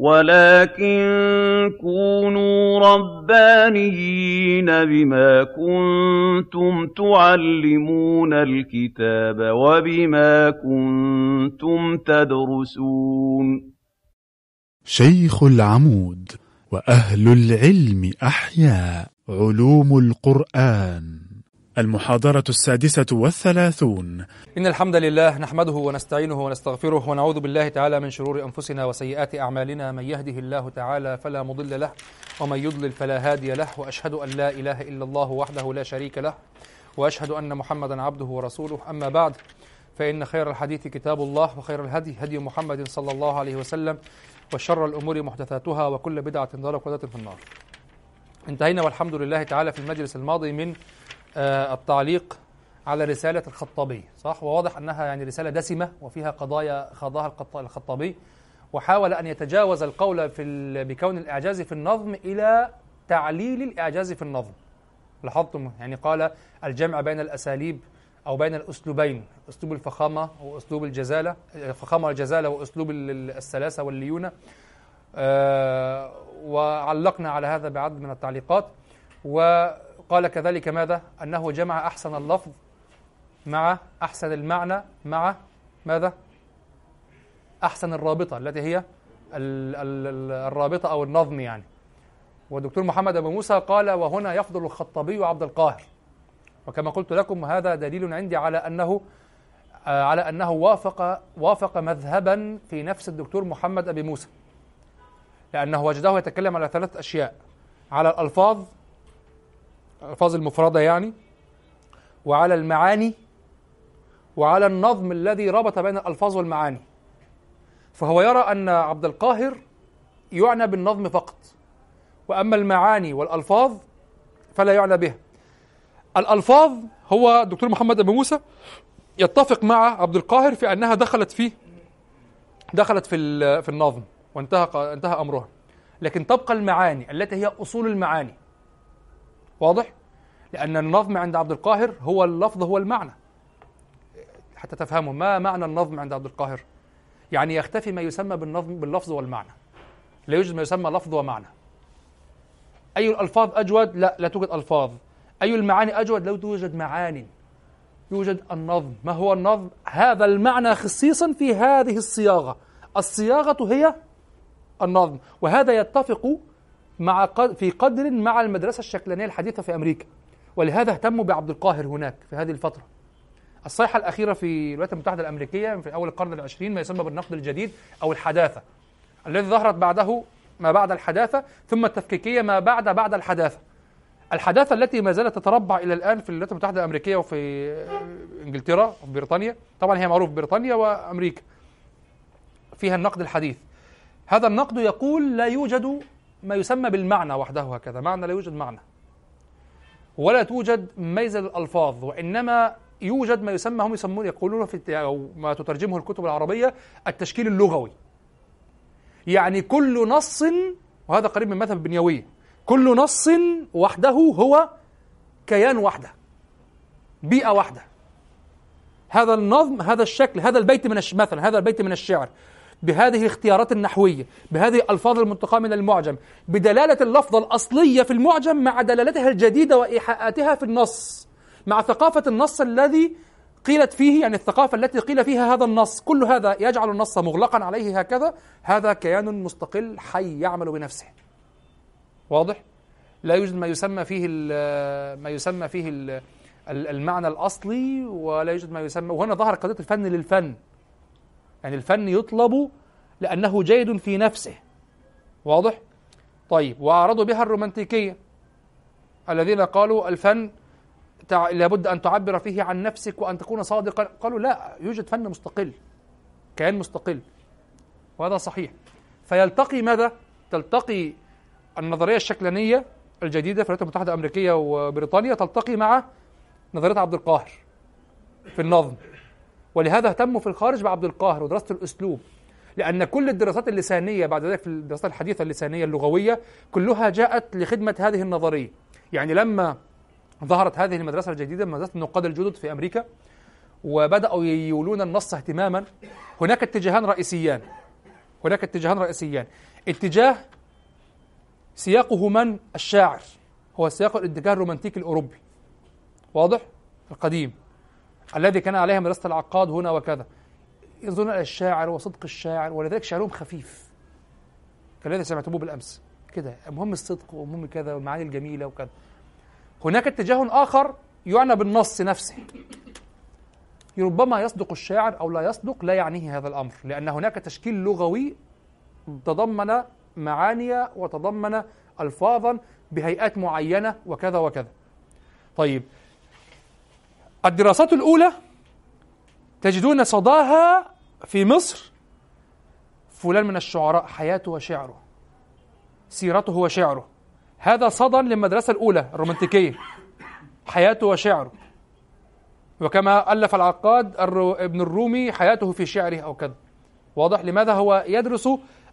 وَلَٰكِن كُونُوا رَبَّانِيِّينَ بِمَا كُنتُمْ تُعَلِّمُونَ الْكِتَابَ وَبِمَا كُنتُمْ تَدْرُسُونَ. شيخ العمود وأهل العلم أحياء علوم القرآن. المحاضرة السادسة والثلاثون. إن الحمد لله نحمده ونستعينه ونستغفره ونعوذ بالله تعالى من شرور أنفسنا وسيئات أعمالنا. من يهده الله تعالى فلا مضل له ومن يضلل فلا هادي له وأشهد أن لا إله إلا الله وحده لا شريك له وأشهد أن محمدا عبده ورسوله. أما بعد فإن خير الحديث كتاب الله وخير الهدي هدي محمد صلى الله عليه وسلم وشر الأمور محدثاتها وكل بدعة ضلالة في النار. انتهينا والحمد لله تعالى في المجلس الماضي من التعليق على رسالة الخطابي صح؟ وواضح أنها يعني رسالة دسمة وفيها قضايا خاضها الخطابي. وحاول أن يتجاوز القول في بكون الإعجاز في النظم إلى تعليل الإعجاز في النظم. لاحظتم؟ يعني قال الجمع بين الأساليب أو بين الأسلوبين أسلوب الفخامة وأسلوب الجزالة الفخامة والجزالة وأسلوب السلاسة والليونة. آه وعلقنا على هذا بعدد من التعليقات. و قال كذلك ماذا؟ أنه جمع أحسن اللفظ مع أحسن المعنى مع ماذا؟ أحسن الرابطة التي هي الرابطة أو النظم يعني. والدكتور محمد أبو موسى قال وهنا يفضل الخطابي عبد القاهر. وكما قلت لكم هذا دليل عندي على أنه آه، على أنه وافق وافق مذهبا في نفس الدكتور محمد أبي موسى. لأنه وجده يتكلم على ثلاث أشياء. على الألفاظ الألفاظ المفردة يعني وعلى المعاني وعلى النظم الذي ربط بين الألفاظ والمعاني. فهو يرى أن عبد القاهر يعنى بالنظم فقط وأما المعاني والألفاظ فلا يعنى بها. الألفاظ هو الدكتور محمد أبو موسى يتفق مع عبد القاهر في أنها دخلت في دخلت في في النظم وانتهى انتهى أمرها. لكن تبقى المعاني التي هي أصول المعاني واضح؟ لأن النظم عند عبد القاهر هو اللفظ هو المعنى. حتى تفهموا ما معنى النظم عند عبد القاهر؟ يعني يختفي ما يسمى بالنظم باللفظ والمعنى. لا يوجد ما يسمى لفظ ومعنى. أي الألفاظ أجود؟ لا لا توجد ألفاظ. أي المعاني أجود؟ لا توجد معاني. يوجد النظم. ما هو النظم؟ هذا المعنى خصيصا في هذه الصياغة. الصياغة هي النظم. وهذا يتفق مع في قدر مع المدرسة الشكلانية الحديثة في أمريكا. ولهذا اهتموا بعبد القاهر هناك في هذه الفترة. الصيحة الأخيرة في الولايات المتحدة الأمريكية في أول القرن العشرين ما يسمى بالنقد الجديد أو الحداثة. الذي ظهرت بعده ما بعد الحداثة ثم التفكيكية ما بعد بعد الحداثة. الحداثة التي ما زالت تتربع إلى الآن في الولايات المتحدة الأمريكية وفي إنجلترا وفي بريطانيا. طبعا هي معروف بريطانيا وأمريكا. فيها النقد الحديث. هذا النقد يقول لا يوجد ما يسمى بالمعنى وحده هكذا. معنى لا يوجد معنى. ولا توجد ميزة للألفاظ وإنما يوجد ما يسمى هم يسمون يقولون في أو ما تترجمه الكتب العربية التشكيل اللغوي. يعني كل نص وهذا قريب من مذهب البنيوية كل نص وحده هو كيان وحده بيئة واحدة هذا النظم هذا الشكل هذا البيت من مثلا هذا البيت من الشعر. بهذه الاختيارات النحوية بهذه الألفاظ المنتقاة من المعجم بدلالة اللفظة الأصلية في المعجم مع دلالتها الجديدة وإيحاءاتها في النص مع ثقافة النص الذي قيلت فيه يعني الثقافة التي قيل فيها هذا النص كل هذا يجعل النص مغلقا عليه هكذا هذا كيان مستقل حي يعمل بنفسه واضح؟ لا يوجد ما يسمى فيه ما يسمى فيه المعنى الأصلي ولا يوجد ما يسمى وهنا ظهر قضية الفن للفن يعني الفن يطلب لأنه جيد في نفسه. واضح؟ طيب وأعرضوا بها الرومانتيكية الذين قالوا الفن تع... لابد أن تعبر فيه عن نفسك وأن تكون صادقا. قالوا لا يوجد فن مستقل كيان مستقل وهذا صحيح. فيلتقي ماذا؟ تلتقي النظرية الشكلانية الجديدة في الولايات المتحدة الأمريكية وبريطانيا تلتقي مع نظرية عبد القاهر في النظم. ولهذا اهتموا في الخارج بعبد القاهر ودراسة الأسلوب. لأن كل الدراسات اللسانية بعد ذلك في الدراسات الحديثة اللسانية اللغوية كلها جاءت لخدمة هذه النظرية. يعني لما ظهرت هذه المدرسة الجديدة مدرسة النقاد الجدد في أمريكا وبدأوا يولون النص اهتماما هناك اتجاهان رئيسيان. هناك اتجاهان رئيسيان. اتجاه سياقه من؟ الشاعر. هو سياق الاتجاه الرومانتيكي الأوروبي. واضح؟ القديم. الذي كان عليها مدرسة العقاد هنا وكذا. إلى الشاعر وصدق الشاعر ولذلك شعرهم خفيف. كالذي سمعتموه بالأمس. كده مهم الصدق ومهم كذا والمعاني الجميلة وكذا. هناك اتجاه آخر يعنى بالنص نفسه. ربما يصدق الشاعر أو لا يصدق لا يعنيه هذا الأمر لأن هناك تشكيل لغوي تضمن معاني وتضمن ألفاظا بهيئات معينة وكذا وكذا. طيب الدراسات الأولى تجدون صداها في مصر. فلان من الشعراء حياته وشعره سيرته وشعره. هذا صدى للمدرسة الأولى الرومانتيكية حياته وشعره. وكما ألف العقاد ابن الرومي حياته في شعره أو كذا. واضح لماذا هو يدرس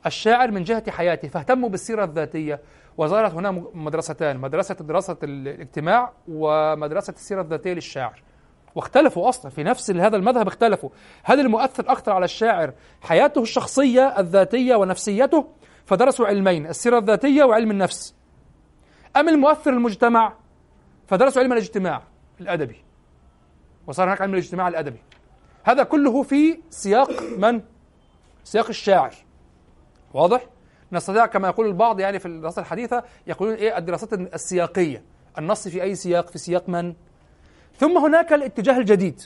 الشاعر من جهة حياته. فاهتموا بالسيرة الذاتية. وظهرت هنا مدرستان مدرسة دراسة الاجتماع ومدرسة السيرة الذاتية للشاعر. واختلفوا أصلا في نفس هذا المذهب اختلفوا. هل المؤثر أكثر على الشاعر حياته الشخصية الذاتية ونفسيته؟ فدرسوا علمين السيرة الذاتية وعلم النفس. أم المؤثر المجتمع؟ فدرسوا علم الاجتماع الأدبي. وصار هناك علم الاجتماع الأدبي. هذا كله في سياق من؟ سياق الشاعر. واضح؟ نستطيع كما يقول البعض يعني في الدراسات الحديثة يقولون إيه الدراسات السياقية. النص في أي سياق؟ في سياق من؟ ثم هناك الاتجاه الجديد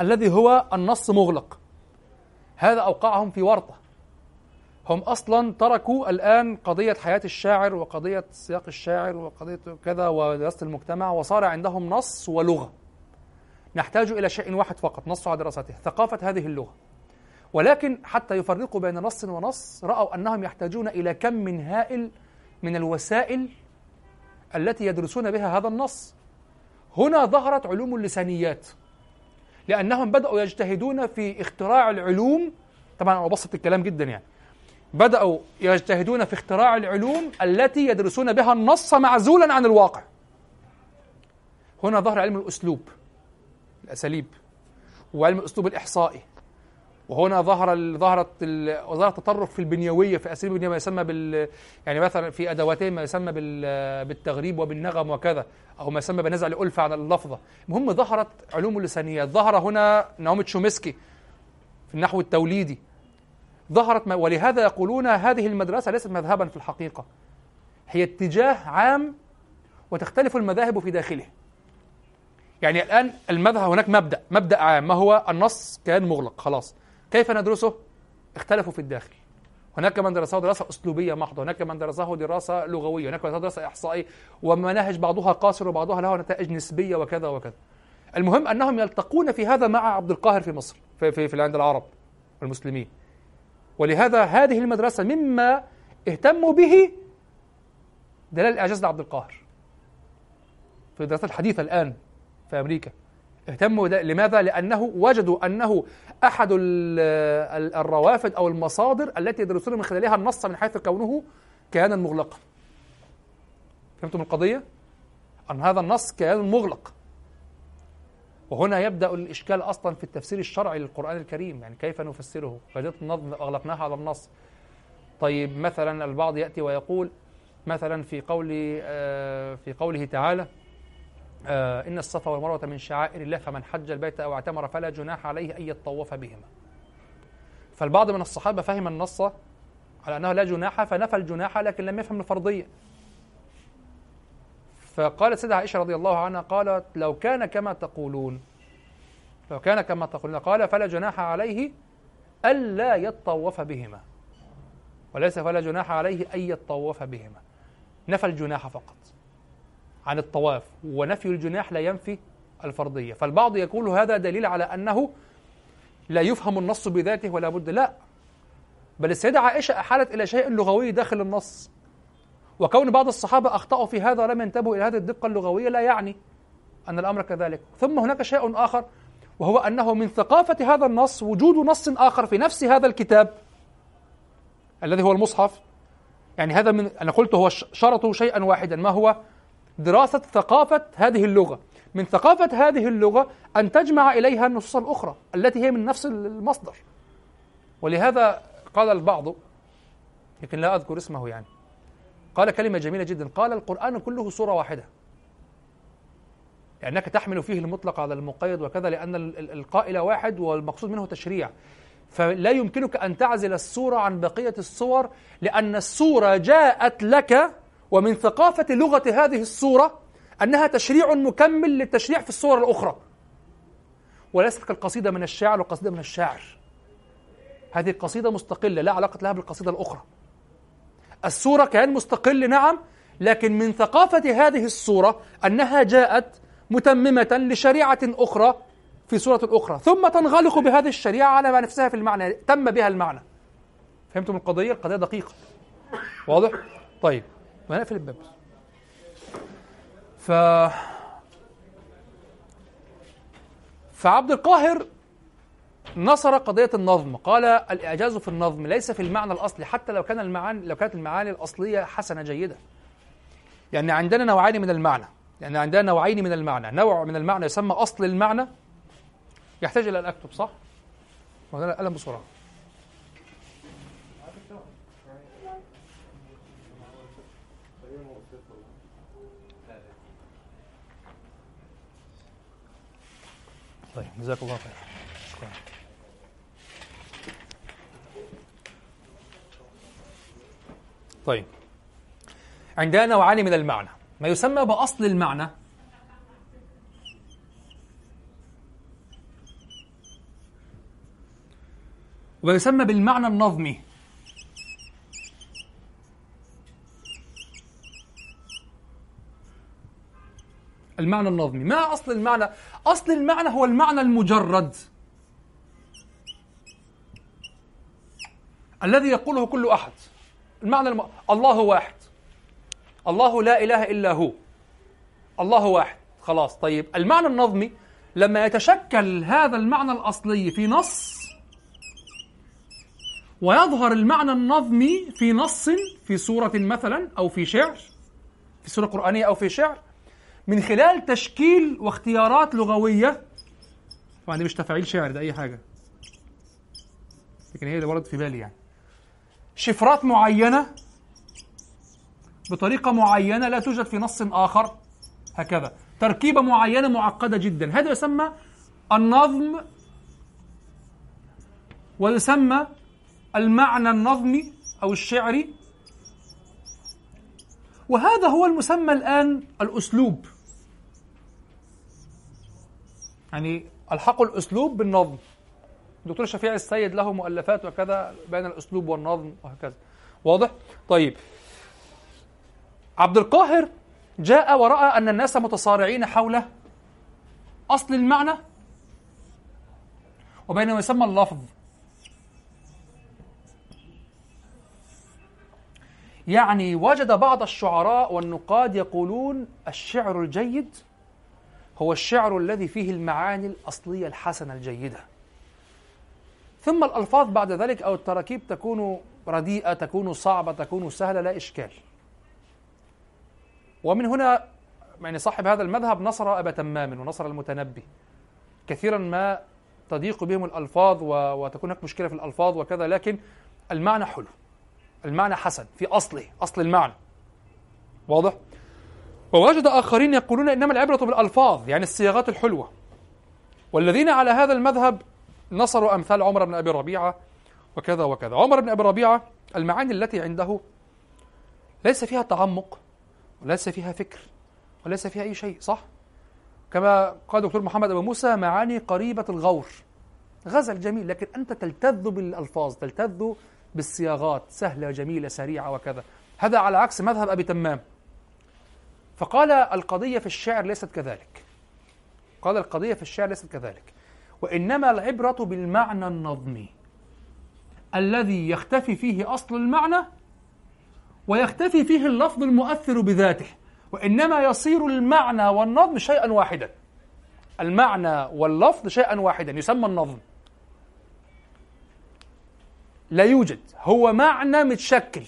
الذي هو النص مغلق. هذا أوقعهم في ورطة. هم أصلا تركوا الآن قضية حياة الشاعر وقضية سياق الشاعر وقضية كذا ودراسة المجتمع وصار عندهم نص ولغة. نحتاج إلى شيء واحد فقط نص على دراسته ثقافة هذه اللغة. ولكن حتى يفرقوا بين نص ونص رأوا أنهم يحتاجون إلى كم من هائل من الوسائل التي يدرسون بها هذا النص. هنا ظهرت علوم اللسانيات لأنهم بدأوا يجتهدون في اختراع العلوم. طبعا أنا بسط الكلام جدا يعني. بدأوا يجتهدون في اختراع العلوم التي يدرسون بها النص معزولا عن الواقع. هنا ظهر علم الأسلوب الأساليب وعلم الأسلوب الإحصائي. وهنا ظهر ظهرت ظهر التطرف في البنيوية في اساليب البنيوية ما يسمى بال يعني مثلا في أدواتين ما يسمى بالتغريب وبالنغم وكذا أو ما يسمى بنزع الألفة عن اللفظة. المهم ظهرت علوم اللسانيات. ظهر هنا نعوم تشومسكي في النحو التوليدي. ظهرت ولهذا يقولون هذه المدرسة ليست مذهبا في الحقيقة. هي اتجاه عام وتختلف المذاهب في داخله. يعني الآن المذهب هناك مبدأ مبدأ عام ما هو النص كان مغلق خلاص. كيف ندرسه؟ اختلفوا في الداخل. هناك من درسه دراسة أسلوبية محضة هناك من درسه دراسة لغوية هناك من درسه دراسة إحصائية ومناهج بعضها قاصر وبعضها له نتائج نسبية وكذا وكذا. المهم أنهم يلتقون في هذا مع عبد القاهر في مصر في, في, في عند العرب والمسلمين ولهذا هذه المدرسة مما اهتموا به دلال الإعجاز لعبد القاهر في الدراسات الحديثة الآن في أمريكا. اهتموا لماذا؟ لأنه وجدوا أنه أحد الروافد أو المصادر التي يدرسون من خلالها النص من حيث كونه كيانا مغلقا فهمتم القضية؟ أن هذا النص كيان مغلق وهنا يبدأ الإشكال أصلا في التفسير الشرعي للقرآن الكريم يعني كيف نفسره قضية النظم أغلقناها على النص طيب مثلا البعض يأتي ويقول مثلا في قول آه، في قوله تعالى آه إن الصفا والمروة من شعائر الله فمن حج البيت أو اعتمر فلا جناح عليه أن يطوف بهما. فالبعض من الصحابة فهم النص على أنه لا جناح فنفى الجناح لكن لم يفهم الفرضية. فقالت سيدة عائشة رضي الله عنها قالت لو كان كما تقولون لو كان كما تقولون قال فلا جناح عليه ألا يطوف بهما وليس فلا جناح عليه أن يطوف بهما. نفى الجناح فقط. عن الطواف ونفي الجناح لا ينفي الفرضية. فالبعض يقول هذا دليل على أنه لا يفهم النص بذاته ولا بد لا. بل السيدة عائشة أحالت إلى شيء لغوي داخل النص. وكون بعض الصحابة أخطأوا في هذا ولم ينتبهوا إلى هذه الدقة اللغوية لا يعني أن الأمر كذلك. ثم هناك شيء آخر وهو أنه من ثقافة هذا النص وجود نص آخر في نفس هذا الكتاب الذي هو المصحف. يعني هذا من أنا قلت هو شرطه شيئا واحدا. ما هو؟ دراسة ثقافة هذه اللغة. من ثقافة هذه اللغة أن تجمع إليها النصوص الأخرى التي هي من نفس المصدر. ولهذا قال البعض لكن لا أذكر اسمه يعني قال كلمة جميلة جدا قال القرآن كله سورة واحدة. لأنك تحمل فيه المطلق على المقيد وكذا لأن القائل واحد والمقصود منه تشريع. فلا يمكنك أن تعزل السورة عن بقية الصور لأن السورة جاءت لك ومن ثقافة لغة هذه السورة أنها تشريع مكمل للتشريع في الصور الأخرى. وليست كالقصيدة من الشاعر والقصيدة من الشاعر. هذه القصيدة مستقلة لا علاقة لها بالقصيدة الأخرى. السورة كأن مستقل نعم لكن من ثقافة هذه السورة أنها جاءت متممة لشريعة أخرى في سورة أخرى. ثم تنغلق بهذه الشريعة على ما نفسها في المعنى تم بها المعنى. فهمتم القضية؟ القضية دقيقة. واضح؟ طيب. ما نقفل الباب. ف فعبد القاهر نصر قضية النظم. قال الإعجاز في النظم ليس في المعنى الأصلي حتى لو كان المعاني لو كانت المعاني الأصلية حسنة جيدة. يعني عندنا نوعين من المعنى. يعني عندنا نوعين من المعنى. نوع من المعنى يسمى أصل المعنى. يحتاج إلى أن أكتب صح؟ وهنا القلم بسرعة. طيب جزاك الله خير. شكرا. طيب. عندنا نوعان من المعنى. ما يسمى بأصل المعنى. ويسمى بالمعنى النظمي. المعنى النظمي. ما أصل المعنى؟ أصل المعنى هو المعنى المجرد. الذي يقوله كل أحد. المعنى الم... الله واحد. الله لا إله إلا هو. الله واحد. خلاص طيب. المعنى النظمي لما يتشكل هذا المعنى الأصلي في نص ويظهر المعنى النظمي في نص في سورة مثلا أو في شعر في سورة قرآنية أو في شعر من خلال تشكيل واختيارات لغوية. طبعا دي مش تفاعيل شعر ده أي حاجة. لكن هي اللي ورد في بالي يعني. شفرات معينة بطريقة معينة لا توجد في نص آخر هكذا. تركيبة معينة معقدة جدا. هذا يسمى النظم ويسمى المعنى النظمي أو الشعري. وهذا هو المسمى الآن الأسلوب. يعني ألحقوا الأسلوب بالنظم. الدكتور شفيع السيد له مؤلفات وكذا بين الأسلوب والنظم وهكذا. واضح؟ طيب. عبد القاهر جاء ورأى أن الناس متصارعين حول أصل المعنى وبين ما يسمى اللفظ. يعني وجد بعض الشعراء والنقاد يقولون الشعر الجيد هو الشعر الذي فيه المعاني الأصلية الحسنة الجيدة. ثم الألفاظ بعد ذلك أو التراكيب تكون رديئة تكون صعبة تكون سهلة لا إشكال. ومن هنا يعني صاحب هذا المذهب نصر أبا تمام ونصر المتنبي. كثيرا ما تضيق بهم الألفاظ وتكون هناك مشكلة في الألفاظ وكذا لكن المعنى حلو. المعنى حسن في أصله أصل المعنى. واضح؟ ووجد آخرين يقولون إنما العبرة بالألفاظ يعني الصياغات الحلوة. والذين على هذا المذهب نصروا أمثال عمر بن أبي ربيعة وكذا وكذا. عمر بن أبي ربيعة المعاني التي عنده ليس فيها تعمق وليس فيها فكر وليس فيها أي شيء صح؟ كما قال دكتور محمد أبو موسى معاني قريبة الغور. غزل جميل لكن أنت تلتذ بالألفاظ تلتذ بالصياغات سهلة جميلة سريعة وكذا. هذا على عكس مذهب أبي تمام. فقال القضية في الشعر ليست كذلك. قال القضية في الشعر ليست كذلك. وإنما العبرة بالمعنى النظمي الذي يختفي فيه أصل المعنى ويختفي فيه اللفظ المؤثر بذاته وإنما يصير المعنى والنظم شيئا واحدا. المعنى واللفظ شيئا واحدا يسمى النظم. لا يوجد. هو معنى متشكل.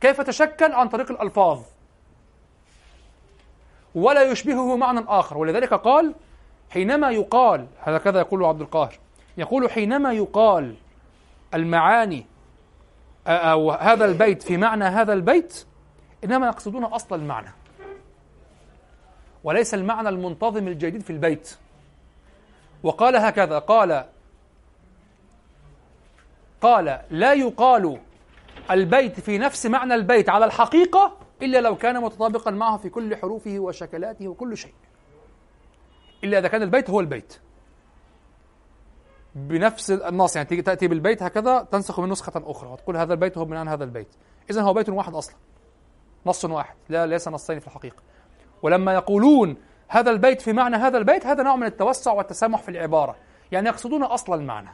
كيف تشكل؟ عن طريق الألفاظ. ولا يشبهه معنى آخر. ولذلك قال حينما يقال هكذا يقول عبد القاهر يقول حينما يقال المعاني أو هذا البيت في معنى هذا البيت إنما يقصدون أصل المعنى. وليس المعنى المنتظم الجديد في البيت. وقال هكذا قال قال لا يقال البيت في نفس معنى البيت على الحقيقة إلا لو كان متطابقا معه في كل حروفه وشكلاته وكل شيء. إلا إذا كان البيت هو البيت. بنفس النص يعني تأتي بالبيت هكذا تنسخ من نسخة أخرى وتقول هذا البيت هو بناء هذا البيت. إذا هو بيت واحد أصلا. نص واحد. لا ليس نصين في الحقيقة. ولما يقولون هذا البيت في معنى هذا البيت هذا نوع من التوسع والتسامح في العبارة. يعني يقصدون أصل المعنى.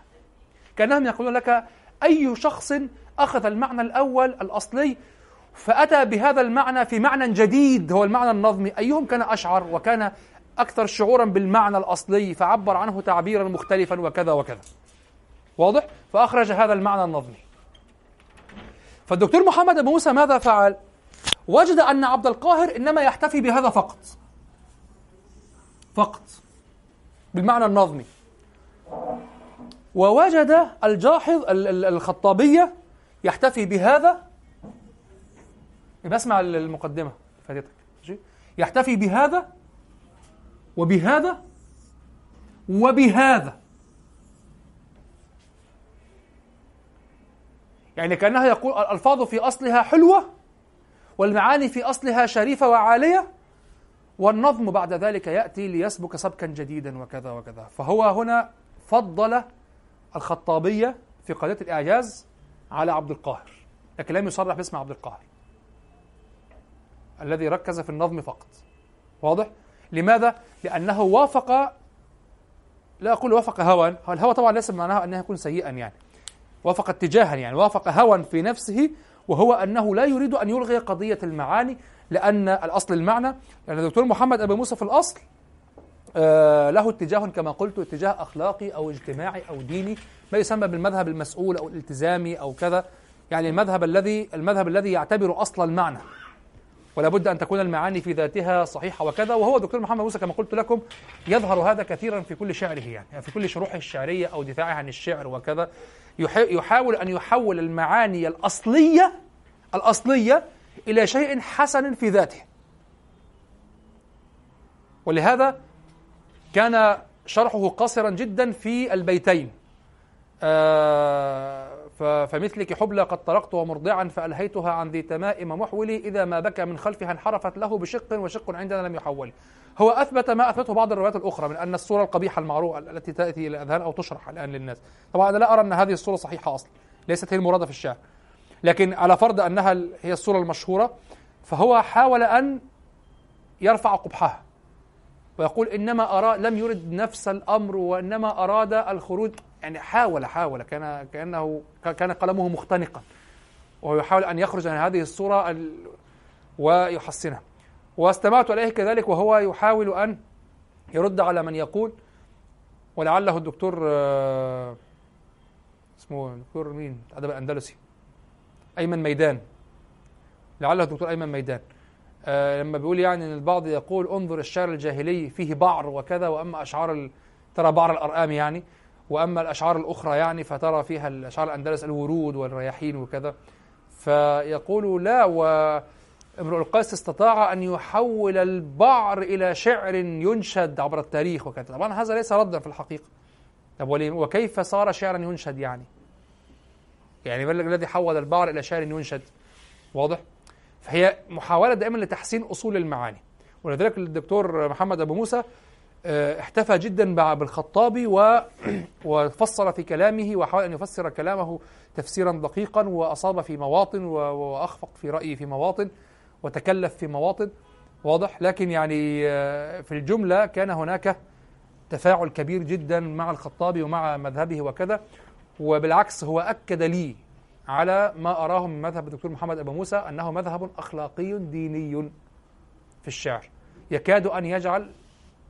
كأنهم يقولون لك أي شخص أخذ المعنى الأول الأصلي فأتى بهذا المعنى في معنى جديد هو المعنى النظمي. أيهم كان أشعر وكان أكثر شعورا بالمعنى الأصلي فعبر عنه تعبيرا مختلفا وكذا وكذا. واضح؟ فأخرج هذا المعنى النظمي. فالدكتور محمد أبو موسى ماذا فعل؟ وجد أن عبد القاهر إنما يحتفي بهذا فقط. فقط. بالمعنى النظمي. ووجد الجاحظ الخطابية يحتفي بهذا بسمع المقدمة فاتتك. يحتفي بهذا وبهذا وبهذا. يعني كأنها يقول الألفاظ في أصلها حلوة والمعاني في أصلها شريفة وعالية والنظم بعد ذلك يأتي ليسبك سبكا جديدا وكذا وكذا. فهو هنا فضل الخطابية في قضية الإعجاز على عبد القاهر. لكن لم يصرح باسم عبد القاهر. الذي ركز في النظم فقط واضح؟ لماذا؟ لأنه وافق لا أقول وافق هوى الهوى طبعا ليس معناه أنه يكون سيئا يعني وافق اتجاها يعني وافق هوى في نفسه وهو أنه لا يريد أن يلغي قضية المعاني لأن الأصل المعنى لأن الدكتور محمد أبو موسى في الأصل آه له اتجاه كما قلت اتجاه أخلاقي أو اجتماعي أو ديني ما يسمى بالمذهب المسؤول أو الالتزامي أو كذا يعني المذهب الذي المذهب الذي يعتبر أصل المعنى ولا بد أن تكون المعاني في ذاتها صحيحة وكذا. وهو دكتور محمد موسى كما قلت لكم يظهر هذا كثيرا في كل شعره يعني, يعني في كل شروحه الشعرية أو دفاعه عن الشعر وكذا. يحاول أن يحول المعاني الأصلية الأصلية إلى شيء حسن في ذاته. ولهذا كان شرحه قصرا جدا في البيتين. آه فمثلك حبلى قد طرقت ومرضعا فألهيتها عن ذي تمائم محولي إذا ما بكى من خلفها انحرفت له بشق وشق عندنا لم يحول. هو أثبت ما أثبته بعض الروايات الأخرى من أن الصورة القبيحة المعروفة التي تأتي إلى الأذهان أو تشرح الآن للناس. طبعا أنا لا أرى أن هذه الصورة صحيحة أصلا ليست هي المرادة في الشعر لكن على فرض أنها هي الصورة المشهورة فهو حاول أن يرفع قبحها ويقول إنما أراد لم يرد نفس الأمر وإنما أراد الخروج. يعني حاول حاول. كان كأنه كان قلمه مختنقا. وهو يحاول أن يخرج عن هذه الصورة ويحسنها واستمعت إليه كذلك وهو يحاول أن يرد على من يقول ولعله الدكتور آه، اسمه الدكتور مين؟ الأدب الأندلسي. أيمن ميدان. لعله الدكتور أيمن ميدان. آه لما بيقول يعني إن البعض يقول انظر الشعر الجاهلي فيه بعر وكذا وأما أشعار ترى بعر الأرقام يعني. وأما الأشعار الأخرى يعني فترى فيها الأشعار الأندلس الورود والرياحين وكذا فيقول لا وامرؤ القيس استطاع أن يحول البعر إلى شعر ينشد عبر التاريخ وكذا. طبعا هذا ليس ردا في الحقيقة. طب وكيف صار شعرا ينشد يعني؟ يعني ما الذي حول البعر إلى شعر ينشد؟ واضح؟ فهي محاولة دائما لتحسين أصول المعاني. ولذلك الدكتور محمد أبو موسى احتفى جدا بالخطابي وفصل في كلامه وحاول أن يفسر كلامه تفسيرا دقيقا وأصاب في مواطن وأخفق في رايه في مواطن وتكلف في مواطن. واضح؟ لكن يعني آه، في الجملة كان هناك تفاعل كبير جدا مع الخطابي ومع مذهبه وكذا. وبالعكس هو أكد لي على ما أراه من مذهب الدكتور محمد أبو موسى أنه مذهب أخلاقي ديني في الشعر. يكاد أن يجعل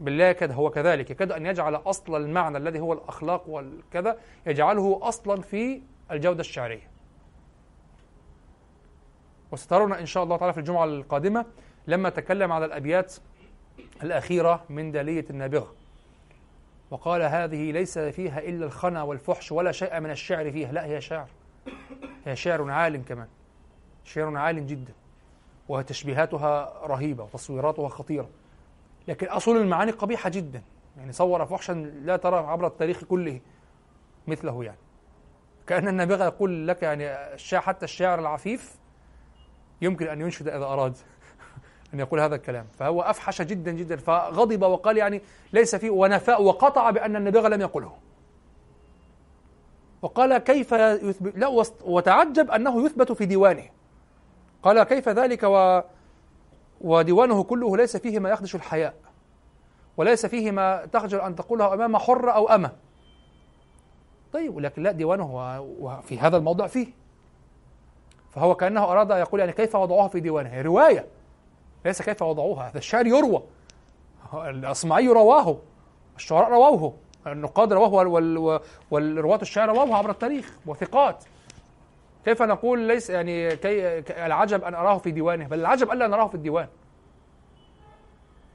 بالله يكاد هو كذلك يكاد أن يجعل أصل المعنى الذي هو الأخلاق والكذا يجعله أصلا في الجودة الشعرية. وسترون إن شاء الله تعالى في الجمعة القادمة لما تكلم على الأبيات الأخيرة من دالية النابغة. وقال هذه ليس فيها إلا الخنا والفحش ولا شيء من الشعر فيها. لا هي شعر. هي شعر عال كمان. شعر عال جدا. وتشبيهاتها رهيبة وتصويراتها خطيرة. لكن أصول المعاني قبيحة جدا. يعني صور فحشا لا ترى عبر التاريخ كله مثله يعني. كأن النابغة يقول لك يعني الشاعر حتى الشاعر العفيف يمكن أن ينشد إذا أراد أن يقول هذا الكلام. فهو أفحش جدا جدا. فغضب وقال يعني ليس فيه ونفاء وقطع بأن النابغة لم يقله. وقال كيف يثبت لا وتعجب أنه يثبت في ديوانه. قال كيف ذلك و وديوانه كله ليس فيه ما يخدش الحياء وليس فيه ما تخجل أن تقوله أمام حرة أو أمة. طيب ولكن لا ديوانه وفي هذا الموضع فيه. فهو كأنه أراد أن يقول يعني كيف وضعوها في ديوانه؟ هي رواية. ليس كيف وضعوها. هذا الشعر يروى. الأصمعي رواه. الشعراء رووه النقاد رواه. والرواة الشعر رواه عبر التاريخ. وثقات. كيف نقول ليس يعني كي العجب أن أراه في ديوانه بل العجب ألا نراه في الديوان.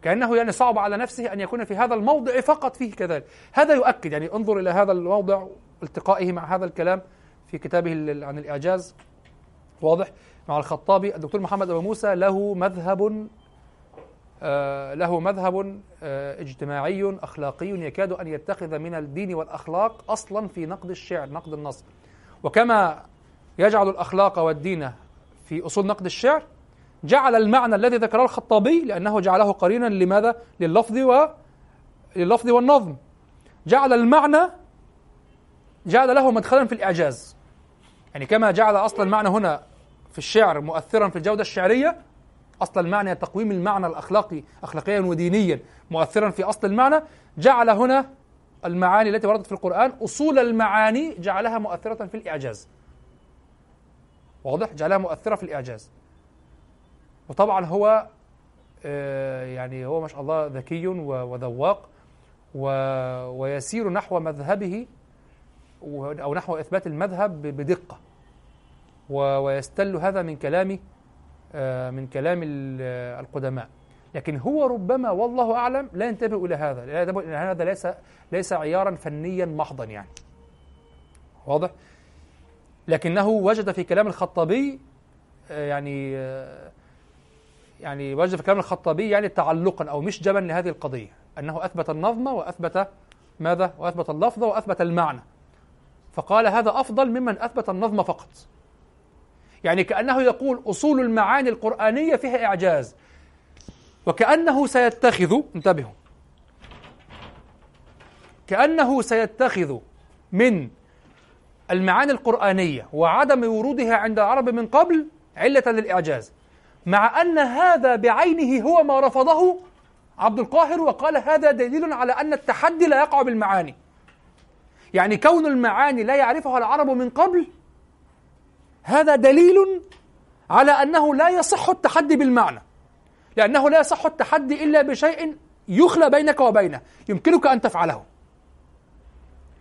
كأنه يعني صعب على نفسه أن يكون في هذا الموضع فقط فيه كذلك. هذا يؤكد يعني انظر إلى هذا الموضع التقائه مع هذا الكلام في كتابه عن الإعجاز. واضح. مع الخطابي الدكتور محمد أبو موسى له مذهب آه له مذهب آه اجتماعي أخلاقي يكاد أن يتخذ من الدين والأخلاق أصلا في نقد الشعر نقد النص. وكما يجعل الأخلاق والدين في أصول نقد الشعر. جعل المعنى الذي ذكره الخطابي لأنه جعله قرينا لماذا؟ لللفظ و لللفظ والنظم. جعل المعنى جعل له مدخلا في الإعجاز. يعني كما جعل أصل المعنى هنا في الشعر مؤثرا في الجودة الشعرية أصل المعنى تقويم المعنى الأخلاقي أخلاقيا ودينيا مؤثرا في أصل المعنى. جعل هنا المعاني التي وردت في القرآن أصول المعاني جعلها مؤثرة في الإعجاز. واضح؟ جعلها مؤثرة في الإعجاز. وطبعا هو آه، يعني هو ما شاء الله ذكي وذواق ويسير نحو مذهبه أو نحو إثبات المذهب بدقة. ويستل هذا من كلام آه، من كلام القدماء. لكن هو ربما والله أعلم لا ينتبه إلى هذا هذا ليس ليس عيارا فنيا محضا يعني. واضح؟ لكنه وجد في كلام الخطابي آه، يعني آه، يعني وجد في كلام الخطابي يعني تعلقا أو مشجبا لهذه القضية أنه أثبت النظم وأثبت ماذا؟ وأثبت اللفظ وأثبت المعنى. فقال هذا أفضل ممن أثبت النظم فقط. يعني كأنه يقول أصول المعاني القرآنية فيها إعجاز. وكأنه سيتخذ انتبهوا. كأنه سيتخذ من المعاني القرآنية وعدم ورودها عند العرب من قبل علة للإعجاز. مع أن هذا بعينه هو ما رفضه عبد القاهر وقال هذا دليل على أن التحدي لا يقع بالمعاني. يعني كون المعاني لا يعرفها العرب من قبل هذا دليل على أنه لا يصح التحدي بالمعنى. لأنه لا يصح التحدي إلا بشيء يخلى بينك وبينه يمكنك أن تفعله.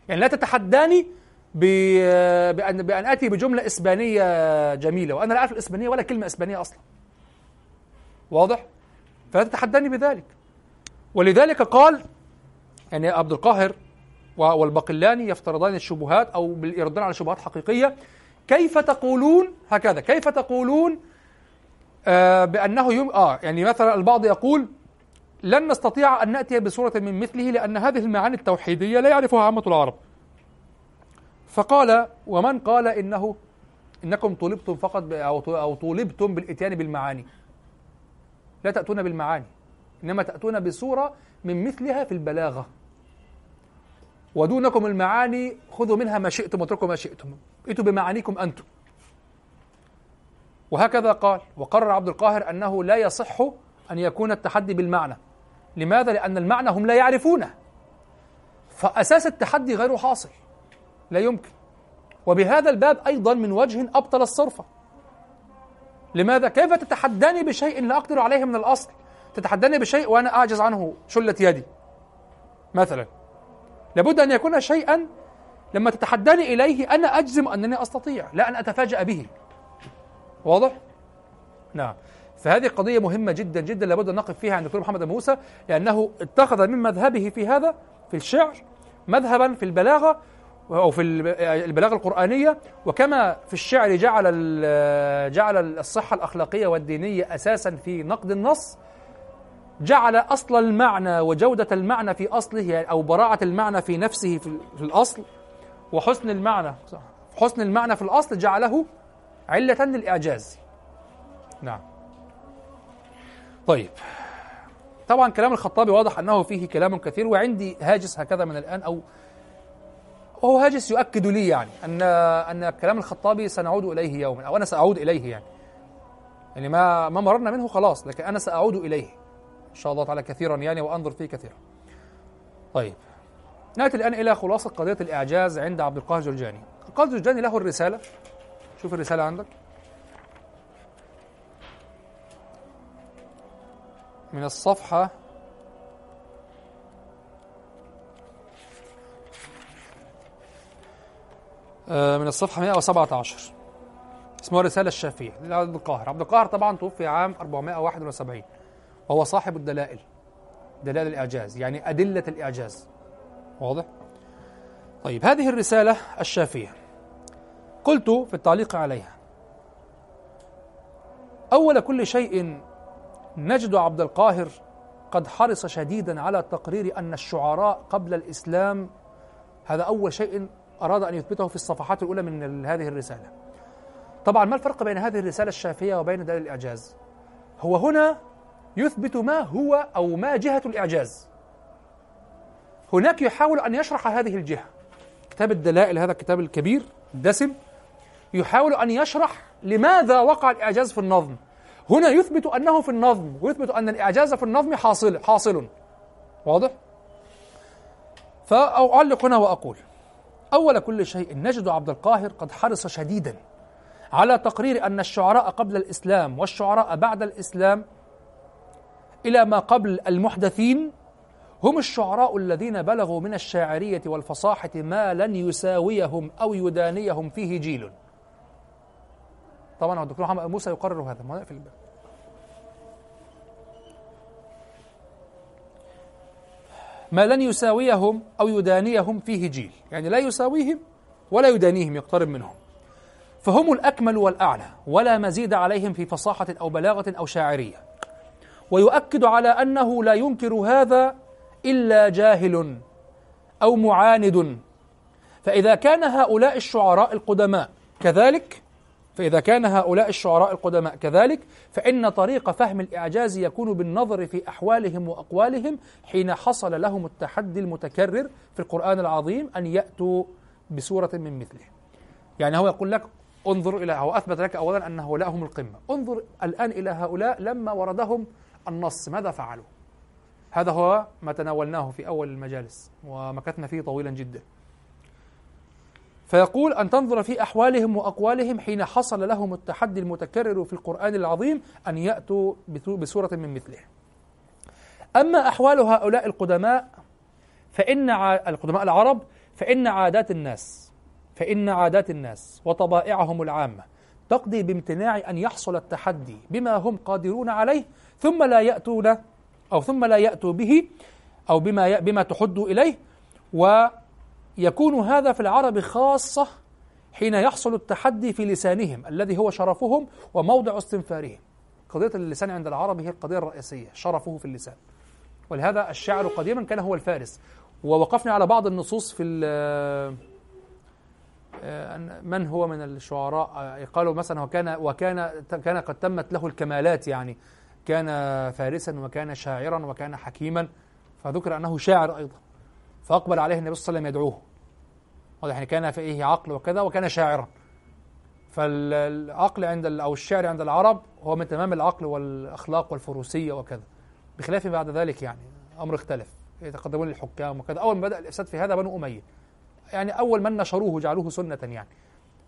يعني لا تتحداني بأن بأن آتي بجملة إسبانية جميلة وأنا لا أعرف الإسبانية ولا كلمة إسبانية أصلا. واضح؟ فلا تتحداني بذلك. ولذلك قال يعني عبد القاهر والبقلاني يفترضان الشبهات أو يردون على شبهات حقيقية. كيف تقولون هكذا؟ كيف تقولون آه بأنه يم آه يعني مثلا البعض يقول لن نستطيع أن نأتي بصورة من مثله لأن هذه المعاني التوحيدية لا يعرفها عامة العرب. فقال ومن قال إنه إنكم طولبتم فقط أو طولبتم بالإتيان بالمعاني. لا تأتون بالمعاني إنما تأتون بصورة من مثلها في البلاغة. ودونكم المعاني خذوا منها ما شئتم واتركوا ما شئتم. ائتوا بمعانيكم أنتم. وهكذا قال وقرر عبد القاهر أنه لا يصح أن يكون التحدي بالمعنى. لماذا؟ لأن المعنى هم لا يعرفونه. فأساس التحدي غير حاصل. لا يمكن. وبهذا الباب أيضا من وجه أبطل الصرف. لماذا؟ كيف تتحداني بشيء لا أقدر عليه من الأصل؟ تتحداني بشيء وأنا أعجز عنه. شلة يدي. مثلا لابد أن يكون شيئا لما تتحداني إليه أنا أجزم أنني أستطيع لا أن أتفاجأ به. واضح؟ نعم. فهذه قضية مهمة جدا جدا لابد أن نقف فيها عند الدكتور محمد موسى لأنه اتخذ من مذهبه في هذا في الشعر مذهبا في البلاغة أو في البلاغة القرآنية. وكما في الشعر جعل جعل الصحة الأخلاقية والدينية أساسا في نقد النص جعل أصل المعنى وجودة المعنى في أصله يعني أو براعة المعنى في نفسه في الأصل وحسن المعنى حسن المعنى في الأصل جعله علة للإعجاز. نعم. طيب. طبعا كلام الخطابي واضح أنه فيه كلام كثير وعندي هاجس هكذا من الآن أو وهو هاجس يؤكد لي يعني أن أن كلام الخطابي سنعود إليه يوما أو أنا سأعود إليه يعني. يعني ما ما مررنا منه خلاص لكن أنا سأعود إليه إن شاء الله تعالى كثيرا يعني وأنظر فيه كثيرا. طيب. نأتي الآن إلى خلاصة قضية الإعجاز عند عبد القاهر الجرجاني القاهر الجرجاني له الرسالة. شوف الرسالة عندك. من الصفحة من الصفحة 117 اسمها الرسالة الشافية لعبد القاهر. عبد القاهر طبعا توفي عام 471 وهو صاحب الدلائل دلائل الإعجاز يعني أدلة الإعجاز. واضح؟ طيب هذه الرسالة الشافية قلت في التعليق عليها أول كل شيء نجد عبد القاهر قد حرص شديدا على تقرير أن الشعراء قبل الإسلام هذا أول شيء أراد أن يثبته في الصفحات الأولى من هذه الرسالة. طبعا ما الفرق بين هذه الرسالة الشافية وبين دليل الإعجاز؟ هو هنا يثبت ما هو أو ما جهة الإعجاز. هناك يحاول أن يشرح هذه الجهة. كتاب الدلائل هذا الكتاب الكبير الدسم يحاول أن يشرح لماذا وقع الإعجاز في النظم. هنا يثبت أنه في النظم ويثبت أن الإعجاز في النظم حاصل حاصل. واضح؟ فأعلق هنا وأقول. أول كل شيء نجد عبد القاهر قد حرص شديدا على تقرير أن الشعراء قبل الإسلام والشعراء بعد الإسلام إلى ما قبل المحدثين هم الشعراء الذين بلغوا من الشاعرية والفصاحة ما لن يساويهم أو يدانيهم فيه جيل. طبعا الدكتور محمد موسى يقرر هذا ما في الباب؟ ما لن يساويهم أو يدانيهم فيه جيل. يعني لا يساويهم ولا يدانيهم يقترب منهم. فهم الأكمل والأعلى ولا مزيد عليهم في فصاحة أو بلاغة أو شاعرية. ويؤكد على أنه لا ينكر هذا إلا جاهل أو معاند. فإذا كان هؤلاء الشعراء القدماء كذلك فإذا كان هؤلاء الشعراء القدماء كذلك فإن طريق فهم الإعجاز يكون بالنظر في أحوالهم وأقوالهم حين حصل لهم التحدي المتكرر في القرآن العظيم أن يأتوا بسورة من مثله. يعني هو يقول لك انظر إلى هو أثبت لك أولا أن هؤلاء هم القمة. انظر الآن إلى هؤلاء لما وردهم النص ماذا فعلوا؟ هذا هو ما تناولناه في أول المجالس ومكثنا فيه طويلا جدا. فيقول أن تنظر في أحوالهم وأقوالهم حين حصل لهم التحدي المتكرر في القرآن العظيم أن يأتوا بسورة من مثله. أما أحوال هؤلاء القدماء فإن القدماء العرب فإن عادات الناس فإن عادات الناس وطبائعهم العامة تقضي بامتناع أن يحصل التحدي بما هم قادرون عليه ثم لا يأتون أو ثم لا يأتوا به أو بما بما تحد إليه و يكون هذا في العرب خاصة حين يحصل التحدي في لسانهم الذي هو شرفهم وموضع استنفارهم. قضية اللسان عند العرب هي القضية الرئيسية شرفه في اللسان. ولهذا الشاعر قديما كان هو الفارس. ووقفنا على بعض النصوص في آه، من هو من الشعراء؟ آه، قالوا مثلا وكان وكان كان قد تمت له الكمالات يعني. كان فارسا وكان شاعرا وكان حكيما فذكر أنه شاعر أيضا. فأقبل عليه النبي صلى الله عليه وسلم يدعوه. واضح يعني كان فيه عقل وكذا وكان شاعرا. فالعقل عند أو الشعر عند العرب هو من تمام العقل والأخلاق والفروسية وكذا بخلاف بعد ذلك يعني أمر اختلف. يتقدمون للحكام وكذا أول ما بدأ الإفساد في هذا بنو أمية. يعني أول من نشروه جعلوه سنة يعني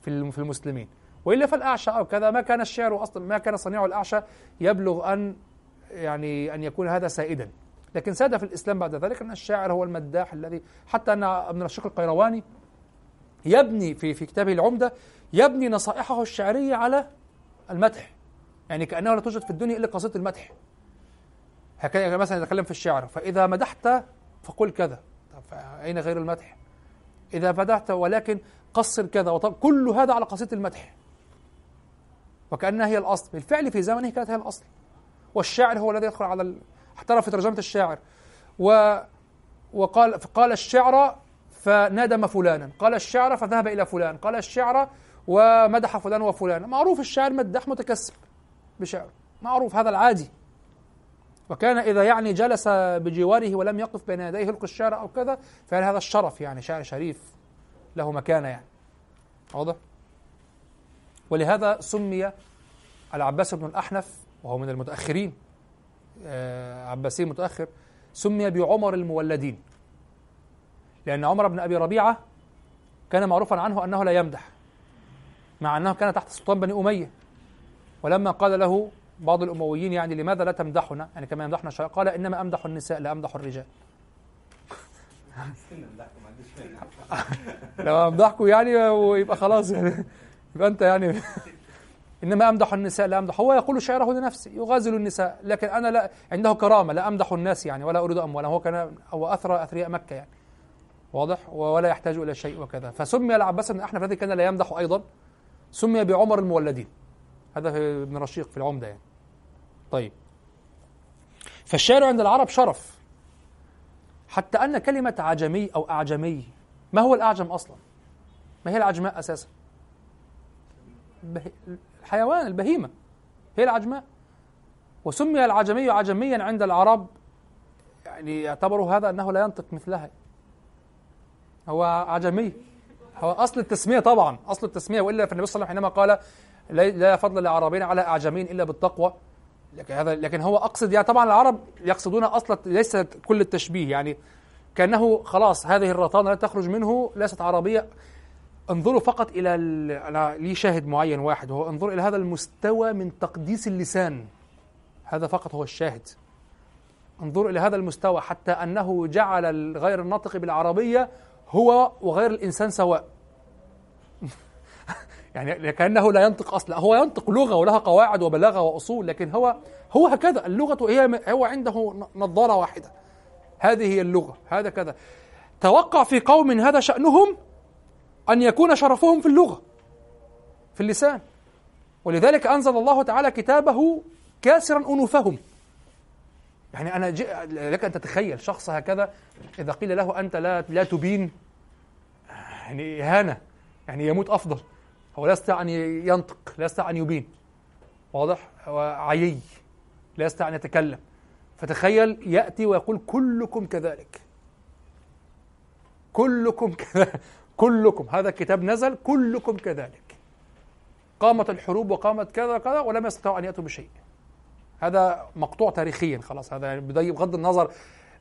في في المسلمين. وإلا فالأعشى أو كذا. ما كان الشعر أصلا ما كان صنيع الأعشى يبلغ أن يعني أن يكون هذا سائدا. لكن ساد في الإسلام بعد ذلك أن الشاعر هو المداح الذي حتى أن أبن الرشيق القيرواني يبني في في كتابه العمدة يبني نصائحه الشعرية على المدح. يعني كأنه لا توجد في الدنيا إلا قصيدة المدح. هكذا يعني مثلا يتكلم في الشعر فإذا مدحت فقل كذا. طب أين غير المدح؟ إذا فتحت ولكن قصر كذا. وطب كل هذا على قصيدة المدح. وكأنها هي الأصل. بالفعل في زمنه كانت هي الأصل. والشاعر هو الذي يدخل على. احترف في ترجمة الشاعر. و وقال قال الشعر فندم فلانا. قال الشعر فذهب إلى فلان. قال الشعر ومدح فلان وفلان. معروف الشاعر مدح متكسب بشعر معروف هذا العادي. وكان إذا يعني جلس بجواره ولم يقف بين يديه يلقي الشعر أو كذا فهل هذا الشرف يعني شاعر شريف له مكانة يعني. واضح؟ ولهذا سمي العباس بن الأحنف وهو من المتأخرين آه عباسي متأخر سمي بعمر المولدين. لأن عمر بن أبي ربيعة كان معروفا عنه أنه لا يمدح مع أنه كان تحت سلطان بني أمية. ولما قال له بعض الأمويين يعني لماذا لا تمدحنا؟ يعني كما يمدحنا شيء قال إنما أمدح النساء لا أمدح الرجال. لو أمدحكم يعني ويبقى خلاص يعني يبقى أنت يعني. إنما أمدح النساء لا أمدح. هو يقول شعره لنفسه يغازل النساء لكن أنا لا عنده كرامة لا أمدح الناس يعني ولا أريد أموالهم هو كان هو أثرى أثرياء مكة يعني. واضح؟ ولا يحتاج إلى شيء وكذا. فسمي العباس بن أحنف الذي كان لا يمدح أيضا سمي بعمر المولدين. هذا في ابن رشيق في العمدة يعني. طيب. فالشعر عند العرب شرف. حتى أن كلمة عجمي أو أعجمي ما هو الأعجم أصلا؟ ما هي العجماء أساسا؟ الحيوان البهيمة. هي العجماء. وسمي العجمي عجميا عند العرب يعني يعتبروا هذا أنه لا ينطق مثلها. هو عجمي. هو أصل التسمية طبعا أصل التسمية وإلا فالنبي صلى الله عليه وسلم حينما قال لا فضل لعربين على أعجمين إلا بالتقوى. لكن هذا لكن هو أقصد يعني طبعا العرب يقصدون أصل ليس كل التشبيه يعني كأنه خلاص هذه الرطانة لا تخرج منه ليست عربية. انظروا فقط إلى أنا لي شاهد معين واحد وهو انظروا إلى هذا المستوى من تقديس اللسان. هذا فقط هو الشاهد. انظروا إلى هذا المستوى حتى أنه جعل غير الناطق بالعربية هو وغير الإنسان سواء. يعني كأنه لا ينطق أصلا. هو ينطق لغة ولها قواعد وبلاغة وأصول لكن هو هو هكذا. اللغة هي هو عنده نظارة واحدة. هذه هي اللغة. هذا كذا. توقع في قوم هذا شأنهم أن يكون شرفهم في اللغة في اللسان. ولذلك أنزل الله تعالى كتابه كاسرا أنوفهم. يعني أنا لك أن تتخيل شخص هكذا إذا قيل له أنت لا لا تبين يعني إهانة يعني يموت أفضل. هو لا يستطيع أن ينطق لا يستطيع أن يبين. واضح؟ هو عيي لا يستطيع أن يتكلم. فتخيل يأتي ويقول كلكم كذلك. كلكم كذلك كلكم. هذا الكتاب نزل كلكم كذلك. قامت الحروب وقامت كذا كذا ولم يستطيعوا أن يأتوا بشيء. هذا مقطوع تاريخيا خلاص. هذا بغض النظر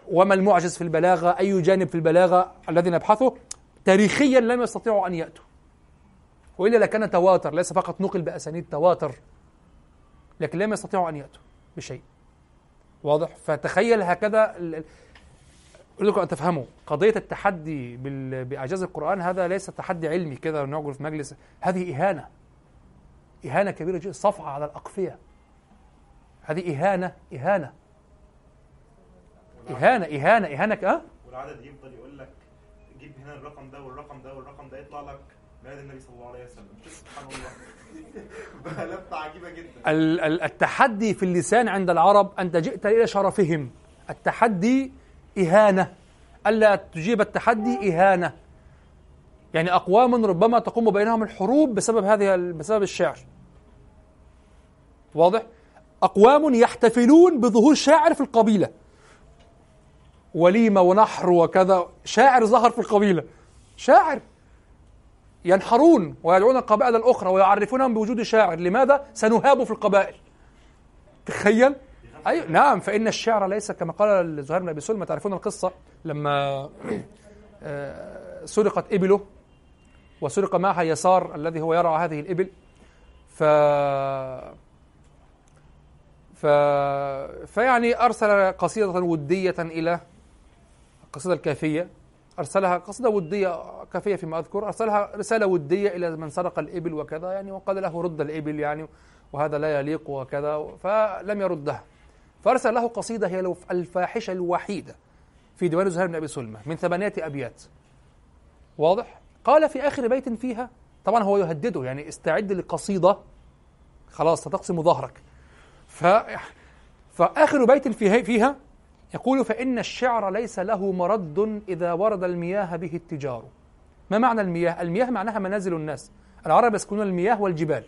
وما المعجز في البلاغة أي جانب في البلاغة الذي نبحثه. تاريخيا لم يستطيعوا أن يأتوا. وإلا لكان تواتر ليس فقط نقل بأسانيد تواتر. لكن لم يستطيعوا أن يأتوا بشيء. واضح؟ فتخيل هكذا أريد لكم أن تفهموا قضية التحدي بإعجاز القرآن هذا ليس تحدي علمي كذا نقعد في مجلس. هذه إهانة. إهانة كبيرة جدا. صفعة على الأقفية. هذه إهانة إهانة. إهانة إهانة إهانة. أه؟ والعدد يفضل يقول لك جيب هنا الرقم ده والرقم ده والرقم ده يطلع لك ميلاد النبي صلى الله عليه وسلم. سبحان الله. لفة عجيبة جدا. التحدي في اللسان عند العرب أنت جئت إلى شرفهم. التحدي إهانة. ألا تجيب التحدي إهانة. يعني أقوام ربما تقوم بينهم الحروب بسبب هذه بسبب الشعر. واضح؟ أقوام يحتفلون بظهور شاعر في القبيلة. وليمة ونحر وكذا. شاعر ظهر في القبيلة. شاعر. ينحرون ويدعون القبائل الأخرى ويعرفونهم بوجود شاعر. لماذا؟ سنهاب في القبائل. تخيل. أي نعم فإن الشعر ليس كما قال زهير بن أبي سلمى تعرفون القصة؟ لما آه، سرقت إبله وسرق معها يسار الذي هو يرعى هذه الإبل. ف ف... فيعني أرسل قصيدة ودية إلى القصيدة الكافية أرسلها قصيدة ودية كافية فيما أذكر أرسلها رسالة ودية إلى من سرق الإبل وكذا يعني وقال له رد الإبل يعني وهذا لا يليق وكذا فلم يردها فأرسل له قصيدة هي الفاحشة الوحيدة في ديوان زهير بن أبي سلمة من ثمانية أبيات. واضح؟ قال في آخر بيت فيها طبعا هو يهدده يعني استعد لقصيدة خلاص ستقسم ظهرك. ف... فآخر بيت فيها يقول فإن الشعر ليس له مرد إذا ورد المياه به التجار. ما معنى المياه؟ المياه معناها منازل الناس. العرب يسكنون المياه والجبال.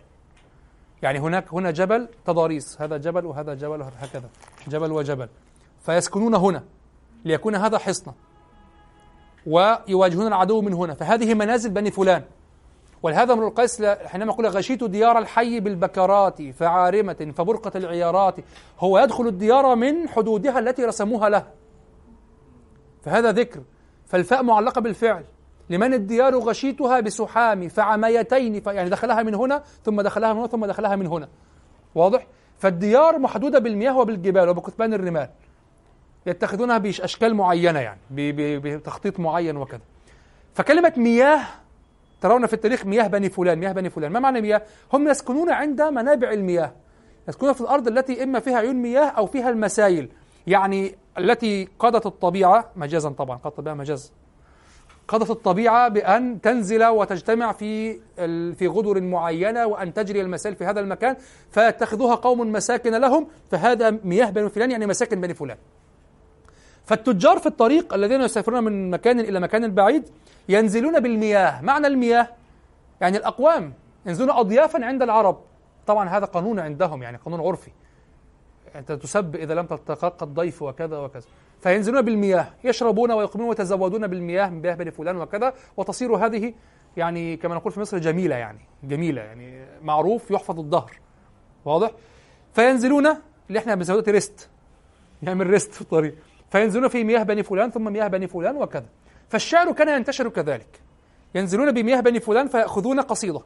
يعني هناك هنا جبل تضاريس. هذا جبل وهذا جبل وهكذا جبل وجبل. فيسكنون هنا ليكون هذا حصنا. ويواجهون العدو من هنا. فهذه منازل بني فلان. ولهذا امرؤ القيس حينما يقول غشيت ديار الحي بالبكرات فعارمة فبرقة العيارات هو يدخل الديار من حدودها التي رسموها له. فهذا ذكر. فالفاء معلقة بالفعل. لمن الديار غشيتها بسحام فعميتين يعني دخلها من هنا ثم دخلها من هنا ثم دخلها من هنا. واضح؟ فالديار محدودة بالمياه وبالجبال وبكثبان الرمال. يتخذونها بأشكال معينة يعني بتخطيط معين وكذا. فكلمة مياه ترون في التاريخ مياه بني فلان مياه بني فلان. ما معنى مياه؟ هم يسكنون عند منابع المياه. يسكنون في الأرض التي إما فيها عيون مياه أو فيها المسايل. يعني التي قادت الطبيعة مجازا طبعا قد الطبيعة مجاز. قضت الطبيعة بأن تنزل وتجتمع في في غدر معينة وأن تجري المسائل في هذا المكان فيتخذوها قوم مساكن لهم فهذا مياه بني فلان يعني مساكن بني فلان. فالتجار في الطريق الذين يسافرون من مكان إلى مكان بعيد ينزلون بالمياه. معنى المياه؟ يعني الأقوام ينزلون أضيافا عند العرب. طبعا هذا قانون عندهم يعني قانون عرفي. أنت تسب إذا لم تتلقى الضيف وكذا وكذا. فينزلون بالمياه. يشربون ويقومون ويتزودون بالمياه من بني فلان وكذا. وتصير هذه يعني كما نقول في مصر جميلة يعني جميلة يعني معروف يحفظ الظهر. واضح؟ فينزلون اللي إحنا بنسميه ريست. يعمل ريست في الطريق. فينزلون في مياه بني فلان ثم مياه بني فلان وكذا. فالشعر كان ينتشر كذلك. ينزلون بمياه بني فلان فيأخذون قصيدة.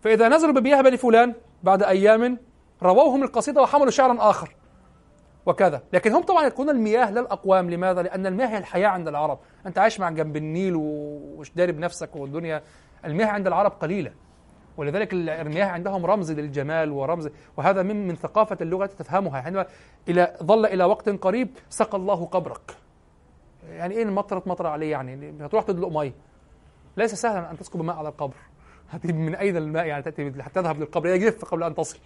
فإذا نزلوا بمياه بني فلان بعد أيام رووهم القصيدة وحملوا شعرا آخر. وكذا. لكن هم طبعا يكون المياه لا الأقوام. لماذا؟ لأن المياه هي الحياة عند العرب. أنت عايش مع جنب النيل ومش داري بنفسك والدنيا. المياه عند العرب قليلة. ولذلك المياه عندهم رمز للجمال ورمز. وهذا من من ثقافة اللغة تفهمها. حينما إلى ظل إلى وقت قريب سقى الله قبرك. يعني إيه المطرة مطر عليه يعني؟ هتروح تدلق مية. ليس سهلا أن تسكب ماء على القبر. من أين الماء يعني تأتي حتى تذهب للقبر؟ يجف قبل أن تصل.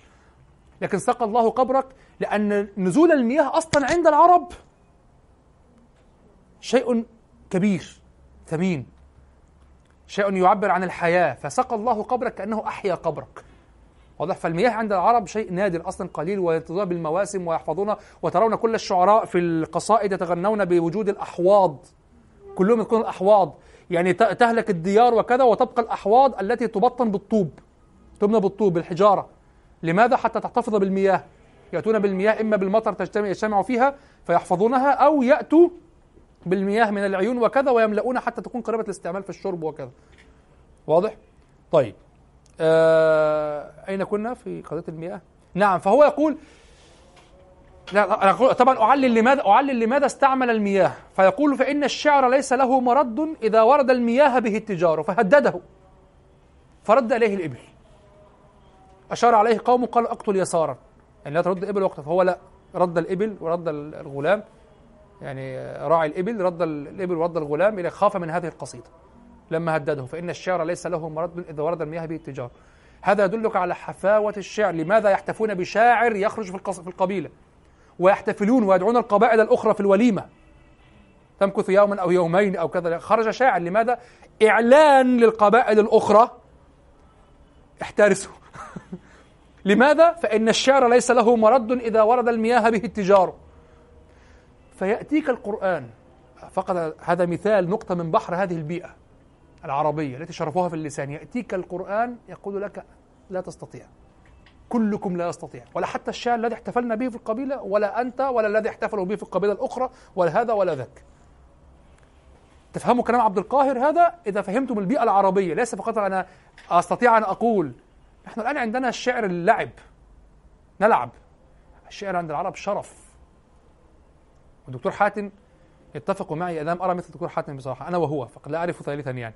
لكن سقى الله قبرك لأن نزول المياه أصلا عند العرب شيء كبير ثمين. شيء يعبر عن الحياة. فسقى الله قبرك كأنه أحيا قبرك. واضح. فالمياه عند العرب شيء نادر أصلا قليل ويتضاء بالمواسم ويحفظون. وترون كل الشعراء في القصائد يتغنون بوجود الأحواض. كلهم يكون الأحواض. يعني تهلك الديار وكذا وتبقى الأحواض التي تبطن بالطوب. تبنى بالطوب بالحجارة. لماذا حتى تحتفظ بالمياه؟ يأتون بالمياه إما بالمطر تجتمع يجتمعوا فيها فيحفظونها أو يأتوا بالمياه من العيون وكذا ويملؤون حتى تكون قريبة الاستعمال في الشرب وكذا. واضح؟ طيب. آه أين كنا في قضية المياه؟ نعم فهو يقول لا طبعا أعلل لماذا أعلل لماذا استعمل المياه. فيقول فإن الشعر ليس له مرد إذا ورد المياه به التجار فهدده فرد إليه الإبل. أشار عليه قوم قال اقتل يسارا. يعني لا ترد الإبل وقتها فهو لا رد الإبل ورد الغلام. يعني راعي الإبل رد الإبل ورد الغلام إلى خاف من هذه القصيدة. لما هدده فإن الشعر ليس له مرد إذا ورد المياه به التجار هذا يدلك على حفاوة الشعر لماذا يحتفون بشاعر يخرج في القبيلة؟ ويحتفلون ويدعون القبائل الأخرى في الوليمة. تمكث يوما أو يومين أو كذا خرج شاعر لماذا؟ إعلان للقبائل الأخرى. احترسوا. لماذا؟ فإن الشعر ليس له مرد إذا ورد المياه به التجار فيأتيك القرآن. فقط هذا مثال نقطة من بحر هذه البيئة. العربية التي شرفوها في اللسان. يأتيك القرآن يقول لك لا تستطيع. كلكم لا يستطيع. ولا حتى الشعر الذي احتفلنا به في القبيلة ولا أنت ولا الذي احتفلوا به في القبيلة الأخرى ولا هذا ولا ذاك. تفهموا كلام عبد القاهر هذا؟ إذا فهمتم البيئة العربية ليس فقط أنا أستطيع أن أقول. نحن الآن عندنا الشعر اللعب. نلعب. الشعر عند العرب شرف. والدكتور حاتم يتفق معي أنا أرى مثل الدكتور حاتم بصراحة أنا وهو فقد لا أعرف ثالثا يعني.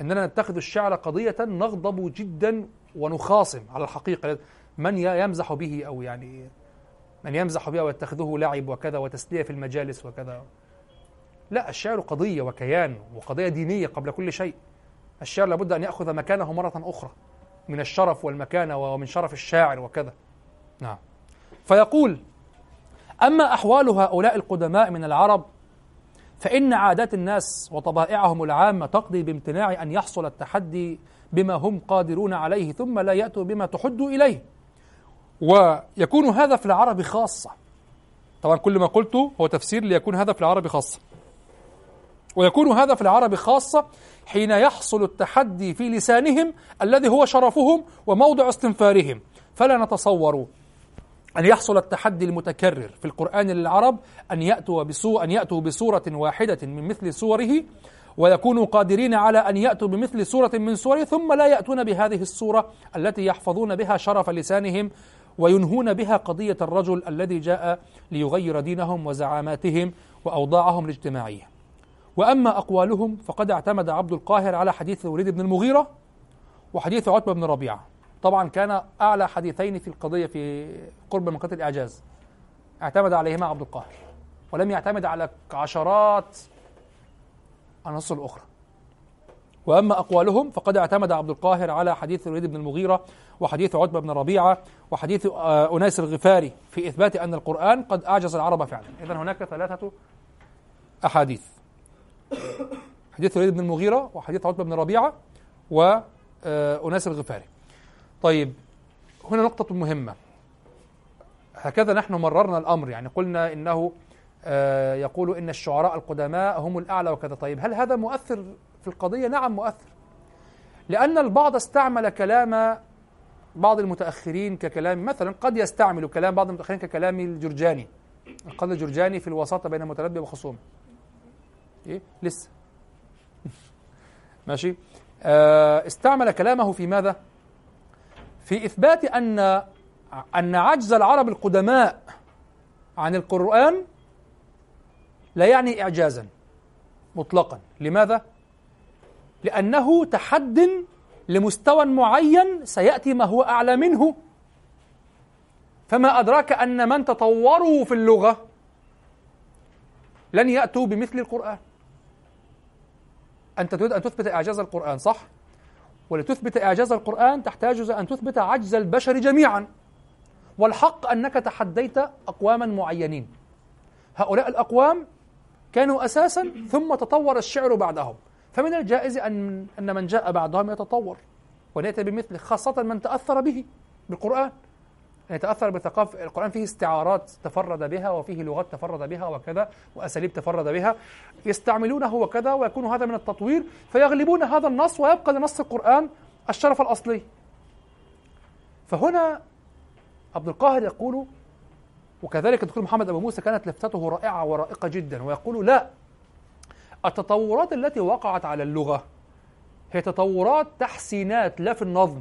أننا نتخذ الشعر قضية نغضب جدا ونخاصم على الحقيقة. من يمزح به أو يعني من يمزح به ويتخذه لعب وكذا وتسلية في المجالس وكذا. لا الشعر قضية وكيان وقضية دينية قبل كل شيء. الشعر لابد أن يأخذ مكانه مرة أخرى من الشرف والمكانة ومن شرف الشاعر وكذا. نعم. فيقول أما أحوال هؤلاء القدماء من العرب فإن عادات الناس وطبائعهم العامة تقضي بامتناع أن يحصل التحدي بما هم قادرون عليه ثم لا يأتوا بما تحدوا إليه. ويكون هذا في العرب خاصة. طبعا كل ما قلته هو تفسير ليكون هذا في العرب خاصة. ويكون هذا في العرب خاصة حين يحصل التحدي في لسانهم الذي هو شرفهم وموضع استنفارهم. فلا نتصور أن يحصل التحدي المتكرر في القرآن للعرب أن يأتوا بسو أن يأتوا بسورة واحدة من مثل سوره ويكونوا قادرين على أن يأتوا بمثل سورة من سوره ثم لا يأتون بهذه السورة التي يحفظون بها شرف لسانهم وينهون بها قضية الرجل الذي جاء ليغير دينهم وزعاماتهم وأوضاعهم الاجتماعية. وأما أقوالهم فقد اعتمد عبد القاهر على حديث الوليد بن المغيرة وحديث عتبة بن ربيعة. طبعا كان أعلى حديثين في القضية في قرب منطقة الإعجاز. اعتمد عليهما عبد القاهر ولم يعتمد على عشرات النصوص الأخرى. وأما أقوالهم فقد اعتمد عبد القاهر على حديث الوليد بن المغيرة وحديث عتبة بن ربيعة وحديث آه، أناس الغفاري في إثبات أن القرآن قد أعجز العرب فعلا. إذا هناك ثلاثة أحاديث. حديث الوليد بن المغيرة وحديث عتبة بن ربيعة وأناس الغفاري. طيب هنا نقطة مهمة. هكذا نحن مررنا الأمر يعني قلنا إنه آه، يقول إن الشعراء القدماء هم الأعلى وكذا. طيب هل هذا مؤثر في القضية؟ نعم مؤثر. لأن البعض استعمل كلام بعض المتأخرين ككلام مثلا قد يستعمل كلام بعض المتأخرين ككلام الجرجاني. القاضي الجرجاني في الوساطة بين المتنبي وخصومه إيه؟ لسه. ماشي؟ آه استعمل كلامه في ماذا؟ في إثبات أن أن عجز العرب القدماء عن القرآن لا يعني إعجازا مطلقا لماذا؟ لأنه تحد لمستوى معين سيأتي ما هو أعلى منه فما أدراك أن من تطوروا في اللغة لن يأتوا بمثل القرآن أنت تريد أن تثبت إعجاز القرآن صح؟ ولتثبت إعجاز القرآن تحتاج أن تثبت عجز البشر جميعا. والحق أنك تحديت أقواما معينين. هؤلاء الأقوام كانوا أساسا ثم تطور الشعر بعدهم. فمن الجائز أن أن من جاء بعدهم يتطور ونأتي بمثله خاصة من تأثر به بالقرآن. يتأثر بثقافة القرآن فيه استعارات تفرد بها وفيه لغات تفرد بها وكذا وأساليب تفرد بها. يستعملونه وكذا ويكون هذا من التطوير فيغلبون هذا النص ويبقى لنص القرآن الشرف الأصلي. فهنا عبد القاهر يقول وكذلك الدكتور محمد أبو موسى كانت لفتته رائعة ورائقة جدا ويقول لا التطورات التي وقعت على اللغة هي تطورات تحسينات لا في النظم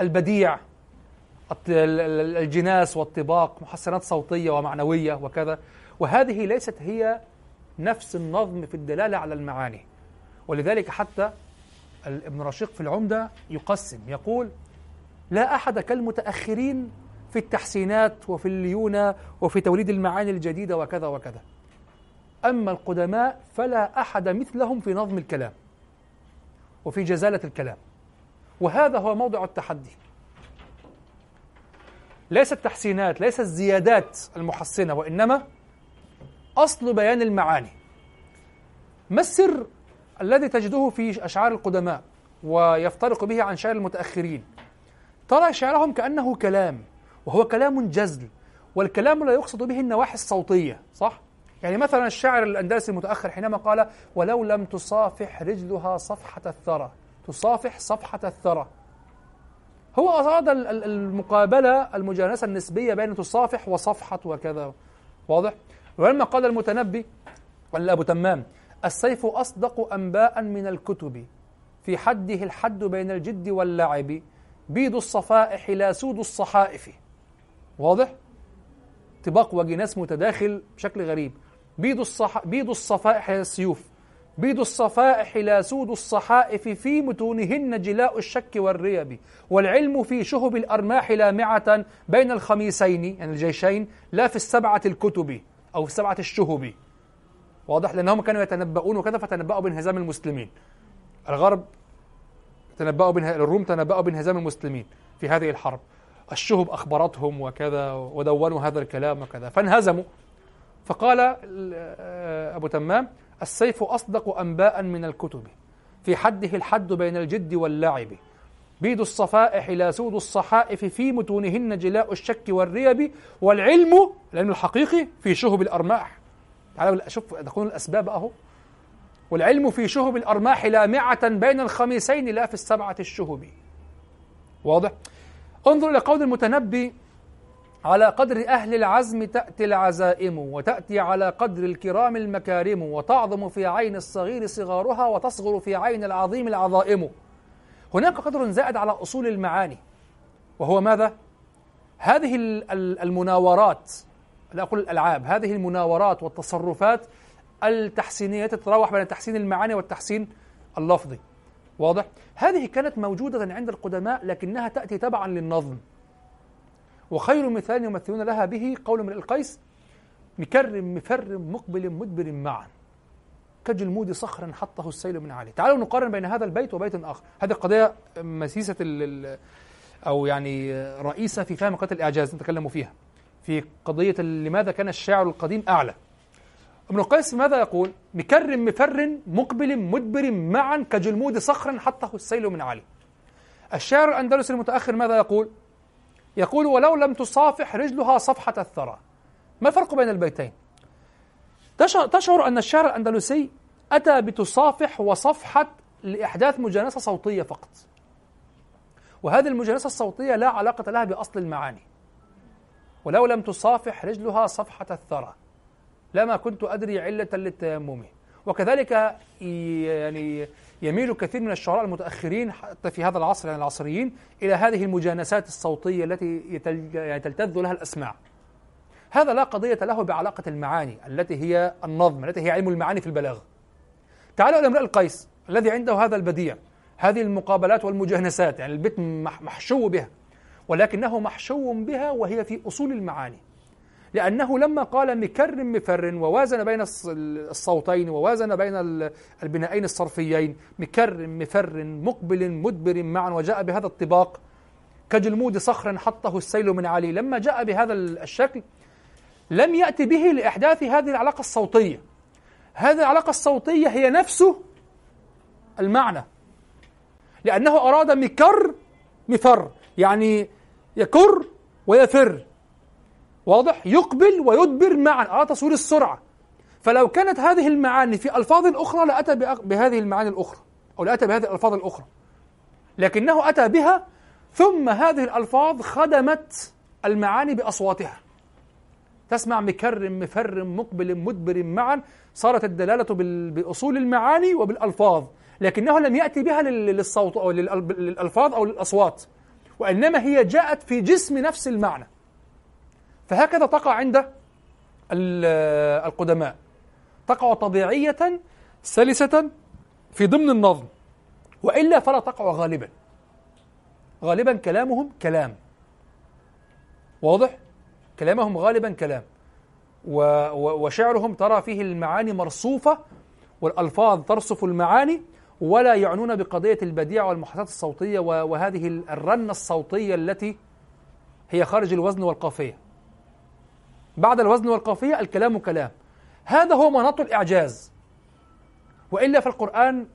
البديع الجناس والطباق محسنات صوتية ومعنوية وكذا. وهذه ليست هي نفس النظم في الدلالة على المعاني. ولذلك حتى ابن رشيق في العمدة يقسم يقول لا أحد كالمتأخرين في التحسينات وفي الليونة وفي توليد المعاني الجديدة وكذا وكذا. أما القدماء فلا أحد مثلهم في نظم الكلام وفي جزالة الكلام. وهذا هو موضع التحدي. ليس التحسينات ليس الزيادات المحسنة وإنما أصل بيان المعاني. ما السر الذي تجده في أشعار القدماء ويفترق به عن شعر المتأخرين؟ ترى شعرهم كأنه كلام وهو كلام جزل والكلام لا يقصد به النواحي الصوتية صح؟ يعني مثلا الشاعر الأندلسي المتأخر حينما قال ولو لم تصافح رجلها صفحة الثرى تصافح صفحة الثرى. هو أراد المقابلة المجانسة النسبية بين تصافح وصفحة وكذا واضح؟ ولما قال المتنبي ولا أبو تمام السيف أصدق أنباء من الكتب في حده الحد بين الجد واللعب بيض الصفائح لا سود الصحائف واضح؟ طباق وجناس متداخل بشكل غريب بيض الصح... بيض الصفائح السيوف بيض الصفائح لا سود الصحائف في متونهن جلاء الشك والريب والعلم في شهب الأرماح لامعة بين الخميسين يعني الجيشين لا في السبعة الكتب أو في السبعة الشهب. واضح؟ لأنهم كانوا يتنبؤون وكذا فتنبؤوا بانهزام المسلمين. الغرب تنبؤوا بانه... الروم تنبؤوا بانهزام المسلمين في هذه الحرب. الشهب أخبرتهم وكذا ودونوا هذا الكلام وكذا فانهزموا. فقال أبو تمام السيف أصدق أنباء من الكتب في حده الحد بين الجد واللعب بيد الصفائح لا سود الصحائف في متونهن جلاء الشك والريب والعلم العلم الحقيقي في شهب الأرماح. تعالوا شوف تكون الأسباب أهو. والعلم في شهب الأرماح لامعة بين الخميسين لا في السبعة الشهب. واضح؟ انظر إلى قول المتنبي على قدر أهل العزم تأتي العزائم وتأتي على قدر الكرام المكارم وتعظم في عين الصغير صغارها وتصغر في عين العظيم العظائم هناك قدر زائد على أصول المعاني وهو ماذا؟ هذه المناورات لا أقول الألعاب هذه المناورات والتصرفات التحسينية تتراوح بين تحسين المعاني والتحسين اللفظي واضح؟ هذه كانت موجودة عند القدماء لكنها تأتي تبعا للنظم وخير مثال يمثلون لها به قول من القيس مكرم مفر مقبل مدبر معا كجلمود صخر حطه السيل من عليه تعالوا نقارن بين هذا البيت وبيت آخر. هذه قضية مسيسة أو يعني رئيسة في فهم قضية الإعجاز نتكلم فيها. في قضية لماذا كان الشاعر القديم أعلى. ابن القيس ماذا يقول؟ مكرم مفر مقبل مدبر معا كجلمود صخر حطه السيل من عليه الشاعر الأندلسي المتأخر ماذا يقول؟ يقول ولو لم تصافح رجلها صفحة الثرى. ما الفرق بين البيتين؟ تشعر أن الشعر الأندلسي أتى بتصافح وصفحة لإحداث مجانسة صوتية فقط. وهذه المجانسة الصوتية لا علاقة لها بأصل المعاني. ولو لم تصافح رجلها صفحة الثرى. لما كنت أدري علة للتيمم. وكذلك يعني يميل كثير من الشعراء المتأخرين حتى في هذا العصر يعني العصريين إلى هذه المجانسات الصوتية التي يعني تلتذ لها الأسماع. هذا لا قضية له بعلاقة المعاني التي هي النظم التي هي علم المعاني في البلاغة تعالوا إلى امرئ القيس الذي عنده هذا البديع. هذه المقابلات والمجانسات يعني البيت محشو بها ولكنه محشو بها وهي في أصول المعاني. لأنه لما قال مكر مفر ووازن بين الصوتين ووازن بين البنائين الصرفيين مكر مفر مقبل مدبر معا وجاء بهذا الطباق كجلمود صخر حطه السيل من علي. لما جاء بهذا الشكل لم يأتي به لإحداث هذه العلاقة الصوتية. هذه العلاقة الصوتية هي نفسه المعنى. لأنه أراد مكر مفر يعني يكر ويفر. واضح؟ يقبل ويدبر معا. على تصوير السرعة. فلو كانت هذه المعاني في ألفاظ أخرى لأتى بهذه المعاني الأخرى أو لأتى بهذه الألفاظ الأخرى. لكنه أتى بها ثم هذه الألفاظ خدمت المعاني بأصواتها. تسمع مكرم مفرم مقبل مدبر معا. صارت الدلالة بأصول المعاني وبالألفاظ. لكنه لم يأتي بها للصوت أو للألفاظ أو للأصوات. وإنما هي جاءت في جسم نفس المعنى. فهكذا تقع عند القدماء. تقع طبيعية سلسة في ضمن النظم وإلا فلا تقع غالبا. غالبا كلامهم كلام. واضح؟ كلامهم غالبا كلام. وشعرهم ترى فيه المعاني مرصوفة والألفاظ ترصف المعاني ولا يعنون بقضية البديع والمحاطات الصوتية وهذه الرنة الصوتية التي هي خارج الوزن والقافية. بعد الوزن والقافية الكلام كلام. هذا هو مناط الإعجاز. وإلا فالقرآن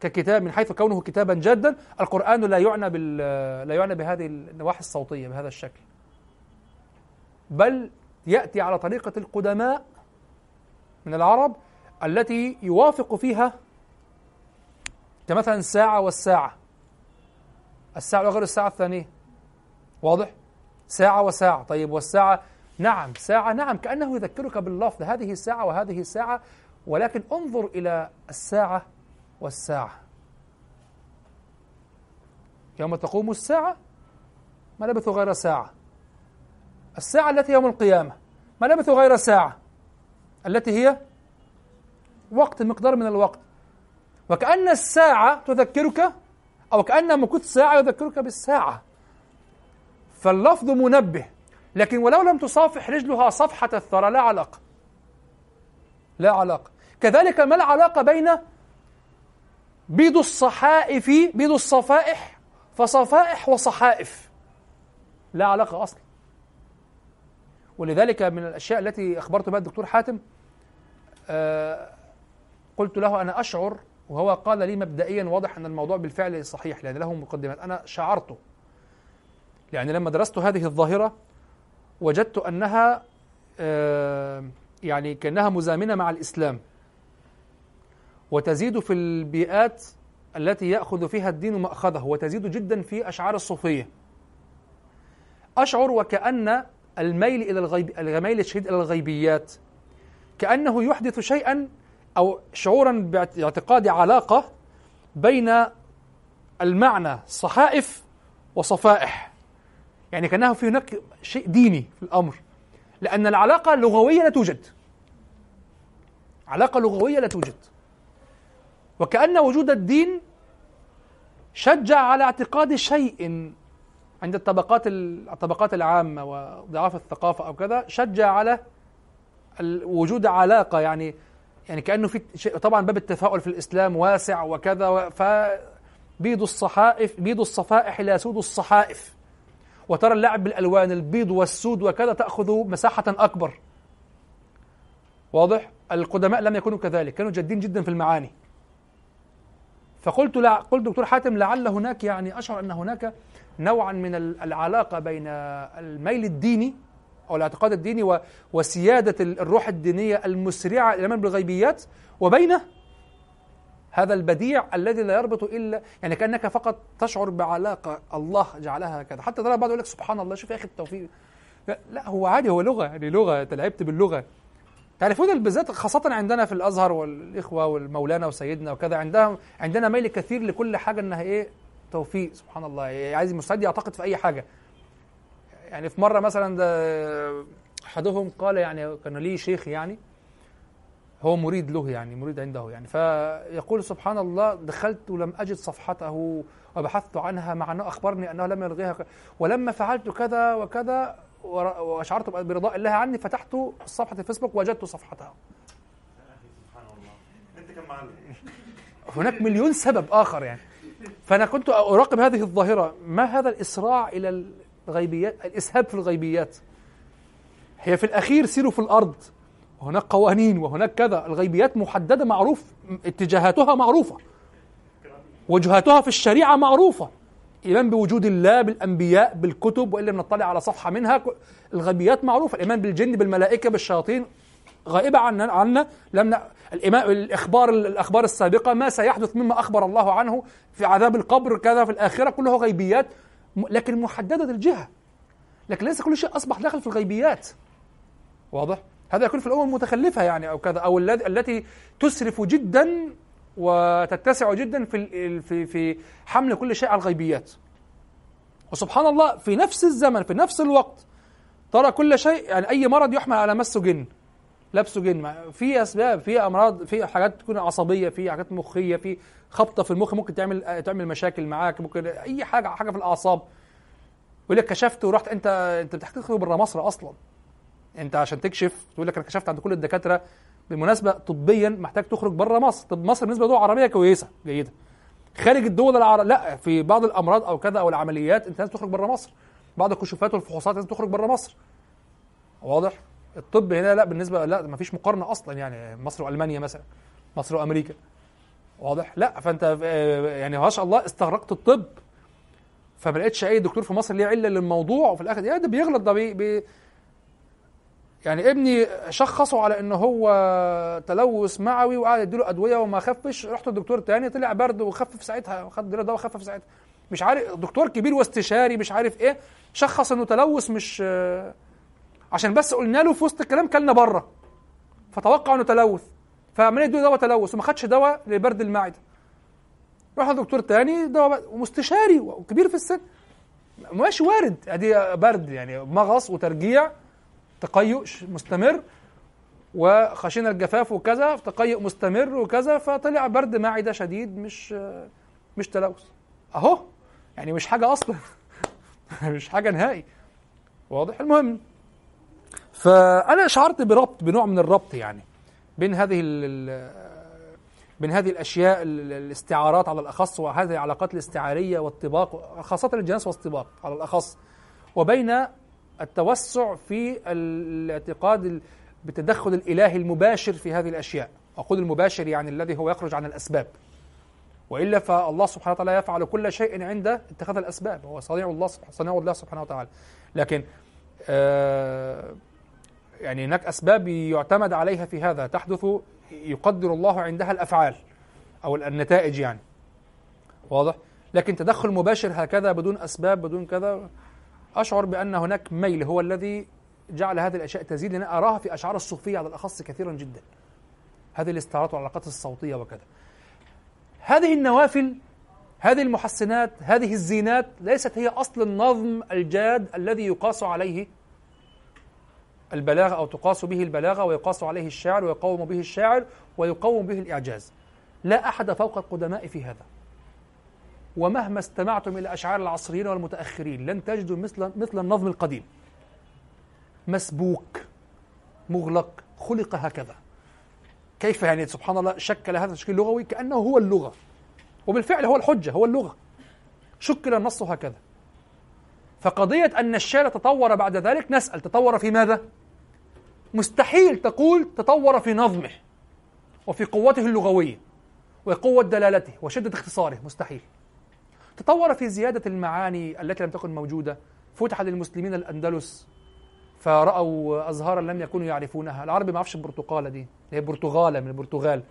ككتاب من حيث كونه كتابا جادا القرآن لا يعنى بال لا يعنى بهذه النواحي الصوتية بهذا الشكل. بل يأتي على طريقة القدماء من العرب التي يوافق فيها كمثلا الساعة والساعة. الساعة غير الساعة الثانية. واضح؟ ساعة وساعة. طيب والساعة نعم ساعة نعم كأنه يذكرك باللفظ هذه الساعة وهذه الساعة ولكن انظر إلى الساعة والساعة. يوم تقوم الساعة ما لبثوا غير ساعة. الساعة التي يوم القيامة ما لبثوا غير ساعة. التي هي؟ وقت مقدار من الوقت. وكأن الساعة تذكرك أو كأن مكث ساعة يذكرك بالساعة. فاللفظ منبه. لكن ولو لم تصافح رجلها صفحة الثرى لا علاقة. لا علاقة. كذلك ما العلاقة بين بيض الصحائف بيض الصفائح فصفائح وصحائف؟ لا علاقة أصلا. ولذلك من الأشياء التي أخبرت بها الدكتور حاتم آه قلت له أنا أشعر وهو قال لي مبدئيا واضح أن الموضوع بالفعل صحيح لأن له مقدمات. أنا شعرته يعني لما درست هذه الظاهرة وجدت أنها آه يعني كأنها مزامنة مع الإسلام. وتزيد في البيئات التي يأخذ فيها الدين مأخذه وتزيد جدا في أشعار الصوفية. أشعر وكأن الميل إلى الغيب الميل الشديد إلى الغيبيات. كأنه يحدث شيئا أو شعورا باعتقاد علاقة بين المعنى صحائف وصفائح. يعني كأنه في هناك شيء ديني في الأمر. لأن العلاقة لغوية لا توجد. علاقة لغوية لا توجد. وكأن وجود الدين شجع على اعتقاد شيء عند الطبقات الطبقات العامة وضعاف الثقافة أو كذا شجع على وجود علاقة. يعني يعني كأنه في شيء طبعا باب التفاؤل في الإسلام واسع وكذا فبيض الصحائف بيض الصفائح لا سود الصحائف. وترى اللعب بالألوان البيض والسود وكذا تأخذ مساحة أكبر واضح؟ القدماء لم يكونوا كذلك كانوا جادين جدا في المعاني فقلت لا قلت دكتور حاتم لعل هناك يعني أشعر أن هناك نوعا من العلاقة بين الميل الديني أو الاعتقاد الديني وسيادة الروح الدينية المسرعة إلى الايمان بالغيبيات وبين هذا البديع الذي لا يربط الا يعني كأنك فقط تشعر بعلاقة الله جعلها هكذا حتى ترى بعض يقول لك سبحان الله شوف يا أخي التوفيق. لا هو عادي هو لغة يعني لغة أنت لعبت باللغة. تعرفون بالذات خاصة عندنا في الأزهر والإخوة والمولانا وسيدنا وكذا عندها عندنا ميل كثير لكل حاجة إنها إيه؟ توفيق سبحان الله. عايز مستعد يعتقد في أي حاجة. يعني في مرة مثلا ده أحدهم قال يعني كان لي شيخ يعني هو مريد له يعني مريد عنده يعني. فيقول سبحان الله دخلت ولم أجد صفحته وبحثت عنها مع أنه أخبرني أنه لم يلغيها. ولما فعلت كذا وكذا وأشعرت برضاء الله عني فتحت صفحه الفيسبوك وجدت صفحتها. سبحان الله انت كم معلم هناك مليون سبب آخر يعني. فأنا كنت أراقب هذه الظاهرة. ما هذا الإسراع إلى الغيبيات الإسهاب في الغيبيات؟ هي في الأخير سيروا في الأرض. وهناك قوانين وهناك كذا. الغيبيات محددة معروف اتجاهاتها معروفة. وجهاتها في الشريعة معروفة. الايمان بوجود الله بالأنبياء بالكتب والا نطلع على صفحة منها الغيبيات معروفة. الإيمان بالجن بالملائكة بالشياطين غائبة عنا عنا. لم ن... الايمان الأخبار الأخبار السابقة ما سيحدث مما أخبر الله عنه في عذاب القبر كذا في الآخرة. كله غيبيات. لكن محددة الجهة. لكن ليس كل شيء أصبح داخل في الغيبيات. واضح؟ هذا يكون في الأمم المتخلفه يعني أو كذا أو التي تسرف جدا وتتسع جدا في في في حمل كل شيء على الغيبيات. وسبحان الله في نفس الزمن في نفس الوقت ترى كل شيء يعني أي مرض يحمل على مسه جن لبسه جن في أسباب في أمراض في حاجات تكون عصبية في حاجات مخية في خبطة في المخ ممكن تعمل تعمل مشاكل معاك ممكن أي حاجة حاجة في الأعصاب. يقول لك كشفت ورحت بتحتاج تخرج بره مصر أصلا. انت عشان تكشف تقول لك أنا كشفت عند كل الدكاترة بالمناسبة طبيا محتاج تخرج بره مصر. طب مصر بالنسبة لدول عربية كويسة جيدة. خارج الدول العربيه لا في بعض الأمراض أو كذا أو العمليات أنت لازم تخرج بره مصر. بعض الكشوفات والفحوصات لازم تخرج بره مصر. واضح؟ الطب هنا لا بالنسبة لا ما فيش مقارنة أصلا يعني مصر وألمانيا مثلا مصر وأمريكا. واضح؟ لا فأنت يعني ما شاء الله استغرقت الطب. فما لقيتش أي دكتور في مصر ليه علة للموضوع وفي الآخر يا ده بيغلط ده بي, بي يعني ابني شخصوا على ان هو تلوث معوي وقعد يديله أدوية وما خفش. رحت لدكتور تاني طلع برد وخفف ساعتها خد دواء خفف ساعتها. مش عارف دكتور كبير واستشاري مش عارف إيه. شخص إنه تلوث مش عشان بس قلنا له في وسط الكلام كلنا بره. فتوقع إنه تلوث. فعمل يدوا دواء تلوث وما خدش دواء لبرد المعدة. راح لدكتور تاني دواء ومستشاري وكبير في السن. ماشي وارد. ادي برد يعني مغص وترجيع. تقيؤ مستمر وخشينا الجفاف وكذا تقيؤ مستمر وكذا فطلع برد معده شديد مش مش تلوث. أهو يعني مش حاجة أصلا مش حاجة نهائي. واضح؟ المهم. فأنا شعرت بربط بنوع من الربط يعني بين هذه بين هذه الأشياء الاستعارات على الأخص وهذه العلاقات الاستعارية والطباق خاصة الجنس والطباق على الأخص. وبين التوسع في الاعتقاد بتدخل الإله المباشر في هذه الأشياء. أقول المباشر يعني الذي هو يخرج عن الأسباب. وإلا فالله سبحانه وتعالى يفعل كل شيء عند اتخاذ الأسباب. هو صنيع الله صنيع الله سبحانه وتعالى. لكن آه يعني هناك أسباب يعتمد عليها في هذا. تحدث يقدر الله عندها الأفعال أو النتائج يعني. واضح؟ لكن تدخل مباشر هكذا بدون أسباب بدون كذا أشعر بأن هناك ميل هو الذي جعل هذه الأشياء تزيد لأن أراها في أشعار الصوفية على الأخص كثيرا جدا. هذه الاستعارات والعلاقات الصوتية وكذا. هذه النوافل هذه المحسنات هذه الزينات ليست هي أصل النظم الجاد الذي يقاس عليه البلاغة أو تقاس به البلاغة ويقاس عليه الشعر ويقوم به الشاعر ويقوم به الإعجاز. لا أحد فوق القدماء في هذا. ومهما استمعتم إلى أشعار العصريين والمتأخرين لن تجدوا مثل مثل النظم القديم. مسبوك مغلق خلق هكذا. كيف يعني؟ سبحان الله شكل هذا التشكيل اللغوي كأنه هو اللغة. وبالفعل هو الحجة هو اللغة. شكل النص هكذا. فقضية أن الشعر تطور بعد ذلك نسأل تطور في ماذا؟ مستحيل تقول تطور في نظمه وفي قوته اللغوية وقوة دلالته وشدة اختصاره مستحيل. تطور في زيادة المعاني التي لم تكن موجودة. فتح للمسلمين الأندلس فرأوا أزهارا لم يكونوا يعرفونها. العربي ما يعرفش البرتقالة دي هي برتغالة من البرتغال.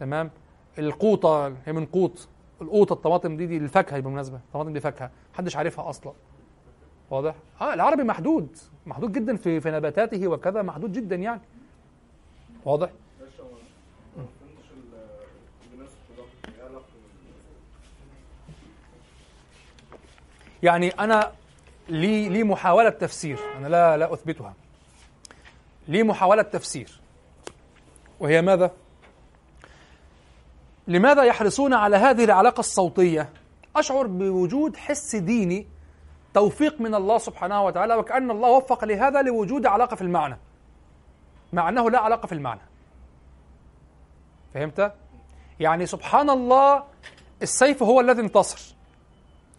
تمام؟ القوطة هي من قوط القوطة الطماطم دي دي الفاكهة بالمناسبة الطماطم دي فاكهة. محدش عارفها أصلا. واضح؟ آه العربي محدود. محدود جدا في في نباتاته وكذا محدود جدا يعني. واضح؟ يعني أنا لي لي محاولة تفسير أنا لا لا أثبتها لي محاولة تفسير وهي ماذا؟ لماذا يحرصون على هذه العلاقة الصوتية؟ أشعر بوجود حس ديني توفيق من الله سبحانه وتعالى وكأن الله وفق لهذا لوجود علاقة في المعنى مع أنه لا علاقة في المعنى فهمت؟ يعني سبحان الله السيف هو الذي انتصر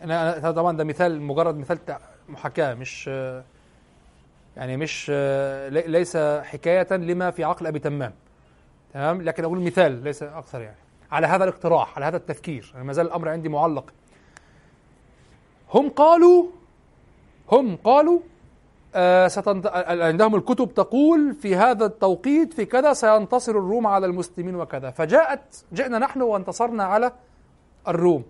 أنا طبعا ده مثال مجرد مثال محاكاة مش يعني مش ليس حكاية لما في عقل أبي تمام. تمام؟ لكن أقول مثال ليس أكثر يعني. على هذا الاقتراح على هذا التفكير أنا ما زال الأمر عندي معلق. هم قالوا هم قالوا آه ستنت... عندهم الكتب تقول في هذا التوقيت في كذا سينتصر الروم على المسلمين وكذا. فجاءت جئنا نحن وانتصرنا على الروم.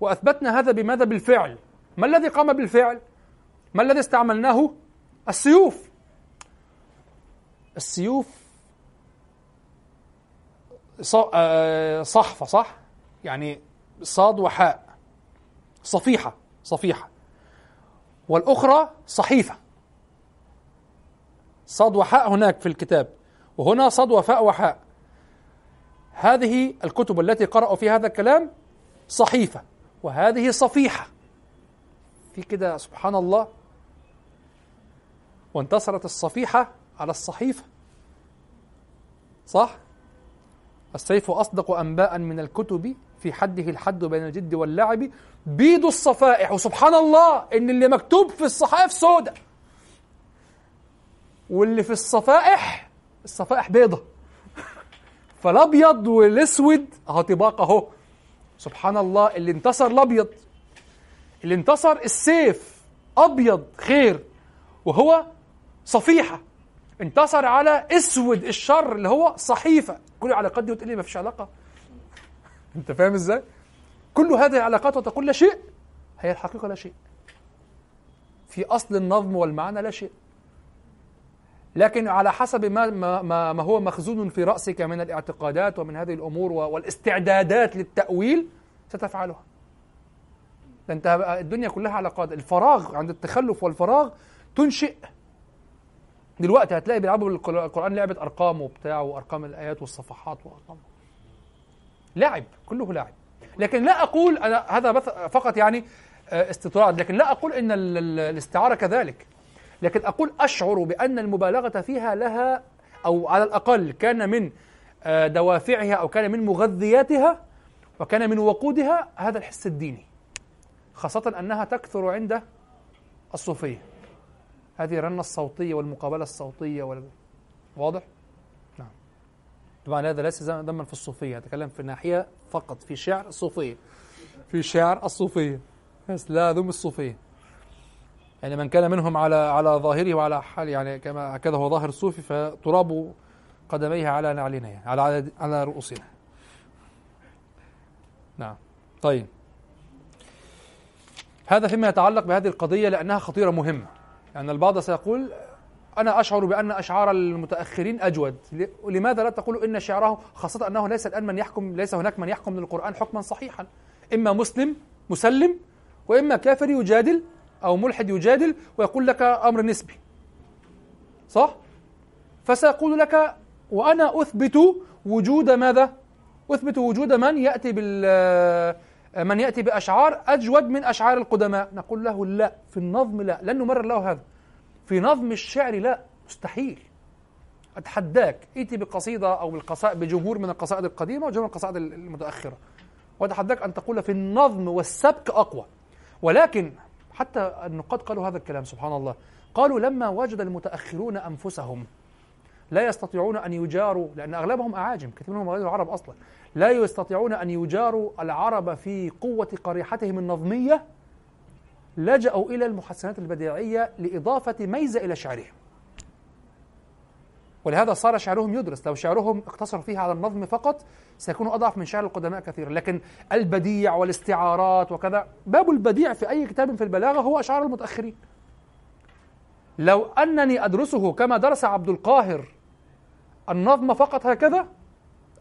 وأثبتنا هذا بماذا؟ بالفعل. ما الذي قام بالفعل؟ ما الذي استعملناه؟ السيوف. السيوف آه، صحفة صح؟ يعني صاد وحاء. صفيحة صفيحة. والأخرى صحيفة. صاد وحاء هناك في الكتاب. وهنا صاد وفاء وحاء. هذه الكتب التي قرأوا في هذا الكلام صحيفة. وهذه صفيحة. في كده سبحان الله وانتصرت الصفيحة على الصحيفة. صح؟ السيف أصدق أنباء من الكتب في حده الحد بين الجد واللعب. بيض الصفائح. وسبحان الله إن اللي مكتوب في الصحائف سودة. واللي في الصفائح الصفائح بيضة. فالأبيض والأسود أهو طباق أهو سبحان الله اللي انتصر الأبيض اللي انتصر السيف أبيض خير وهو صفيحة. انتصر على أسود الشر اللي هو صحيفة. كل العلاقات دي وتقول لي ما فيش علاقة. انت فاهم إزاي؟ كل هذه العلاقات وتقول لا شيء هي الحقيقة لا شيء. في أصل النظم والمعنى لا شيء. لكن على حسب ما, ما, ما هو مخزون في رأسك من الاعتقادات ومن هذه الأمور والاستعدادات للتأويل ستفعلها. انت الدنيا كلها علاقات الفراغ عند التخلف والفراغ تنشئ. دلوقتي هتلاقي بيلعبوا القرآن لعبة أرقام وبتاع وأرقام الآيات والصفحات وأرقام. لعب كله لعب لكن لا أقول أنا هذا فقط يعني آه، استطراد لكن لا أقول إن الاستعارة كذلك. لكن أقول أشعر بأن المبالغة فيها لها أو على الأقل كان من آه، دوافعها أو كان من مغذياتها وكان من وقودها هذا الحس الديني خاصة أنها تكثر عند الصوفية. هذه الرنة الصوتية والمقابلة الصوتية وال... واضح؟ نعم. طبعا هذا ليس ذما في الصوفية أتكلم في ناحية فقط في شعر الصوفية. في شعر الصوفية. لا ذم الصوفية. يعني من كان منهم على على ظاهره وعلى حال يعني كما هكذا هو ظاهر الصوفي فتراب قدميه على نعلنا يعني على على رؤوسنا. نعم. طيب. هذا فيما يتعلق بهذه القضية لأنها خطيرة مهمة. يعني البعض سيقول أنا أشعر بأن أشعار المتأخرين أجود. لماذا لا تقول إن شعره خاصة أنه ليس الآن من يحكم ليس هناك من يحكم من القرآن حكما صحيحا؟ إما مسلم مسلم وإما كافر يجادل أو ملحد يجادل ويقول لك أمر نسبي. صح؟ فسيقول لك وأنا أثبت وجود ماذا؟ أثبت وجود من يأتي بال من يأتي بأشعار أجود من أشعار القدماء. نقول له لا في النظم لا لن نمرر له هذا. في نظم الشعر لا مستحيل. أتحداك. ائتي بقصيدة أو بالقصائد بجمهور من القصائد القديمة وجمهور القصائد المتأخرة. وأتحداك أن تقول في النظم والسبك أقوى. ولكن حتى النقاد قالوا هذا الكلام سبحان الله. قالوا لما وجد المتأخرون أنفسهم لا يستطيعون أن يجاروا لأن أغلبهم أعاجم كثير منهم غير العرب أصلا. لا يستطيعون أن يجاروا العرب في قوة قريحتهم النظمية لجأوا إلى المحسنات البديعية لإضافة ميزة إلى شعرهم. ولهذا صار شعرهم يدرس. لو شعرهم اقتصر فيه على النظم فقط سيكون أضعف من شعر القدماء كثيرا. لكن البديع والاستعارات وكذا باب البديع في أي كتاب في البلاغة هو أشعار المتأخرين. لو أنني أدرسه كما درس عبد القاهر النظم فقط هكذا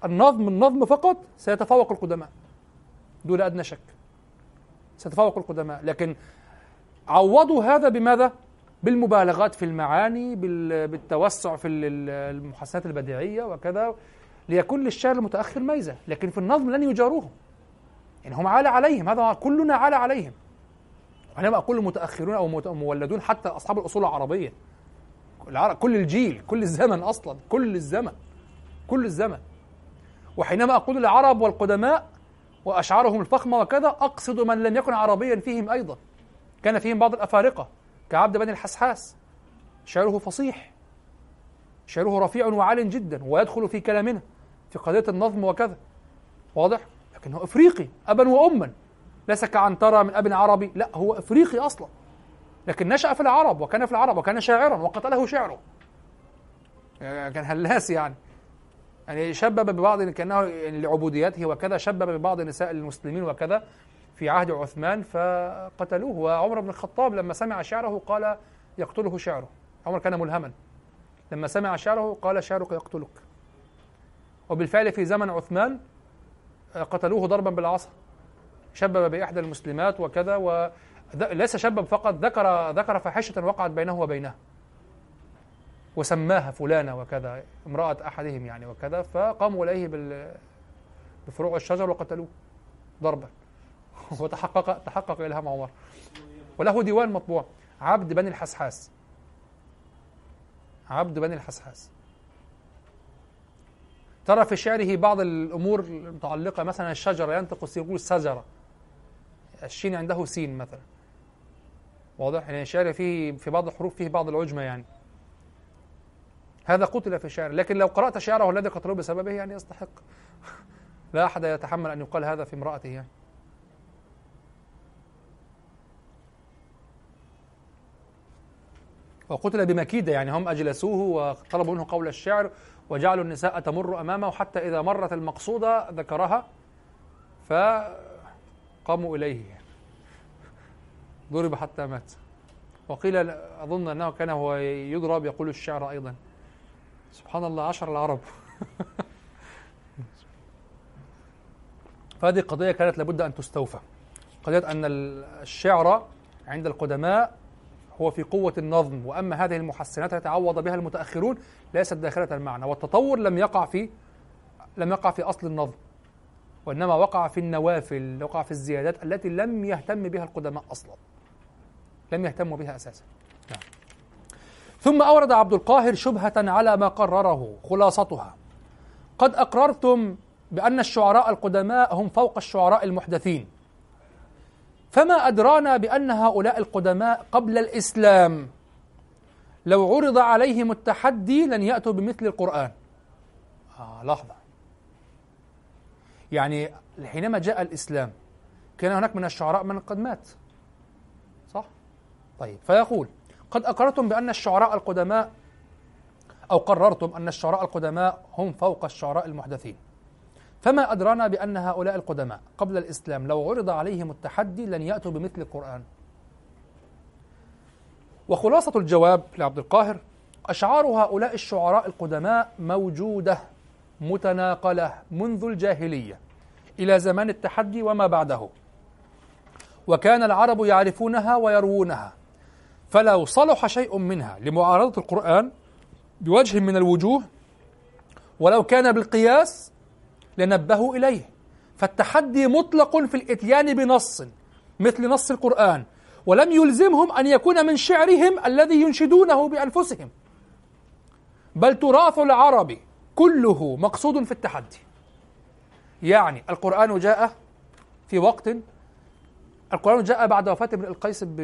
النظم النظم فقط سيتفوق القدماء. دون أدنى شك. سيتفوق القدماء. لكن عوضوا هذا بماذا؟ بالمبالغات في المعاني بالتوسع في المحسنات البديعية وكذا ليكون للشعر المتأخر ميزة لكن في النظم لن يجاروهم. يعني هم عالى عليهم هذا كلنا عالى عليهم. وحينما أقول المتأخرون أو مولدون حتى أصحاب الأصول العربية. كل الجيل كل الزمن أصلا كل الزمن كل الزمن. وحينما أقول العرب والقدماء وأشعارهم الفخمة وكذا أقصد من لم يكن عربيا فيهم أيضا. كان فيهم بعض الأفارقة. كعبد بن الحسحاس شعره فصيح. شعره رفيع وعال جدا ويدخل في كلامنا في قضية النظم وكذا. واضح؟ لكنه إفريقي أبا وأما. ليس كعنترة من أب عربي. لا هو إفريقي أصلا. لكن نشأ في العرب وكان في العرب وكان شاعرا وقتله شعره. يعني كان هلاس يعني. يعني شبب ببعض كأنه يعني لعبوديته وكذا شبب ببعض نساء المسلمين وكذا. في عهد عثمان فقتلوه. وعمر بن الخطاب لما سمع شعره قال يقتله شعره. عمر كان ملهما. لما سمع شعره قال شعرك يقتلك. وبالفعل في زمن عثمان قتلوه ضربا بالعصا. شبب بإحدى المسلمات وكذا وليس شبب فقط ذكر ذكر فاحشة وقعت بينه وبينها وسماها فلانة وكذا امرأة أحدهم يعني وكذا فقاموا إليه بفروع الشجر وقتلوه ضربا. وتحقق تحقق إلهام عمر. وله ديوان مطبوع. عبد بني الحسحاس. عبد بني الحسحاس. ترى في شعره بعض الأمور المتعلقة مثلا الشجرة ينطق يقول سجرة. الشين عنده سين مثلا. واضح؟ يعني الشعر فيه في بعض الحروف فيه بعض العجمة يعني. هذا قتل في الشعر. لكن لو قرأت شعره الذي قتلوه بسببه يعني يستحق. لا أحد يتحمل أن يقال هذا في امرأته يعني. وقتل بمكيدة يعني هم أجلسوه وطلبوا منه قول الشعر وجعلوا النساء تمر أمامه حتى إذا مرت المقصودة ذكرها فقاموا إليه. ضرب حتى مات. وقيل أظن أنه كان هو يضرب يقول الشعر أيضا. سبحان الله عشر العرب. فهذه قضية كانت لابد أن تستوفى. قضية أن الشعر عند القدماء هو في قوة النظم وأما هذه المحسنات التي عوض بها المتأخرون ليست داخلة المعنى والتطور لم يقع في لم يقع في أصل النظم وإنما وقع في النوافل وقع في الزيادات التي لم يهتم بها القدماء أصلا لم يهتموا بها أساسا. نعم. ثم أورد عبد القاهر شبهة على ما قرره خلاصتها. قد أقررتم بأن الشعراء القدماء هم فوق الشعراء المحدثين. فما أدرانا بأن هؤلاء القدماء قبل الإسلام؟ لو عرض عليهم التحدي لن يأتوا بمثل القرآن. آه لحظة. يعني حينما جاء الإسلام كان هناك من الشعراء من قد مات. صح؟ طيب فيقول قد أقررتم بأن الشعراء القدماء أو قررتم أن الشعراء القدماء هم فوق الشعراء المحدثين. فما أدرانا بأن هؤلاء القدماء قبل الإسلام لو عرض عليهم التحدي لن يأتوا بمثل القرآن. وخلاصة الجواب لعبد القاهر أشعار هؤلاء الشعراء القدماء موجودة متناقلة منذ الجاهلية إلى زمان التحدي وما بعده. وكان العرب يعرفونها ويروونها فلو صلح شيء منها لمعارضة القرآن بوجه من الوجوه ولو كان بالقياس لنبهوا إليه. فالتحدي مطلق في الإتيان بنص مثل نص القرآن. ولم يلزمهم أن يكون من شعرهم الذي ينشدونه بأنفسهم. بل تراث العرب كله مقصود في التحدي. يعني القرآن جاء في وقت القرآن جاء بعد وفاة ابن القيس ب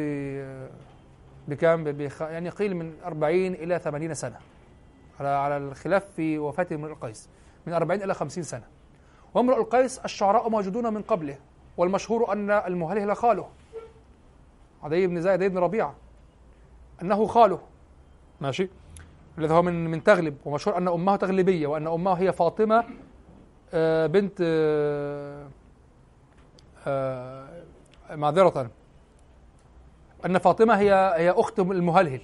بكام؟ بخ... يعني قيل من 40 إلى 80 سنة. على على الخلاف في وفاة امرؤ القيس. من 40 إلى 50 سنة. وامرؤ القيس الشعراء موجودون من قبله والمشهور أن المهلهل خاله عدي بن زيد بن ربيعة. أنه خاله. ماشي؟ الذي هو من من تغلب. ومشهور أن أمه تغلبية وأن أمه هي فاطمة آه، بنت آه، آه، معذرة. أن فاطمة هي هي أخت المهلهل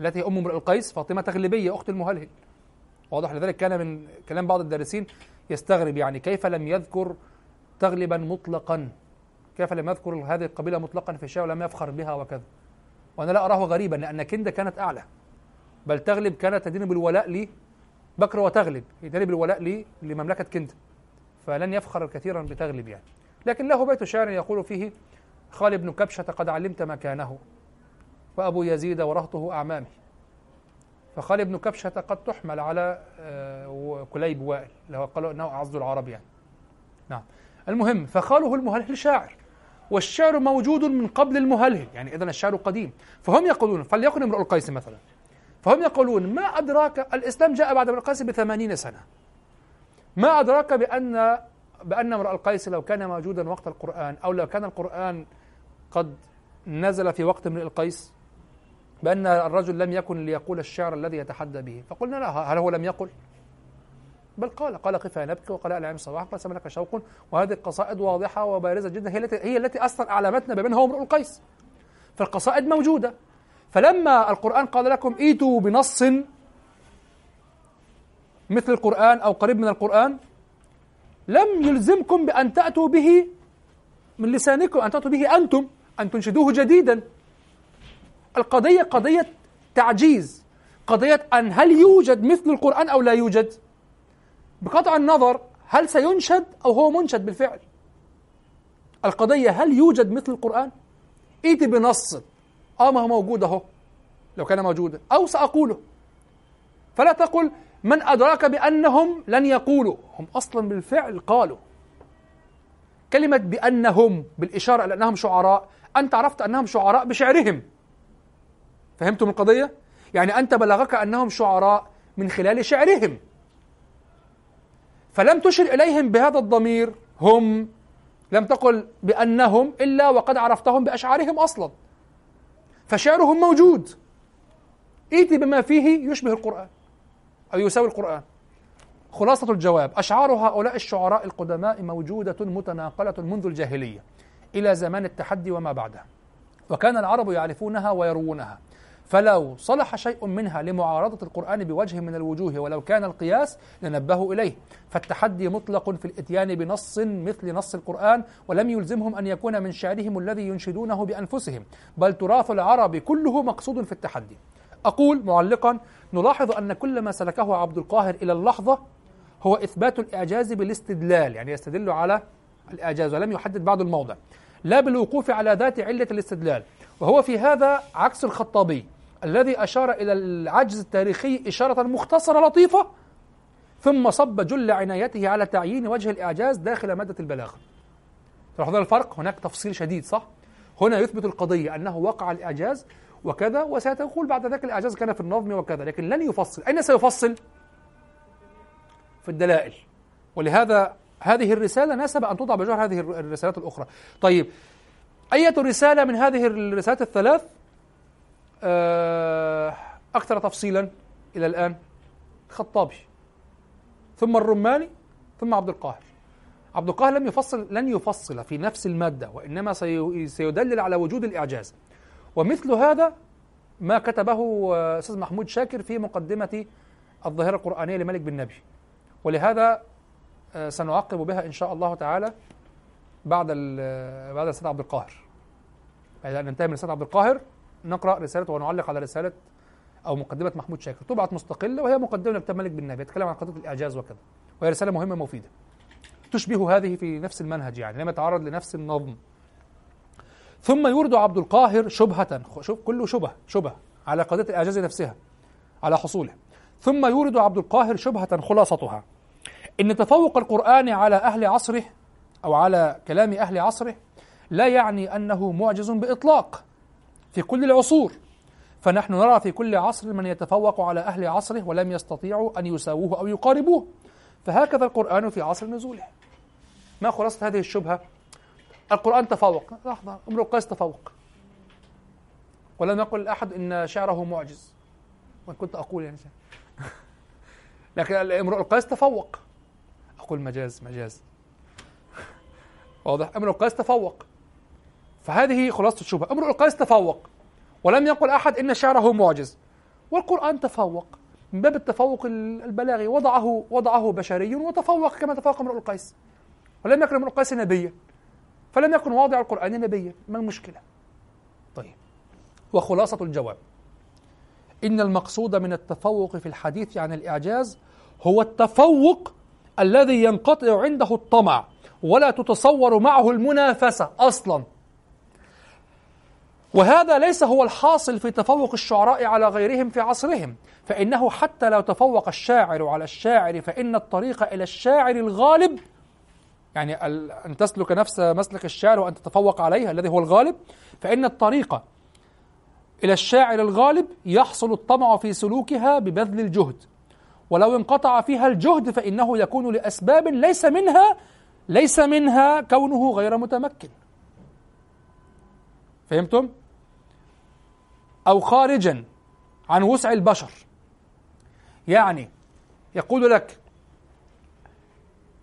التي هي أم امرئ القيس. فاطمة تغلبية أخت المهلهل. واضح لذلك كان من كلام بعض الدارسين يستغرب يعني كيف لم يذكر تغلبا مطلقا؟ كيف لم يذكر هذه القبيلة مطلقا في الشيء ولم يفخر بها وكذا؟ وأنا لا أراه غريبا لأن كندة كانت أعلى. بل تغلب كانت تدين بالولاء لي بكر وتغلب يدين بالولاء لي لمملكة كندة. فلن يفخر كثيرا بتغلب يعني. لكن له بيت شعر يقول فيه خالد بن كبشة قد علمت مكانه. وأبو يزيد ورهطه أعمامي فخالد بن كبشة قد تحمل على آه، كليب وائل اللي هو قالوا أنه أعز العرب يعني. نعم. المهم فخاله المهلهل شاعر والشعر موجود من قبل المهلهل يعني إذا الشعر قديم. فهم يقولون فليكن امرؤ القيس مثلا. فهم يقولون ما أدراك الإسلام جاء بعد امرؤ القيس بثمانين سنة. ما أدراك بأن بأن امرؤ القيس لو كان موجودا وقت القرآن أو لو كان القرآن قد نزل في وقت امرئ القيس؟ بأن الرجل لم يكن ليقول الشعر الذي يتحدى به. فقلنا لا هل هو لم يقل؟ بل قال قال قف نبكي وقال العام صباح قال لك شوق. وهذه القصائد واضحة وبارزة جدا. هي التي هي التي أصلا أعلمتنا بمن هو امرؤ القيس. فالقصائد موجودة. فلما القرآن قال لكم إيتوا بنص مثل القرآن أو قريب من القرآن لم يلزمكم بأن تأتوا به من لسانكم أن تأتوا به أنتم أن تنشدوه جديدا. القضية قضية تعجيز. قضية أن هل يوجد مثل القرآن أو لا يوجد؟ بقطع النظر هل سينشد أو هو منشد بالفعل؟ القضية هل يوجد مثل القرآن؟ ائت بنص. آه ما هو موجود أهو لو كان موجودا أو سأقوله. فلا تقل من أدراك بأنهم لن يقولوا. هم أصلا بالفعل قالوا. كلمة بأنهم بالإشارة إلى أنهم شعراء. أنت عرفت أنهم شعراء بشعرهم. فهمتم القضية يعني أنت بلغك أنهم شعراء من خلال شعرهم. فلم تشر إليهم بهذا الضمير هم لم تقل بأنهم إلا وقد عرفتهم بأشعارهم أصلا. فشعرهم موجود. ائتي بما فيه يشبه القرآن أو يساوي القرآن. خلاصة الجواب أشعار هؤلاء الشعراء القدماء موجودة متناقلة منذ الجاهلية إلى زمان التحدي وما بعده وكان العرب يعرفونها ويروونها. فلو صلح شيء منها لمعارضة القرآن بوجه من الوجوه ولو كان القياس لنبهوا إليه. فالتحدي مطلق في الإتيان بنص مثل نص القرآن ولم يلزمهم أن يكون من شعرهم الذي ينشدونه بأنفسهم بل تراث العرب كله مقصود في التحدي. أقول معلقا نلاحظ أن كل ما سلكه عبد القاهر إلى اللحظة هو إثبات الإعجاز بالاستدلال يعني يستدل على الإعجاز ولم يحدد بعد الموضع. لا بالوقوف على ذات علة الاستدلال وهو في هذا عكس الخطابي. الذي أشار إلى العجز التاريخي إشارة مختصرة لطيفة ثم صب جل عنايته على تعيين وجه الإعجاز داخل مادة البلاغة. تلاحظون الفرق؟ هناك تفصيل شديد صح؟ هنا يثبت القضية أنه وقع الإعجاز وكذا وسيقول بعد ذلك الإعجاز كان في النظم وكذا لكن لن يفصل. أين سيفصل؟ في الدلائل. ولهذا هذه الرسالة ناسب أن توضع بجوار هذه الرسالات الأخرى. طيب أية رسالة من هذه الرسالات الثلاث؟ أكثر تفصيلا إلى الآن الخطابي ثم الرماني ثم عبد القاهر. عبد القاهر لم يفصل لن يفصل في نفس المادة وإنما سيدلل على وجود الإعجاز. ومثل هذا ما كتبه آه، أستاذ محمود شاكر في مقدمة الظاهرة القرآنية لملك بن نبي. ولهذا آه، سنعقب بها إن شاء الله تعالى بعد بعد الأستاذ عبد القاهر. بعد أن ننتهي من الأستاذ عبد القاهر نقرأ رسالة ونعلق على رسالة أو مقدمة محمود شاكر. طبعت مستقلة وهي مقدمة لكتاب ملك بن نبي يتكلم عن قضية الإعجاز وكذا. وهي رسالة مهمة مفيدة. تشبه هذه في نفس المنهج يعني لم يتعرض لنفس النظم. ثم يورد عبد القاهر شبهة شوف كله شبه شبه على قضية الإعجاز نفسها على حصوله. ثم يورد عبد القاهر شبهة خلاصتها. إن تفوق القرآن على أهل عصره أو على كلام أهل عصره لا يعني أنه معجز بإطلاق. في كل العصور. فنحن نرى في كل عصر من يتفوق على أهل عصره ولم يستطيعوا أن يساووه أو يقاربوه. فهكذا القرآن في عصر نزوله. ما خلاصة هذه الشبهة؟ القرآن تفوق. لحظة امرؤ القيس تفوق. ولم يقل أحد إن شعره معجز. وإن كنت أقول يعني. لكن امرؤ القيس تفوق. أقول مجاز مجاز. واضح؟ امرؤ القيس تفوق. فهذه خلاصة الشبهة. امرؤ القيس تفوق ولم يقل أحد إن شعره معجز. والقرآن تفوق من باب التفوق البلاغي وضعه وضعه بشري وتفوق كما تفوق امرؤ القيس ولم يكن امرؤ القيس نبيا فلم يكن واضع القرآن نبيا. ما المشكلة؟ طيب. وخلاصة الجواب. إن المقصود من التفوق في الحديث عن الإعجاز هو التفوق الذي ينقطع عنده الطمع ولا تتصور معه المنافسة أصلا. وهذا ليس هو الحاصل في تفوق الشعراء على غيرهم في عصرهم فإنه حتى لو تفوق الشاعر على الشاعر فإن الطريق إلى الشاعر الغالب يعني أن تسلك نفس مسلك الشاعر وأن تتفوق عليها الذي هو الغالب فإن الطريق إلى الشاعر الغالب يحصل الطمع في سلوكها ببذل الجهد ولو انقطع فيها الجهد فإنه يكون لأسباب ليس منها ليس منها كونه غير متمكن فهمتم؟ أو خارجا عن وسع البشر. يعني يقول لك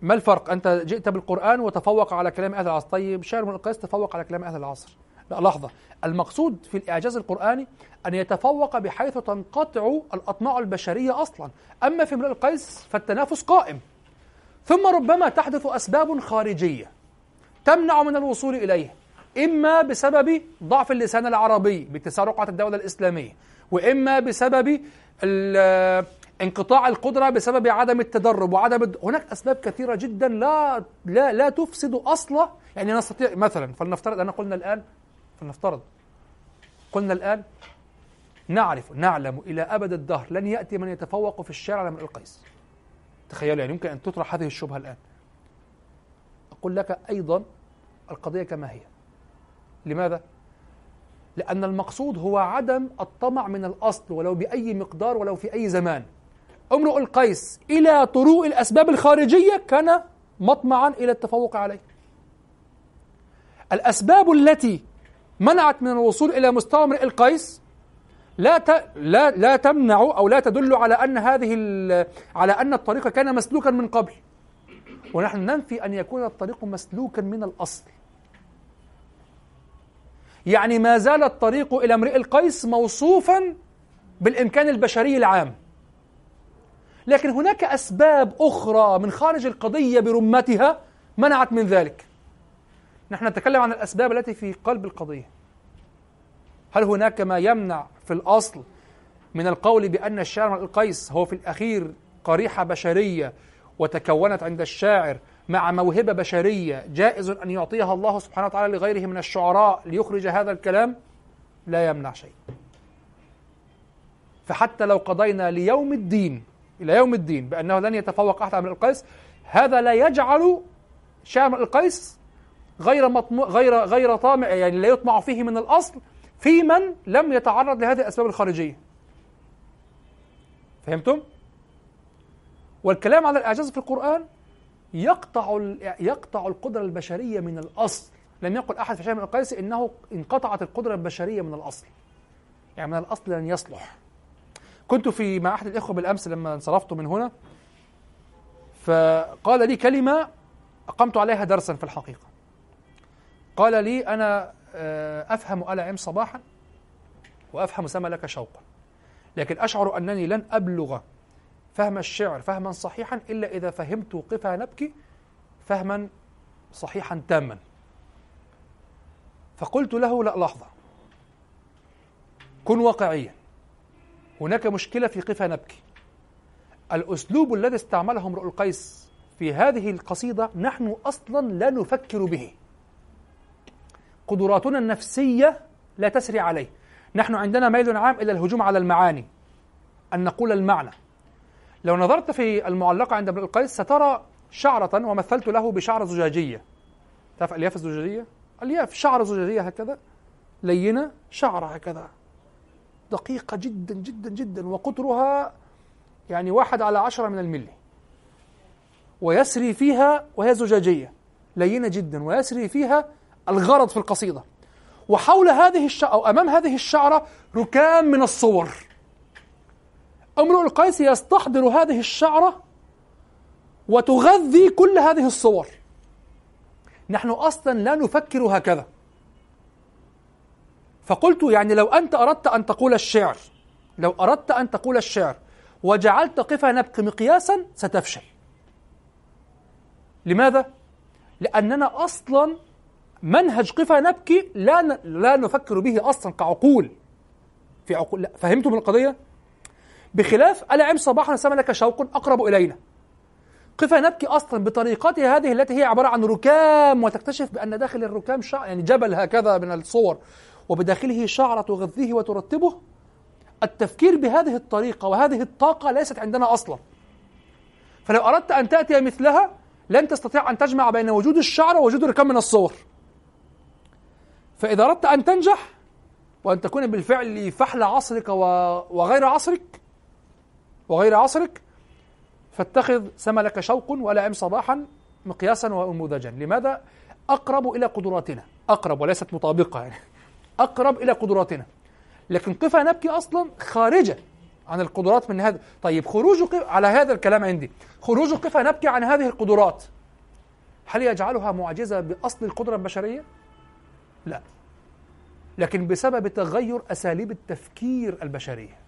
ما الفرق؟ أنت جئت بالقرآن وتفوق على كلام أهل العصر. طيب شاعر من القيس تفوق على كلام أهل العصر. لا لحظة. المقصود في الإعجاز القرآني أن يتفوق بحيث تنقطع الأطماع البشرية أصلا. أما في امرئ القيس فالتنافس قائم. ثم ربما تحدث أسباب خارجية تمنع من الوصول إليه. إما بسبب ضعف اللسان العربي باتساع رقعة الدولة الإسلامية وإما بسبب انقطاع القدرة بسبب عدم التدرب وعدم هناك أسباب كثيرة جدا لا لا لا تفسد أصلا يعني نستطيع مثلا فلنفترض أن قلنا الآن فلنفترض قلنا الآن نعرف نعلم إلى أبد الدهر لن يأتي من يتفوق في الشارع على امرئ القيس. تخيلوا يعني يمكن أن تطرح هذه الشبهة الآن. أقول لك أيضا القضية كما هي. لماذا؟ لأن المقصود هو عدم الطمع من الأصل ولو بأي مقدار ولو في أي زمان. امرؤ القيس إلى طروء الأسباب الخارجية كان مطمعا إلى التفوق عليه. الأسباب التي منعت من الوصول إلى مستوى امرئ القيس لا ت... لا لا تمنع أو لا تدل على أن هذه ال... على أن الطريق كان مسلوكا من قبل. ونحن ننفي أن يكون الطريق مسلوكا من الأصل. يعني ما زال الطريق إلى امرئ القيس موصوفا بالإمكان البشري العام. لكن هناك أسباب أخرى من خارج القضية برمتها منعت من ذلك. نحن نتكلم عن الأسباب التي في قلب القضية. هل هناك ما يمنع في الأصل من القول بأن الشاعر القيس هو في الأخير قريحة بشرية وتكونت عند الشاعر مع موهبة بشرية جائز أن يعطيها الله سبحانه وتعالى لغيره من الشعراء ليخرج هذا الكلام؟ لا يمنع شيء. فحتى لو قضينا ليوم الدين إلى يوم الدين بأنه لن يتفوق أحد من القيس هذا لا يجعل شعر القيس غير مطمو غير غير طامع يعني لا يطمع فيه من الأصل في من لم يتعرض لهذه الأسباب الخارجية. فهمتم؟ والكلام على الإعجاز في القرآن يقطع يقطع القدرة البشرية من الأصل. لم يقل أحد في شيء من القيس إنه انقطعت القدرة البشرية من الأصل. يعني من الأصل لن يصلح. كنت في مع أحد الإخوة بالأمس لما انصرفت من هنا فقال لي كلمة أقمت عليها درسا في الحقيقة. قال لي أنا آه، أفهم آل عم صباحا وأفهم سما لك شوقا لكن أشعر أنني لن أبلغ فهم الشعر فهما صحيحا إلا إذا فهمت قفا نبكي فهما صحيحا تاما. فقلت له لا لحظة. كن واقعيا. هناك مشكلة في قفا نبكي. الأسلوب الذي استعمله امرؤ القيس في هذه القصيدة نحن أصلا لا نفكر به. قدراتنا النفسية لا تسري عليه. نحن عندنا ميل عام إلى الهجوم على المعاني. أن نقول المعنى. لو نظرت في المعلقة عند ابن القيس سترى شعرة ومثلت له بشعرة زجاجية. تعرف ألياف الزجاجية؟ ألياف شعرة زجاجية هكذا لينة شعرة هكذا. دقيقة جدا جدا جدا وقطرها يعني واحد على عشرة من الملي. ويسري فيها وهي زجاجية. لينة جدا ويسري فيها الغرض في القصيدة. وحول هذه الشعرة أو أمام هذه الشعرة ركام من الصور. امرؤ القيس يستحضر هذه الشعرة وتغذي كل هذه الصور نحن أصلا لا نفكر هكذا فقلت يعني لو أنت أردت أن تقول الشعر لو أردت أن تقول الشعر وجعلت قفا نبك مقياسا ستفشل لماذا؟ لأننا أصلا منهج قفا نبكي لا لا نفكر به أصلا كعقول في عقول فهمتم القضية؟ بخلاف ألا عم صباحا سمى لك شوق أقرب إلينا. قفا نبكي أصلا بطريقتها هذه التي هي عبارة عن ركام وتكتشف بأن داخل الركام شعر يعني جبل هكذا من الصور وبداخله شعرة تغذيه وترتبه التفكير بهذه الطريقة وهذه الطاقة ليست عندنا أصلا. فلو أردت أن تأتي مثلها لن تستطيع أن تجمع بين وجود الشعر ووجود ركام من الصور. فإذا أردت أن تنجح وأن تكون بالفعل فحل عصرك وغير عصرك وغير عصرك فاتخذ سما لك شوق ولا عم صباحا مقياسا ونموذجا لماذا؟ أقرب إلى قدراتنا. أقرب وليست مطابقة يعني. أقرب إلى قدراتنا. لكن قفا نبكي أصلا؟ خارجة عن القدرات من هذا. طيب خروج على هذا الكلام عندي. خروج قفا نبكي عن هذه القدرات؟ هل يجعلها معجزة بأصل القدرة البشرية؟ لا. لكن بسبب تغير أساليب التفكير البشرية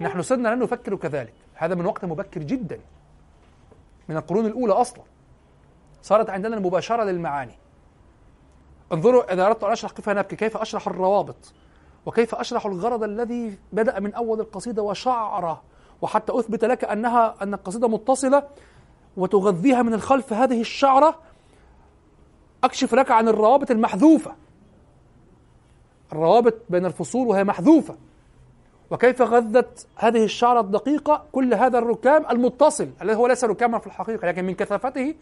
نحن صرنا لا نفكر كذلك. هذا من وقت مبكر جدا. من القرون الأولى أصلا. صارت عندنا المباشرة للمعاني. انظروا إذا أردت أن أشرح كيف نبكي كيف أشرح الروابط؟ وكيف أشرح الغرض الذي بدأ من أول القصيدة وشعره وحتى أثبت لك أنها أن القصيدة متصلة وتغذيها من الخلف هذه الشعرة. أكشف لك عن الروابط المحذوفة. الروابط بين الفصول وهي محذوفة. وكيف غذت هذه الشعرة الدقيقة كل هذا الركام المتصل الذي هو ليس ركاما في الحقيقة لكن من كثافته.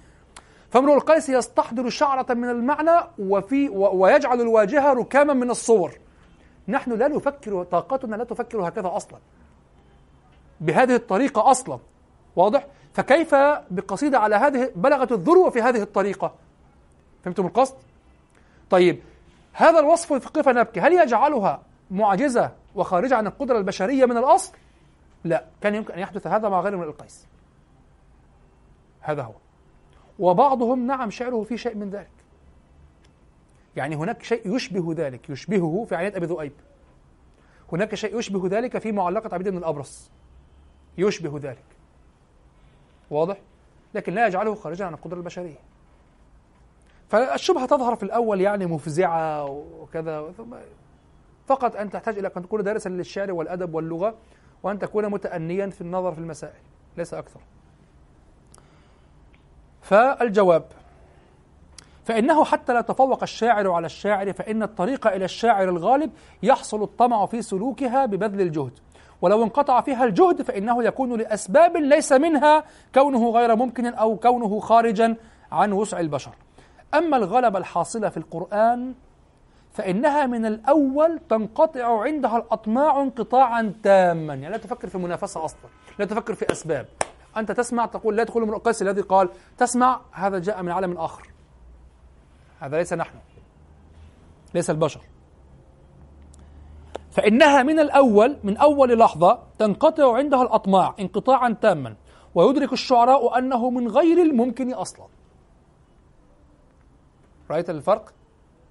فامرؤ القيس يستحضر شعرة من المعنى وفي ويجعل الواجهة ركاما من الصور. نحن لا نفكر طاقتنا لا تفكر هكذا أصلا. بهذه الطريقة أصلا. واضح؟ فكيف بقصيدة على هذه بلغت الذروة في هذه الطريقة؟ فهمتم القصد؟ طيب هذا الوصف قفا نبكي. هل يجعلها معجزة؟ وخارجة عن القدرة البشرية من الأصل؟ لا كان يمكن أن يحدث هذا مع غير من القيس. هذا هو. وبعضهم نعم شعره في شيء من ذلك. يعني هناك شيء يشبه ذلك يشبهه في عينات أبي ذؤيب. هناك شيء يشبه ذلك في معلقة عبيد بن الأبرص. يشبه ذلك. واضح؟ لكن لا يجعله خارجا عن القدرة البشرية. فالشبهة تظهر في الأول يعني مفزعة وكذا فقط أن تحتاج إلى أن تكون دارسا للشعر والأدب واللغة وأن تكون متأنيا في النظر في المسائل. ليس أكثر. فالجواب. فإنه حتى لا تفوق الشاعر على الشاعر فإن الطريق إلى الشاعر الغالب يحصل الطمع في سلوكها ببذل الجهد. ولو انقطع فيها الجهد فإنه يكون لأسباب ليس منها كونه غير ممكن أو كونه خارجا عن وسع البشر. أما الغلبة الحاصلة في القرآن فإنها من الأول تنقطع عندها الأطماع انقطاعا تاما. يعني لا تفكر في منافسة أصلا لا تفكر في أسباب. أنت تسمع تقول لا تدخل من القيس الذي قال تسمع هذا جاء من عالم آخر. هذا ليس نحن ليس البشر. فإنها من الأول من أول لحظة تنقطع عندها الأطماع انقطاعا تاما. ويدرك الشعراء أنه من غير الممكن أصلا. رأيت الفرق؟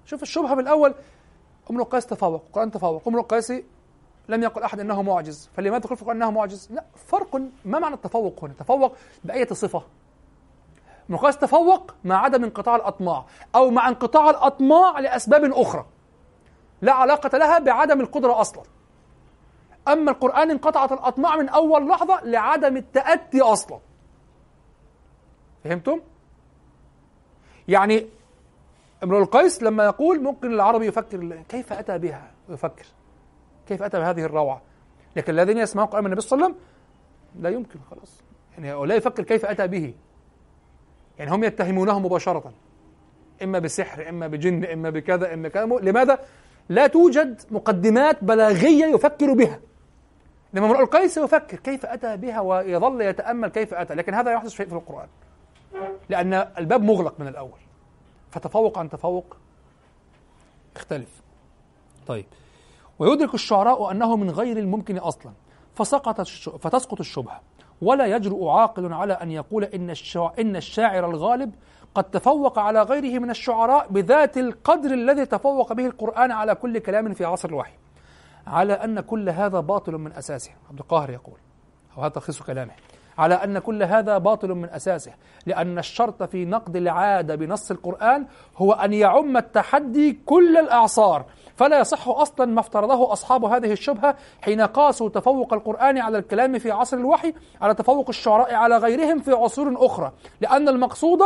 شوف الشبهة بالأول امرؤ القيس تفوق القرآن تفوق امرؤ القيس لم يقل أحد أنه معجز فلماذا تقول القرآن أنه معجز؟ لا فرق ما معنى التفوق هنا؟ تفوق بأية صفة؟ امرؤ القيس تفوق مع عدم انقطاع الأطماع أو مع انقطاع الأطماع لأسباب أخرى لا علاقة لها بعدم القدرة أصلا أما القرآن انقطعت الأطماع من أول لحظة لعدم التأتي أصلا فهمتم؟ يعني امرؤ القيس لما يقول ممكن العربي يفكر كيف أتى بها؟ ويفكر كيف أتى بهذه الروعة؟ لكن الذين يسمعون قرآن النبي صلى الله عليه وسلم لا يمكن خلاص. يعني لا يفكر كيف أتى به. يعني هم يتهمونه مباشرة. إما بسحر إما بجن إما بكذا إما كذا. لماذا؟ لا توجد مقدمات بلاغية يفكر بها. لما امرؤ القيس يفكر كيف أتى بها ويظل يتأمل كيف أتى. لكن هذا يحدث شيء في القرآن. لأن الباب مغلق من الأول. فتفوق عن تفوق اختلف. طيب. ويدرك الشعراء أنه من غير الممكن أصلا. فسقط فتسقط الشبهة. ولا يجرؤ عاقل على أن يقول إن, إن الشاعر الغالب قد تفوق على غيره من الشعراء بذات القدر الذي تفوق به القرآن على كل كلام في عصر الوحي. على أن كل هذا باطل من أساسه. عبد القاهر يقول. أو هذا تلخيص كلامه. على أن كل هذا باطل من أساسه. لأن الشرط في نقد العادة بنص القرآن هو أن يعم التحدي كل الأعصار. فلا يصح أصلا ما افترضه أصحاب هذه الشبهة حين قاسوا تفوق القرآن على الكلام في عصر الوحي على تفوق الشعراء على غيرهم في عصور أخرى. لأن المقصود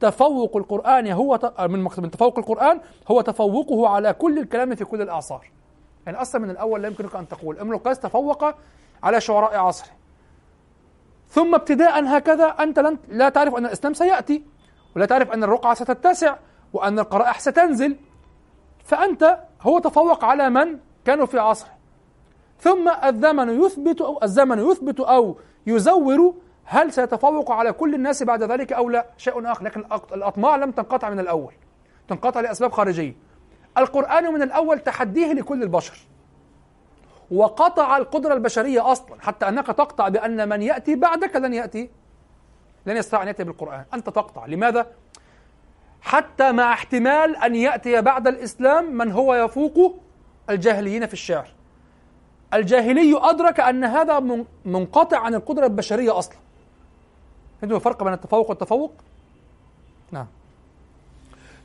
تفوق القرآن هو من تفوق القرآن هو تفوقه على كل الكلام في كل الأعصار. يعني أصلا من الأول لا يمكنك أن تقول. ابن القيس تفوق على شعراء عصره. ثم ابتداء هكذا أنت لن لا تعرف أن الإسلام سيأتي ولا تعرف أن الرقعة ستتسع وأن القرائح ستنزل. فأنت هو تفوق على من؟ كانوا في عصره ثم الزمن يثبت أو الزمن يثبت أو يزور هل سيتفوق على كل الناس بعد ذلك أو لا؟ شيء آخر لكن الأطماع لم تنقطع من الأول. تنقطع لأسباب خارجية. القرآن من الأول تحديه لكل البشر. وقطع القدرة البشرية أصلا حتى أنك تقطع بأن من يأتي بعدك لن يأتي لن يستطيع أن يأتي بالقرآن. أنت تقطع. لماذا؟ حتى مع احتمال أن يأتي بعد الإسلام من هو يفوق الجاهليين في الشعر. الجاهلي أدرك أن هذا منقطع عن القدرة البشرية أصلا. فهمتوا الفرق بين التفوق والتفوق؟ نعم.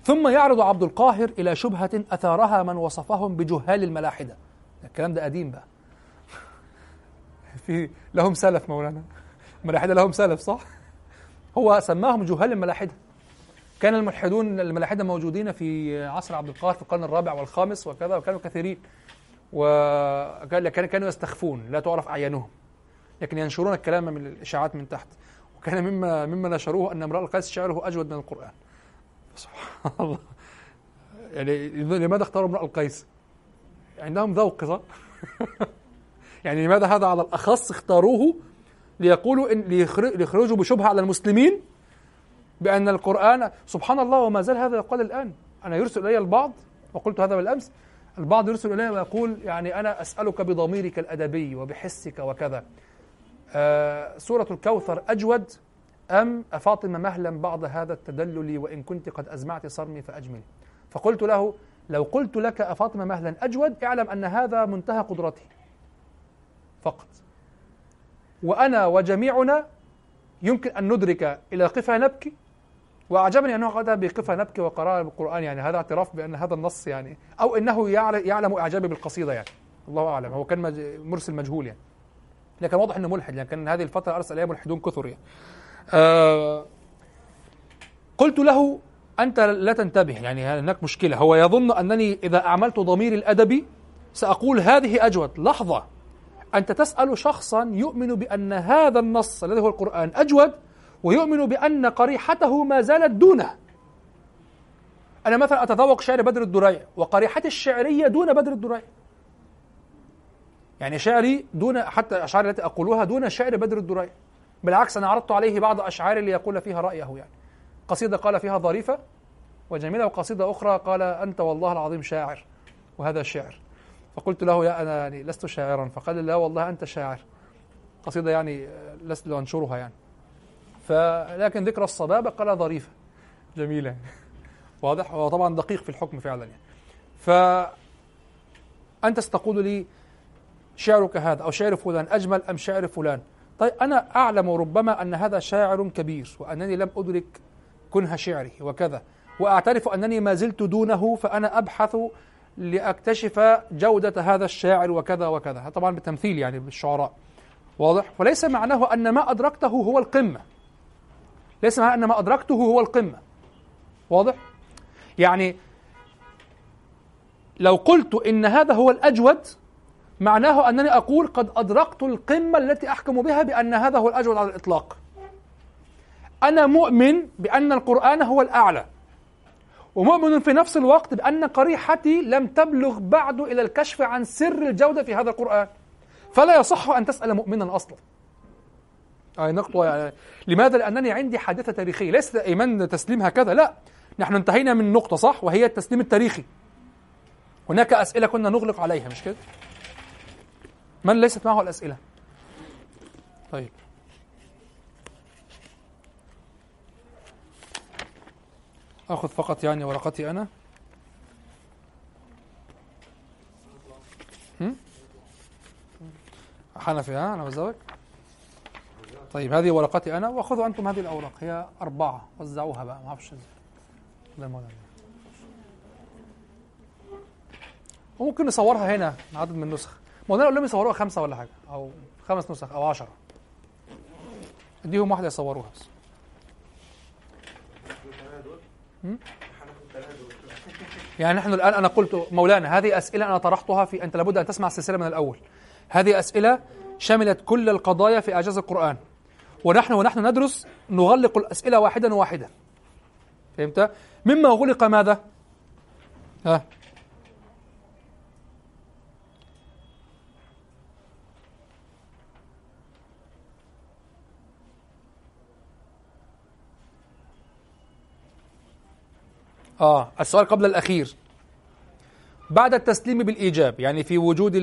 ثم يعرض عبد القاهر إلى شبهة أثارها من وصفهم بجهال الملاحدة. الكلام ده قديم بقى. في لهم سلف مولانا. الملاحدة لهم سلف صح؟ هو سماهم جهال الملاحدة. كان الملحدون الملاحدة موجودين في عصر عبد القاهر في القرن الرابع والخامس وكذا وكانوا كثيرين. وكان كانوا يستخفون لا تعرف أعيانهم لكن ينشرون الكلام من الإشاعات من تحت. وكان مما مما نشروه أن امرأ القيس شعره أجود من القرآن. سبحان الله. يعني لماذا اختاروا امرأ القيس؟ عندهم ذوق صح؟ يعني لماذا هذا على الأخص اختاروه ليقولوا إن ليخرجوا بشبهة على المسلمين؟ بأن القرآن سبحان الله وما زال هذا يقال الآن. أنا يرسل إلي البعض وقلت هذا بالأمس البعض يرسل إلي ويقول يعني أنا أسألك بضميرك الأدبي وبحسك وكذا. آه سورة الكوثر أجود أم أفاطمة مهلا بعض هذا التدلل وإن كنت قد أزمعت صرمي فأجمل. فقلت له لو قلت لك أفاطمة مهلا أجود اعلم أن هذا منتهى قدرتي فقط. وأنا وجميعنا يمكن أن ندرك إلى قفا نبكي. وأعجبني أنه قال بقفا نبكي وقراءة بالقرآن يعني هذا اعتراف بأن هذا النص يعني أو أنه يعلم إعجابي بالقصيدة يعني. الله أعلم. هو كان مرسل مجهول يعني. لكن واضح أنه ملحد يعني كان هذه الفترة أرسل إليه ملحدون كثر يعني. آه قلت له أنت لا تنتبه يعني هناك مشكلة. هو يظن أنني إذا أعملت ضميري الأدبي سأقول هذه أجود. لحظة. أنت تسأل شخصا يؤمن بأن هذا النص الذي هو القرآن أجود ويؤمن بأن قريحته ما زالت دونه. أنا مثلا أتذوق شعر بدر الدريع وقريحتي الشعرية دون بدر الدريع يعني شعري دون حتى الأشعار التي أقولها دون شعر بدر الدريع بالعكس أنا عرضت عليه بعض أشعاري ليقول فيها رأيه يعني. قصيدة قال فيها ظريفة وجميلة وقصيدة أخرى قال أنت والله العظيم شاعر وهذا شعر. فقلت له يا أنا يعني لست شاعرا فقال لا والله أنت شاعر. قصيدة يعني لست لأنشرها يعني. فلكن ذكر الصبابة قال ظريفة. جميلة. واضح هو طبعا دقيق في الحكم فعلا يعني. فأنت ستقول لي شعرك هذا أو شعر فلان أجمل أم شعر فلان؟ طيب أنا أعلم ربما أن هذا شاعر كبير وأنني لم أدرك كنه شعره وكذا. وأعترف أنني ما زلت دونه فأنا أبحث لأكتشف جودة هذا الشاعر وكذا وكذا. طبعا بالتمثيل يعني بالشعراء. واضح؟ وليس معناه أن ما أدركته هو القمة. ليس معناه أن ما أدركته هو القمة. واضح؟ يعني لو قلت إن هذا هو الأجود معناه أنني أقول قد أدركت القمة التي أحكم بها بأن هذا هو الأجود على الإطلاق. أنا مؤمن بأن القرآن هو الأعلى. ومؤمن في نفس الوقت بأن قريحتي لم تبلغ بعد إلى الكشف عن سر الجودة في هذا القرآن. فلا يصح أن تسأل مؤمنا أصلا. أي نقطة. يعني لماذا؟ لأنني عندي حادثة تاريخية. ليس إيمان تسليم هكذا. لا. نحن انتهينا من نقطة صح؟ وهي التسليم التاريخي. هناك أسئلة كنا نغلق عليها مش كده؟ من ليست معه الأسئلة؟ طيب. أخذ فقط يعني ورقتي أنا. حنفي ها أنا بزوج. طيب هذه ورقتي أنا وخذوا أنتم هذه الأوراق. هي أربعة وزعوها بقى ما أعرفش وممكن نصورها هنا عدد من النسخ. مولانا قول لهم يصوروها خمسة ولا حاجة أو خمس نسخ أو عشرة. اديهم واحدة يصوروها بس. يعني نحن الآن أنا قلت مولانا هذه أسئلة أنا طرحتها في أنت لابد أن تسمع السلسلة من الأول هذه أسئلة شملت كل القضايا في إعجاز القرآن ونحن ونحن ندرس نغلق الأسئلة واحدا واحدا فهمت؟ مما غلق ماذا؟ ها آه السؤال قبل الأخير. بعد التسليم بالإيجاب يعني في وجود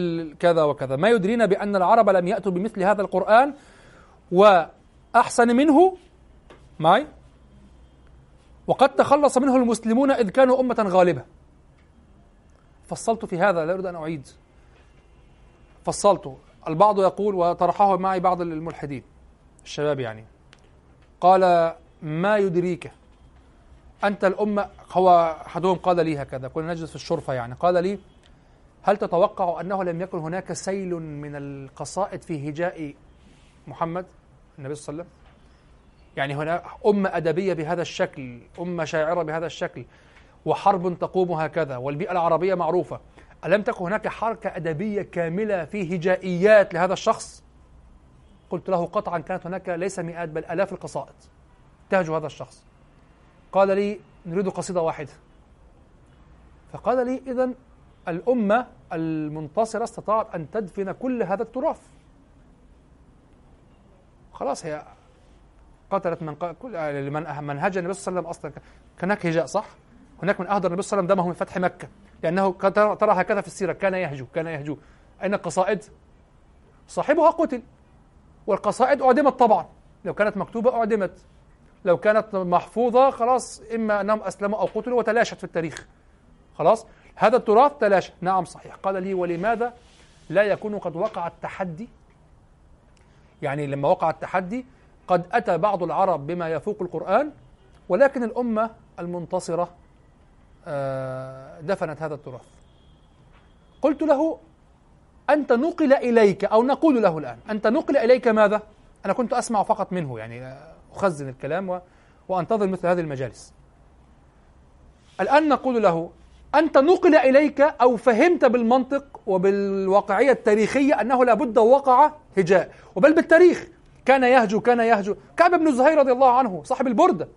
كذا وكذا ما يدرينا بأن العرب لم يأتوا بمثل هذا القرآن؟ وأحسن منه؟ معي؟ وقد تخلص منه المسلمون إذ كانوا أمة غالبة. فصلت في هذا لا أريد أن أعيد. فصلت. البعض يقول وطرحه معي بعض الملحدين الشباب يعني قال ما يدريك أنت الأمة هو أحدهم قال لي هكذا كنا نجلس في الشرفة يعني قال لي هل تتوقع أنه لم يكن هناك سيل من القصائد في هجاء محمد النبي صلى الله عليه وسلم؟ يعني هنا أمة أدبية بهذا الشكل أمة شاعرة بهذا الشكل وحرب تقوم هكذا والبيئة العربية معروفة. ألم تكن هناك حركة أدبية كاملة في هجائيات لهذا الشخص؟ قلت له قطعا كانت هناك ليس مئات بل آلاف القصائد تهجو هذا الشخص. قال لي نريد قصيدة واحدة. فقال لي إذا الأمة المنتصرة استطاعت أن تدفن كل هذا التراث. خلاص هي قتلت من كل من من هجى النبي صلى الله عليه وسلم أصلا. كان هناك هجاء صح؟ هناك من أهدر النبي صلى الله عليه وسلم دمه من فتح مكة. لأنه ترى هكذا في السيرة. كان يهجو كان يهجو. أين القصائد؟ صاحبها قتل. والقصائد أعدمت طبعا. لو كانت مكتوبة أعدمت. لو كانت محفوظة خلاص إما أنهم أسلموا أو قتلوا وتلاشت في التاريخ. خلاص؟ هذا التراث تلاشى. نعم صحيح. قال لي ولماذا لا يكون قد وقع التحدي؟ يعني لما وقع التحدي قد أتى بعض العرب بما يفوق القرآن ولكن الأمة المنتصرة آه، دفنت هذا التراث. قلت له أنت نقل إليك أو نقول له الآن. أنت نقل إليك ماذا؟ أنا كنت أسمع فقط منه. يعني أخزن الكلام. وأنتظر مثل هذه المجالس الآن نقول له أنت نقل إليك أو فهمت بالمنطق وبالواقعية التاريخية أنه لابد وقع هجاء وبل بالتاريخ كان يهجو كان يهجو كعب بن زهير رضي الله عنه صاحب البردة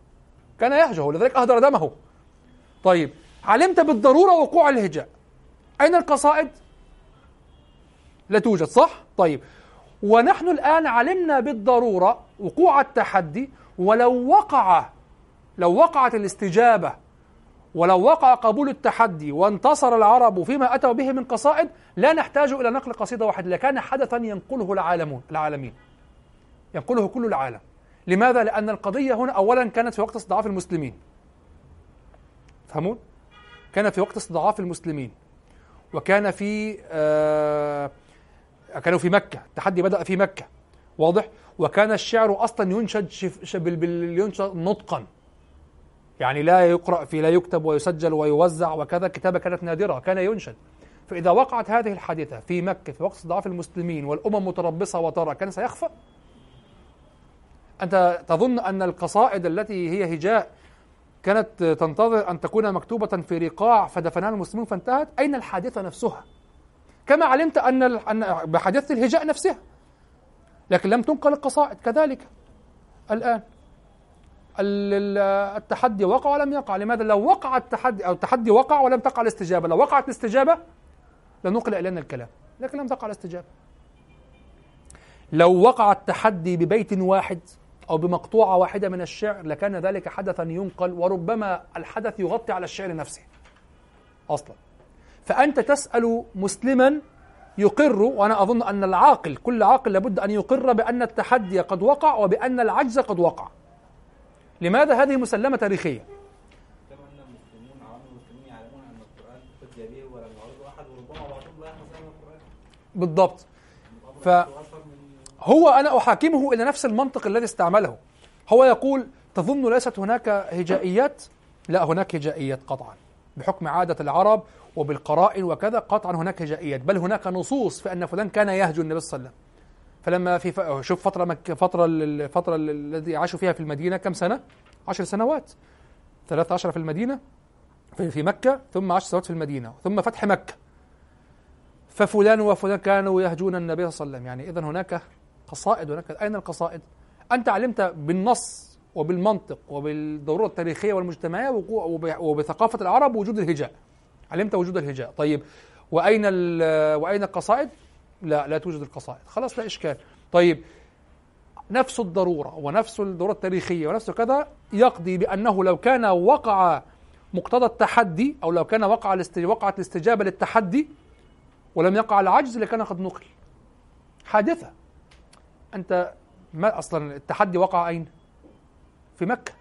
كان يهجو لذلك أهدر دمه طيب علمت بالضرورة وقوع الهجاء أين القصائد؟ لا توجد صح؟ طيب ونحن الآن علمنا بالضرورة وقوع التحدي ولو وقع لو وقعت الاستجابة ولو وقع قبول التحدي وانتصر العرب فيما أتوا به من قصائد لا نحتاج إلى نقل قصيدة واحدة لكان حدثا ينقله العالمون العالمين ينقله كل العالم. لماذا؟ لأن القضية هنا أولا كانت في وقت استضعاف المسلمين. فهمون؟ كان في وقت استضعاف المسلمين. وكان في آه كانوا في مكة. التحدي بدأ في مكة. واضح؟ وكان الشعر أصلا ينشد ينشد نطقا. يعني لا يقرأ في لا يكتب ويسجل ويوزع وكذا كتابة كانت نادرة كان ينشد. فإذا وقعت هذه الحادثة في مكة في وقت استضعاف المسلمين والأمم متربصة وترى كان سيخفى. أنت تظن أن القصائد التي هي هجاء كانت تنتظر أن تكون مكتوبة في رقاع فدفنها المسلمون فانتهت؟ أين الحادثة نفسها؟ كما علمت أن بحادثة الهجاء نفسها. لكن لم تنقل القصائد كذلك. الآن التحدي وقع ولم يقع. لماذا؟ لو وقع التحدي أو التحدي وقع ولم تقع الاستجابة. لو وقعت الاستجابة لنقل إلينا الكلام. لكن لم تقع الاستجابة. لو وقع التحدي ببيت واحد أو بمقطوعة واحدة من الشعر لكان ذلك حدثا ينقل وربما الحدث يغطي على الشعر نفسه أصلا. فأنت تسأل مسلما يقر وأنا أظن أن العاقل كل عاقل لابد أن يقر بأن التحدي قد وقع وبأن العجز قد وقع. لماذا هذه مسلمة تاريخية؟ بالضبط. فهو أنا أحاكمه إلى نفس المنطق الذي استعمله. هو يقول تظن ليست هناك هجائيات؟ لا هناك هجائيات قطعا. بحكم عادة العرب وبالقرائن وكذا قطعا هناك هجائيات بل هناك نصوص في أن فلان كان يهجو النبي صلى الله عليه وسلم. فلما في ف... شوف فترة مك... فترة الفترة الذي عاشوا فيها في المدينة كم سنة؟ عشر سنوات. 13 في المدينة في, في مكة ثم عشر سنوات في المدينة ثم فتح مكة. ففلان وفلان كانوا يهجون النبي صلى الله عليه وسلم. يعني إذا هناك قصائد هناك أين القصائد؟ أنت علمت بالنص وبالمنطق وبالضرورة التاريخية والمجتمعية وبثقافة العرب وجود الهجاء. علمت وجود الهجاء. طيب وأين وأين القصائد؟ لا لا توجد القصائد. خلاص لا إشكال. طيب نفس الضرورة ونفس الضرورة التاريخية ونفس كذا يقضي بأنه لو كان وقع مقتضى التحدي أو لو كان وقع وقعت الاستجابة للتحدي ولم يقع العجز لكان قد نقل. حادثة. أنت ما أصلا التحدي وقع أين؟ في مكة.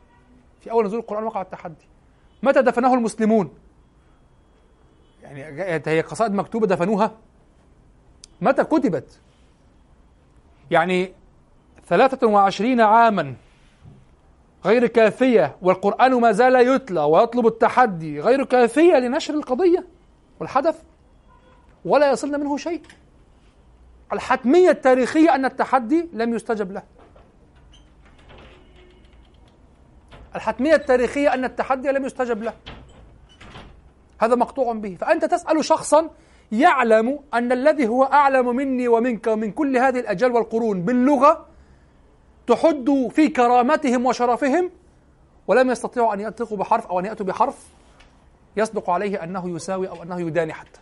في أول نزول القرآن وقع التحدي. متى دفنه المسلمون؟ يعني هي قصائد مكتوبة دفنوها؟ متى كتبت؟ يعني ثلاثة وعشرين عاما غير كافية والقرآن ما زال يتلى ويطلب التحدي غير كافية لنشر القضية والحدث؟ ولا يصلنا منه شيء؟ الحتمية التاريخية أن التحدي لم يستجب له. الحتمية التاريخية أن التحدي لم يستجب له. هذا مقطوع به. فأنت تسأل شخصا يعلم أن الذي هو أعلم مني ومنك ومن كل هذه الأجيال والقرون باللغة تحد في كرامتهم وشرفهم ولم يستطيعوا أن ينطقوا بحرف أو أن يأتوا بحرف يصدق عليه أنه يساوي أو أنه يداني حتى.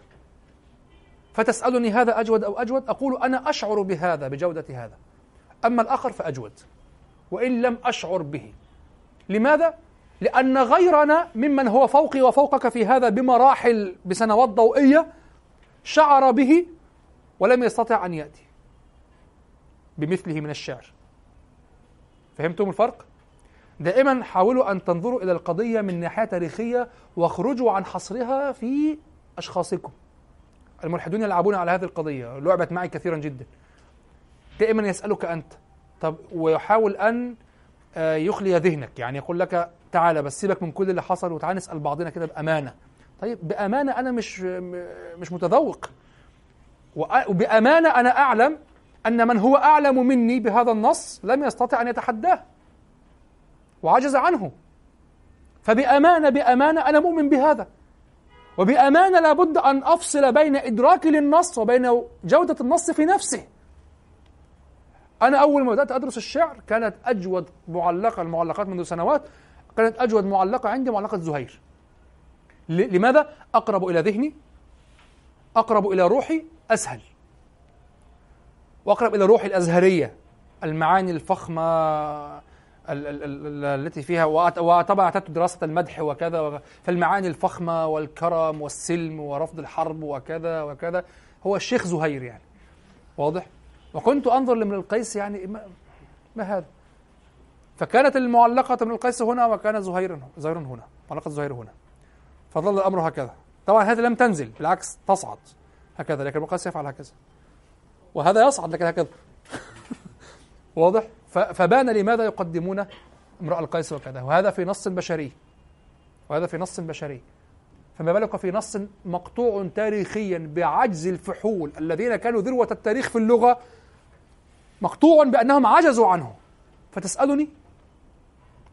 فتسألني هذا أجود أو أجود؟ أقول أنا أشعر بهذا بجودة هذا. أما الآخر فأجود. وإن لم أشعر به. لماذا؟ لأن غيرنا ممن هو فوقي وفوقك في هذا بمراحل بسنوات ضوئية شعر به ولم يستطع أن يأتي بمثله من الشعر. فهمتم الفرق؟ دائما حاولوا أن تنظروا إلى القضية من ناحية تاريخية واخرجوا عن حصرها في أشخاصكم. الملحدون يلعبون على هذه القضية لعبت معي كثيرا جدا. دائما يسألك أنت طب ويحاول أن آه، يخلي ذهنك يعني يقول لك تعالى بس سيبك من كل اللي حصل وتعالى نسأل بعضنا كده بأمانة. طيب بأمانة أنا مش مش متذوق. وبأمانة أنا أعلم أن من هو أعلم مني بهذا النص لم يستطع أن يتحداه. وعجز عنه. فبأمانة بأمانة أنا مؤمن بهذا. وبأمانة لابد أن أفصل بين إدراكي للنص وبين جودة النص في نفسه. أنا أول ما بدأت أدرس الشعر كانت أجود معلقة المعلقات منذ سنوات. كانت أجود معلقة عندي معلقة زهير. لماذا؟ أقرب إلى ذهني أقرب إلى روحي أسهل. وأقرب إلى روحي الأزهرية المعاني الفخمة التي فيها وطبعا اعتدت دراسة المدح وكذا فالمعاني الفخمة والكرم والسلم ورفض الحرب وكذا وكذا. هو الشيخ زهير يعني. واضح؟ وكنت أنظر لمن القيس يعني ما هذا؟ فكانت المعلقة من القيس هنا وكان زهير زهير هنا معلقة زهير هنا. فظل الأمر هكذا. طبعا هذه لم تنزل بالعكس تصعد. هكذا لكن القيس يفعل هكذا. وهذا يصعد لكن هكذا. واضح؟ فبان لماذا يقدمون امرأة القيس وكذا؟ وهذا في نص بشري. وهذا في نص بشري. فما بالك في نص مقطوع تاريخيا بعجز الفحول الذين كانوا ذروة التاريخ في اللغة مقطوع بأنهم عجزوا عنه؟ فتسألني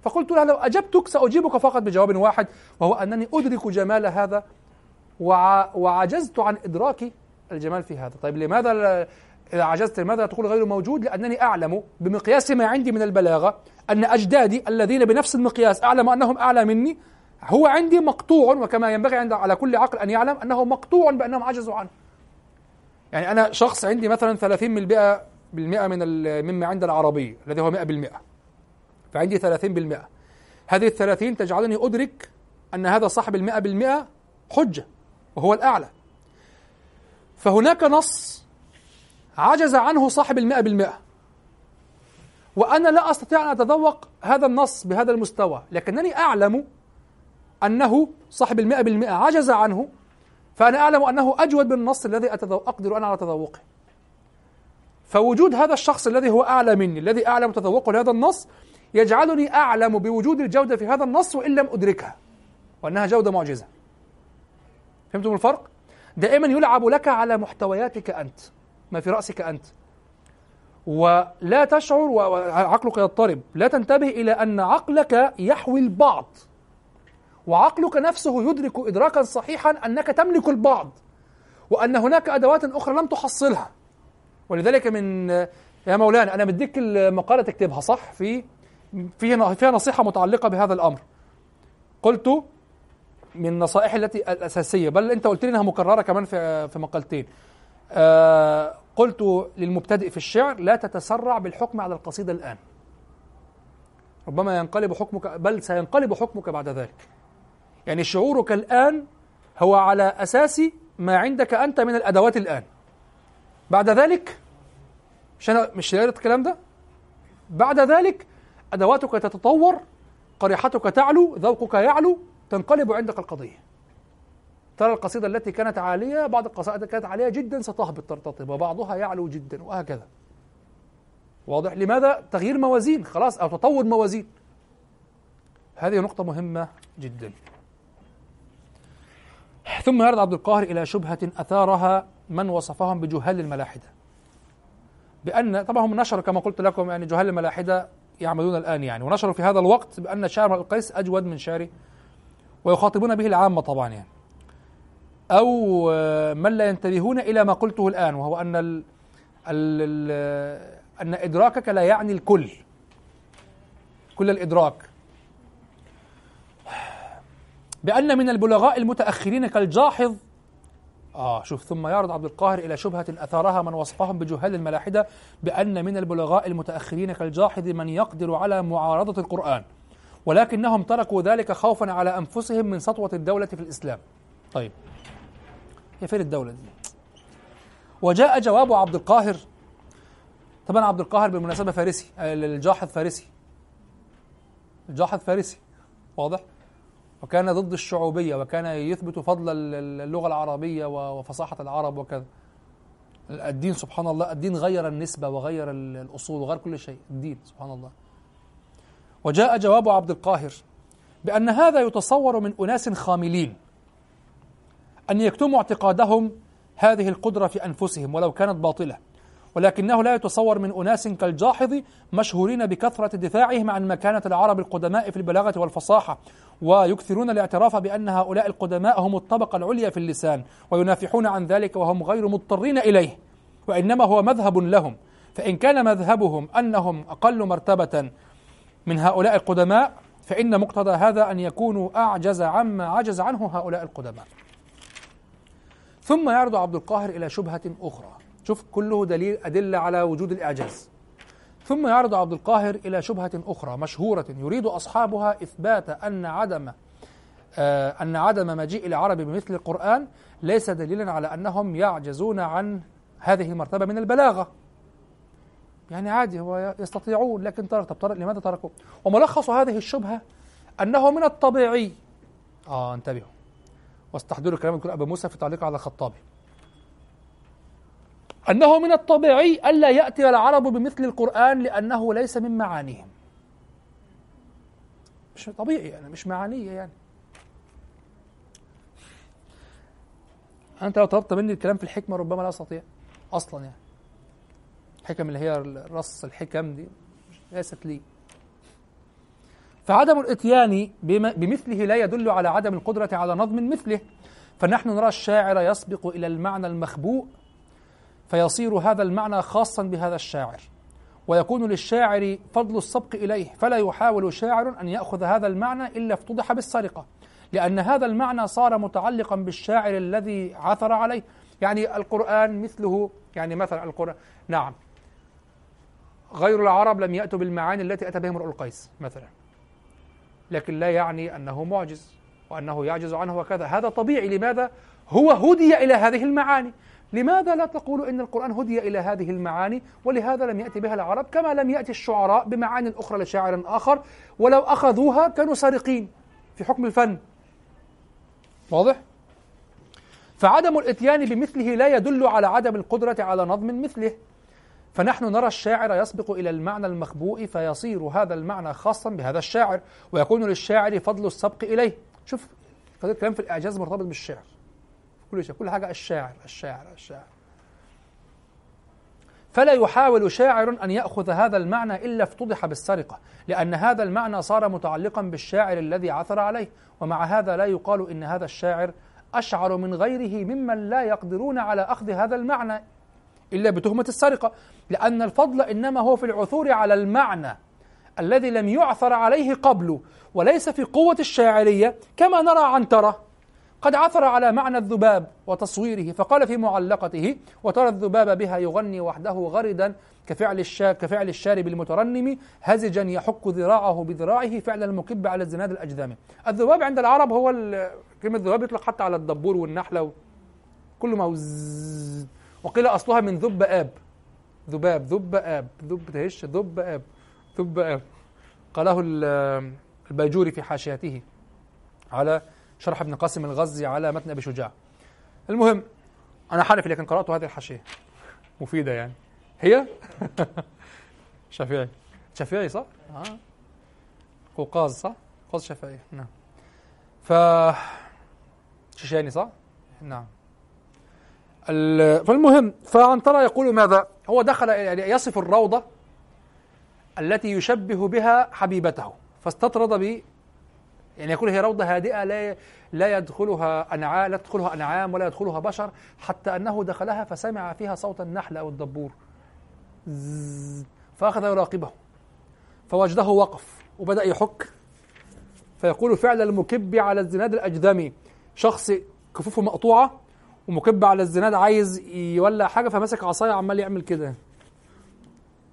فقلت له لو أجبتك سأجيبك فقط بجواب واحد وهو أنني أدرك جمال هذا وعجزت عن إدراك الجمال في هذا. طيب لماذا إذا عجزت لماذا تقول غير موجود؟ لأنني أعلم بمقياس ما عندي من البلاغة أن أجدادي الذين بنفس المقياس أعلم أنهم أعلى مني هو عندي مقطوع وكما ينبغي عند على كل عقل أن يعلم أنه مقطوع بأنهم عجزوا عنه. يعني أنا شخص عندي مثلا 30 من البيئة بالمئة من مما عند العربي الذي هو 100 بالمئة. فعندي 30 بالمئة. هذه الثلاثين تجعلني أدرك أن هذا صاحب المئة بالمئة حجة وهو الأعلى. فهناك نص عجز عنه صاحب المئة بالمئة. وأنا لا أستطيع أن أتذوق هذا النص بهذا المستوى لكنني أعلم أنه صاحب المئة بالمئة عجز عنه فأنا أعلم أنه أجود من النص الذي أقدر أنا على تذوقه. فوجود هذا الشخص الذي هو أعلى مني الذي أعلم تذوقه لهذا النص يجعلني أعلم بوجود الجودة في هذا النص وإن لم أدركها. وأنها جودة معجزة. فهمتم الفرق؟ دائما يلعب لك على محتوياتك أنت ما في رأسك أنت. ولا تشعر وعقلك يضطرب. لا تنتبه إلى أن عقلك يحوي البعض. وعقلك نفسه يدرك إدراكا صحيحا أنك تملك البعض. وأن هناك أدوات أخرى لم تحصلها. ولذلك من يا مولانا أنا مديك المقالة تكتبها صح؟ في فيها فيها نصيحة متعلقة بهذا الأمر. قلت من النصائح التي الأساسية بل أنت قلت لي أنها مكررة كمان في في مقالتين. آه قلت للمبتدئ في الشعر لا تتسرع بالحكم على القصيدة الآن. ربما ينقلب حكمك بل سينقلب حكمك بعد ذلك. يعني شعورك الآن هو على أساس ما عندك أنت من الأدوات الآن. بعد ذلك مش أنا مش قريت الكلام ده؟ بعد ذلك أدواتك تتطور قريحتك تعلو ذوقك يعلو تنقلب عندك القضية. ترى القصيدة التي كانت عالية بعض القصائد كانت عالية جدا ستهبط ترتطب وبعضها يعلو جدا وهكذا. واضح؟ لماذا؟ تغيير موازين خلاص أو تطور موازين. هذه نقطة مهمة جدا. ثم يرد عبد القاهر إلى شبهة أثارها من وصفهم بجهال الملاحدة. بأن طبعا هم نشروا كما قلت لكم يعني جهال الملاحدة يعملون الآن يعني. ونشروا في هذا الوقت بأن شعر القيس أجود من شعر ويخاطبون به العامة طبعا يعني. أو من لا ينتبهون إلى ما قلته الآن وهو أن ال ال ال أن إدراكك لا يعني الكل. كل الإدراك. بأن من البلغاء المتأخرين كالجاحظ آه شوف ثم يعرض عبد القاهر إلى شبهة أثارها من وصفهم بجهال الملاحدة بأن من البلغاء المتأخرين كالجاحظ من يقدر على معارضة القرآن ولكنهم تركوا ذلك خوفا على أنفسهم من سطوة الدولة في الإسلام. طيب هي فين الدولة دي؟ وجاء جواب عبد القاهر طبعا عبد القاهر بالمناسبة فارسي الجاحظ فارسي. الجاحظ فارسي واضح؟ وكان ضد الشعوبية وكان يثبت فضل اللغة العربية وفصاحة العرب وكذا. الدين سبحان الله الدين غير النسبة وغير الأصول وغير كل شيء. الدين سبحان الله. وجاء جواب عبد القاهر بأن هذا يتصور من أناس خاملين أن يكتموا اعتقادهم هذه القدرة في أنفسهم ولو كانت باطلة. ولكنه لا يتصور من أناس كالجاحظ مشهورين بكثرة دفاعهم عن مكانة العرب القدماء في البلاغة والفصاحة ويكثرون الاعتراف بأن هؤلاء القدماء هم الطبقة العليا في اللسان وينافحون عن ذلك وهم غير مضطرين إليه وإنما هو مذهب لهم. فإن كان مذهبهم أنهم أقل مرتبة من هؤلاء القدماء فإن مقتضى هذا أن يكونوا أعجز عما عجز عنه هؤلاء القدماء. ثم يعرض عبد القاهر إلى شبهة أخرى. شوف كله دليل أدلة على وجود الإعجاز. ثم يعرض عبد القاهر إلى شبهة أخرى مشهورة يريد أصحابها إثبات أن عدم آه أن عدم مجيء العرب بمثل القرآن ليس دليلا على أنهم يعجزون عن هذه المرتبة من البلاغة. يعني عادي هو يستطيعون لكن ترك طب ترك لماذا تركوا؟ وملخص هذه الشبهة أنه من الطبيعي. آه انتبهوا. واستحضروا كلام الدكتور أبو موسى في تعليقه على الخطابي. أنه من الطبيعي ألا يأتي العرب بمثل القرآن لأنه ليس من معانيهم. مش طبيعي يعني مش معانية يعني. أنت لو طلبت مني الكلام في الحكمة ربما لا أستطيع أصلا يعني. الحكم اللي هي رص الحكم دي ليست لي. فعدم الإتيان بمثله لا يدل على عدم القدرة على نظم مثله. فنحن نرى الشاعر يسبق إلى المعنى المخبوء فيصير هذا المعنى خاصا بهذا الشاعر. ويكون للشاعر فضل السبق إليه فلا يحاول شاعر أن يأخذ هذا المعنى إلا افتضح بالسرقة لأن هذا المعنى صار متعلقا بالشاعر الذي عثر عليه. يعني القرآن مثله يعني مثلا القرآن نعم. غير العرب لم يأتوا بالمعاني التي أتى بها امرؤ القيس مثلا. لكن لا يعني أنه معجز وأنه يعجز عنه وكذا. هذا طبيعي. لماذا؟ هو هدي إلى هذه المعاني. لماذا لا تقول إن القرآن هدي إلى هذه المعاني ولهذا لم يأتي بها العرب كما لم يأتي الشعراء بمعاني أخرى لشاعر آخر ولو أخذوها كانوا سارقين في حكم الفن. واضح؟ فعدم الإتيان بمثله لا يدل على عدم القدرة على نظم مثله. فنحن نرى الشاعر يسبق إلى المعنى المخبوء فيصير هذا المعنى خاصا بهذا الشاعر ويكون للشاعر فضل السبق إليه. شوف قضية كلام في الإعجاز مرتبط بالشعر. كل شيء كل حاجة الشاعر الشاعر الشاعر. فلا يحاول شاعر أن يأخذ هذا المعنى إلا افتضح بالسرقة لأن هذا المعنى صار متعلقا بالشاعر الذي عثر عليه. ومع هذا لا يقال إن هذا الشاعر أشعر من غيره ممن لا يقدرون على أخذ هذا المعنى إلا بتهمة السرقة. لأن الفضل إنما هو في العثور على المعنى الذي لم يعثر عليه قبل وليس في قوة الشاعرية كما نرى عنترة. قد عثر على معنى الذباب وتصويره فقال في معلقته وترى الذباب بها يغني وحده غردا كفعل الشا كفعل الشارب المترنم هزجا يحك ذراعه بذراعه فعل المكب على الزناد الأجذام. الذباب عند العرب هو كلمة ذباب يطلق حتى على الدبور والنحلة كل ما وقيل أصلها من ذب آب. ذباب ذب آب. ذب تهش ذب آب. ذب آب. قاله الباجوري في حاشيته على شرح ابن قاسم الغزي على متن أبي شجاع المهم أنا حالف لكن قرأت هذه الحاشية مفيدة يعني هي شافعي شافعي صح؟ آه. قوقاز صح؟ قوقاز شافعي نعم ف شيشاني صح؟ نعم فالمهم فعنترة يقول ماذا؟ هو دخل يعني يصف الروضة التي يشبه بها حبيبته فاستطرد ب يعني يقول هي روضة هادئة لا لا يدخلها أنعام لا تدخلها أنعام ولا يدخلها بشر حتى أنه دخلها فسمع فيها صوت النحل أو الدبور. فأخذ يراقبه. فوجده وقف وبدأ يحك. فيقول فعل المكب على الزناد الأجذمي شخص كفوفه مقطوعة ومكب على الزناد عايز يولع حاجة فماسك عصاية عمال يعمل كده.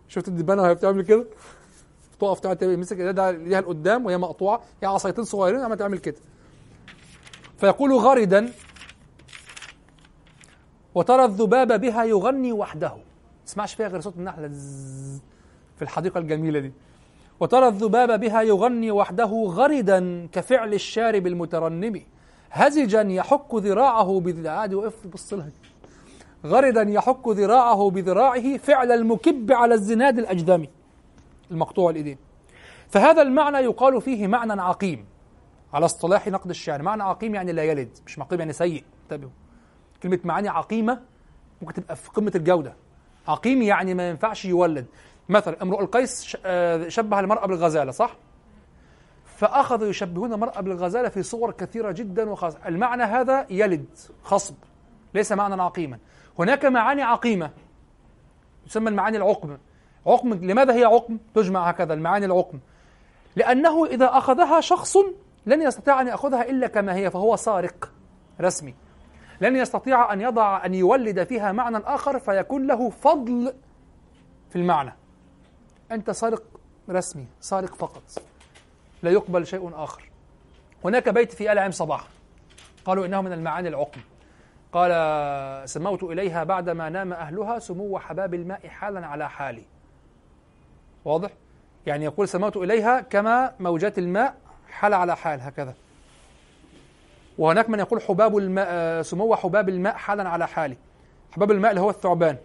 شفت الدبانة وهي بتعمل كده؟ تقف تمسك ايدها ليها لقدام وهي مقطوعة هي عصايتين صغيرين عمال تعمل كده. فيقول غردا وترى الذباب بها يغني وحده. تسمعش فيها غير صوت النحلة في الحديقة الجميلة دي. وترى الذباب بها يغني وحده غردا كفعل الشارب المترنم هزجا يحك ذراعه بذراعه وقف بص لها. غردا يحك ذراعه بذراعه فعل المكب على الزناد الأجدمي المقطوع الإيدين فهذا المعنى يقال فيه معنى عقيم على اصطلاح نقد الشعر. معنى عقيم يعني لا يلد مش مقيم يعني سيء. انتبهوا. كلمة معاني عقيمة ممكن تبقى في قمة الجودة. عقيم يعني ما ينفعش يولد. مثلا امرؤ القيس آه، شبه المرأة بالغزالة صح؟ فأخذوا يشبهون المرأة بالغزالة في صور كثيرة جدا وخاصة. المعنى هذا يلد خصب ليس معنى عقيما. هناك معاني عقيمة تسمى المعاني العقم. عقم لماذا هي عقم؟ تجمع هكذا المعاني العقم. لأنه إذا أخذها شخص لن يستطيع أن يأخذها إلا كما هي فهو سارق رسمي. لن يستطيع أن يضع أن يولد فيها معنى آخر فيكون له فضل في المعنى. أنت سارق رسمي سارق فقط. لا يقبل شيء آخر. هناك بيت في آل عم صباح. قالوا إنه من المعاني العقم. قال سموت إليها بعدما نام أهلها سمو حباب الماء حالا على حالي. واضح؟ يعني يقول سموت إليها كما موجات الماء حال على حال هكذا. وهناك من يقول حباب الماء آه، سمو حباب الماء حالا على حالي حباب الماء اللي هو الثعبان.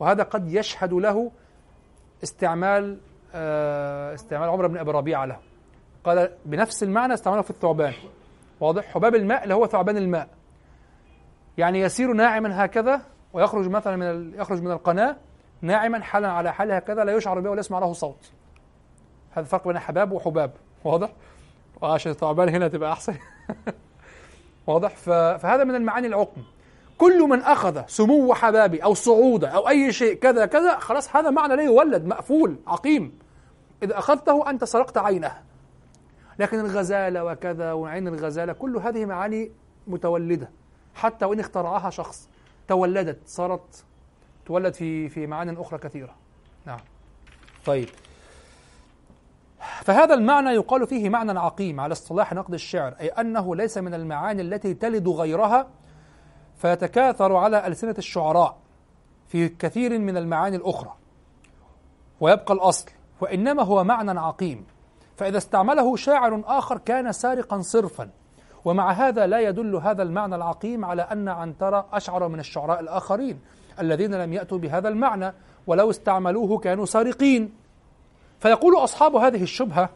وهذا قد يشهد له استعمال آه، استعمال عمر بن أبي ربيعة له. قال بنفس المعنى استعمله في الثعبان. واضح؟ حباب الماء اللي هو ثعبان الماء. يعني يسير ناعما هكذا ويخرج مثلا من. يخرج من القناة ناعما حالا على حاله هكذا لا يشعر به ولا يسمع له صوت. هذا الفرق بين حباب وحباب. واضح؟ وعشان الثعبان هنا تبقى أحسن. واضح. فهذا من المعاني العقم. كل من أخذ سمو حبابي أو صعوده أو أي شيء كذا كذا خلاص هذا معنى لا يولد مقفول عقيم. إذا أخذته أنت سرقت عينه. لكن الغزاله وكذا وعين الغزاله كل هذه معاني متولدة. حتى وإن اخترعها شخص تولدت صارت تولد في في معان أخرى كثيرة. نعم. طيب. فهذا المعنى يقال فيه معنى عقيم على اصطلاح نقد الشعر أي أنه ليس من المعاني التي تلد غيرها فيتكاثر على ألسنة الشعراء في كثير من المعاني الأخرى. ويبقى الأصل وإنما هو معنى عقيم. فإذا استعمله شاعر آخر كان سارقا صرفا. ومع هذا لا يدل هذا المعنى العقيم على أن عنترة أشعر من الشعراء الآخرين. الذين لم يأتوا بهذا المعنى ولو استعملوه كانوا سارقين. فيقول أصحاب هذه الشبهة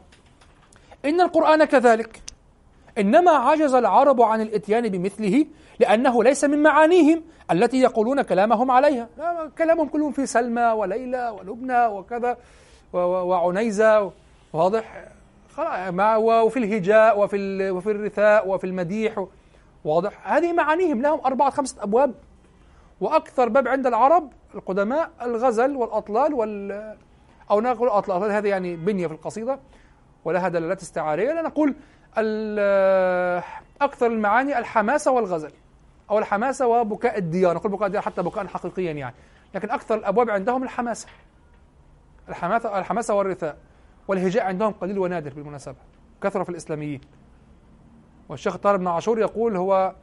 إن القرآن كذلك. إنما عجز العرب عن الإتيان بمثله لأنه ليس من معانيهم التي يقولون كلامهم عليها. لا، كلامهم كلهم في سلمى وليلى ولبنى وكذا وعنيزة. واضح؟ وفي الهجاء وفي وفي الرثاء وفي المديح. واضح؟ هذه معانيهم. لهم أربعة خمسة أبواب وأكثر باب عند العرب القدماء الغزل والأطلال وال أو نقول أطلال هذه يعني بنية في القصيدة ولها دلالات استعارية لا نقول أكثر المعاني الحماسة والغزل أو الحماسة وبكاء الديار نقول بكاء الديار حتى بكاء حقيقيا يعني. لكن أكثر الأبواب عندهم الحماسة. الحماسة الحماسة والرثاء والهجاء عندهم قليل ونادر بالمناسبة كثرة في الإسلاميين. والشيخ طارق بن عاشور يقول هو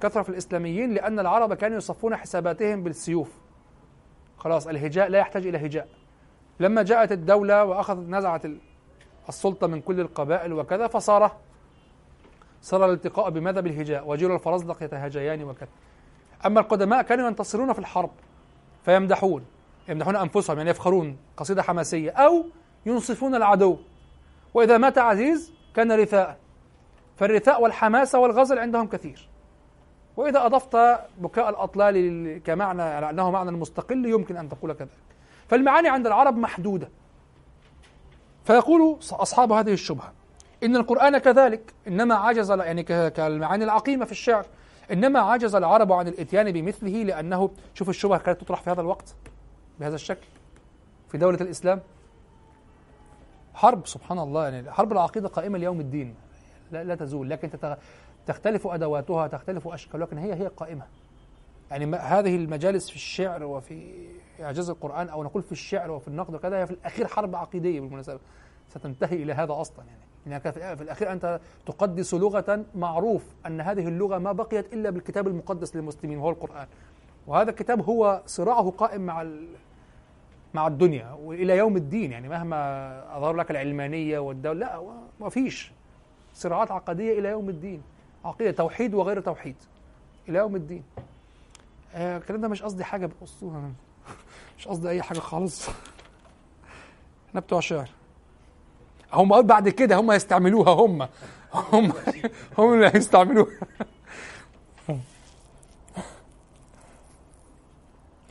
كثرة في الإسلاميين لأن العرب كانوا يصفون حساباتهم بالسيوف. خلاص الهجاء لا يحتاج إلى هجاء. لما جاءت الدولة وأخذت نزعت ال- السلطة من كل القبائل وكذا فصار صار الالتقاء بماذا بالهجاء وجيل الفرزدق يتهاجيان وكذا. أما القدماء كانوا ينتصرون في الحرب فيمدحون يمدحون أنفسهم يعني يفخرون قصيدة حماسية أو ينصفون العدو. وإذا مات عزيز كان رثاء. فالرثاء والحماسة والغزل عندهم كثير. وإذا أضفت بكاء الأطلال كمعنى على أنه معنى مستقل يمكن أن تقول كذلك. فالمعاني عند العرب محدودة. فيقول أصحاب هذه الشبهة إن القرآن كذلك إنما عجز يعني كالمعاني العقيمة في الشعر إنما عجز العرب عن الإتيان بمثله لأنه شوف الشبهة كانت تطرح في هذا الوقت بهذا الشكل في دولة الإسلام. حرب سبحان الله يعني حرب العقيدة قائمة ليوم الدين. لا, لا تزول لكن. تختلف أدواتها تختلف أشكالها لكن هي هي قائمة يعني هذه المجالس في الشعر وفي إعجاز القرآن أو نقول في الشعر وفي النقد وكذا هي في الأخير حرب عقيدية بالمناسبة ستنتهي إلى هذا أصلا يعني إنك في في الأخير أنت تقدس لغة معروف أن هذه اللغة ما بقيت إلا بالكتاب المقدس للمسلمين وهو القرآن وهذا الكتاب هو صراعه قائم مع. مع الدنيا وإلى يوم الدين يعني مهما أظهر لك العلمانية والدولة لا ما فيش صراعات عقدية إلى يوم الدين. عقيدة توحيد وغير توحيد. إلى يوم الدين. آه، الكلام ده مش قصدي حاجة بالاسطوره مش قصدي أي حاجة خالص. إحنا بتوع شعر. هم بعد كده هم يستعملوها هم. هم هم اللي هيستعملوها.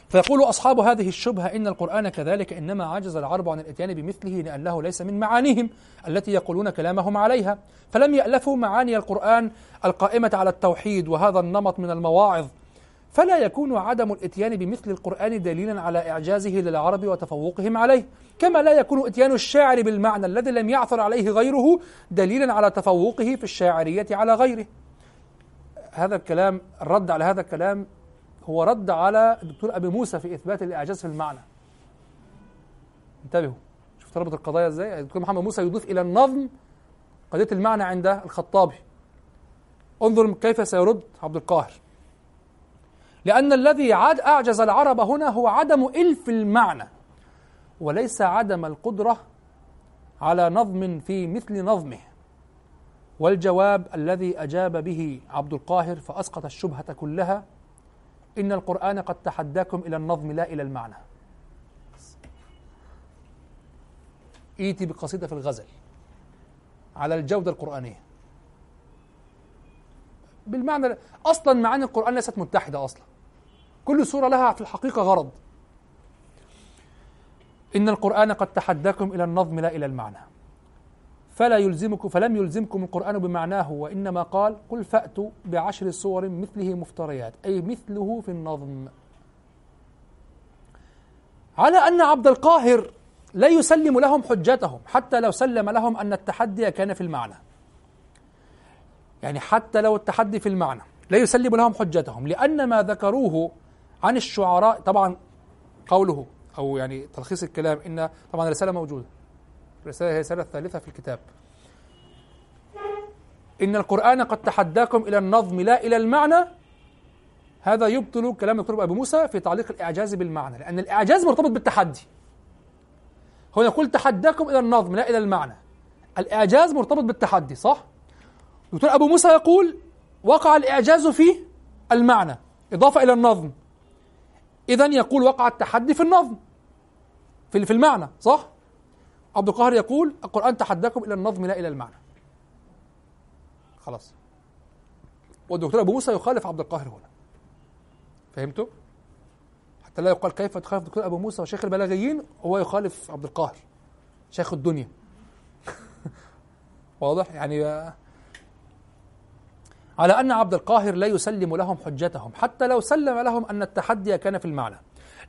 فيقول أصحاب هذه الشبهة إن القرآن كذلك إنما عجز العرب عن الإتيان بمثله لأنه ليس من معانيهم التي يقولون كلامهم عليها. فلم يألفوا معاني القرآن القائمة على التوحيد وهذا النمط من المواعظ. فلا يكون عدم الإتيان بمثل القرآن دليلا على إعجازه للعرب وتفوقهم عليه. كما لا يكون إتيان الشاعر بالمعنى الذي لم يعثر عليه غيره دليلا على تفوقه في الشاعرية على غيره. هذا الكلام الرد على هذا الكلام هو رد على الدكتور أبي موسى في إثبات الإعجاز في المعنى. انتبهوا. شفت ربط القضايا إزاي؟ الدكتور محمد موسى يضيف إلى النظم قضية المعنى عند الخطابي. انظر كيف سيرد عبد القاهر. لأن الذي عاد أعجز العرب هنا هو عدم إلف المعنى وليس عدم القدرة على نظم في مثل نظمه. والجواب الذي أجاب به عبد القاهر فأسقط الشبهة كلها إن القرآن قد تحداكم إلى النظم لا إلى المعنى. إيتي بقصيدة في الغزل. على الجودة القرآنية. بالمعنى أصلا معاني القرآن ليست متحدة أصلا. كل سورة لها في الحقيقة غرض. إن القرآن قد تحداكم إلى النظم لا إلى المعنى. فلا يلزمكم فلم يلزمكم القرآن بمعناه وإنما قال قل فأتوا بعشر صور مثله مفتريات أي مثله في النظم. على أن عبد القاهر لا يسلم لهم حجتهم حتى لو سلم لهم أن التحدي كان في المعنى. يعني حتى لو التحدي في المعنى لا يسلم لهم حجتهم لأن ما ذكروه عن الشعراء طبعا قوله أو يعني تلخيص الكلام إن طبعا الرسالة موجودة. الرسالة هي الرسالة الثالثة في الكتاب. إن القرآن قد تحداكم إلى النظم لا إلى المعنى. هذا يبطل كلام الدكتور أبو موسى في تعليق الإعجاز بالمعنى لأن الإعجاز مرتبط بالتحدي. هو يقول تحداكم إلى النظم لا إلى المعنى. الإعجاز مرتبط بالتحدي صح؟ دكتور أبو موسى يقول وقع الإعجاز في المعنى إضافة إلى النظم. إذا يقول وقع التحدي في النظم في في المعنى صح؟ عبد القاهر يقول القرآن تحداكم إلى النظم لا إلى المعنى. خلاص. والدكتور أبو موسى يخالف عبد القاهر هنا. فهمتوا؟ حتى لا يقال كيف تخالف الدكتور أبو موسى وشيخ البلاغيين هو يخالف عبد القاهر شيخ الدنيا. واضح؟ يعني على أن عبد القاهر لا يسلم لهم حجتهم حتى لو سلم لهم أن التحدي كان في المعنى.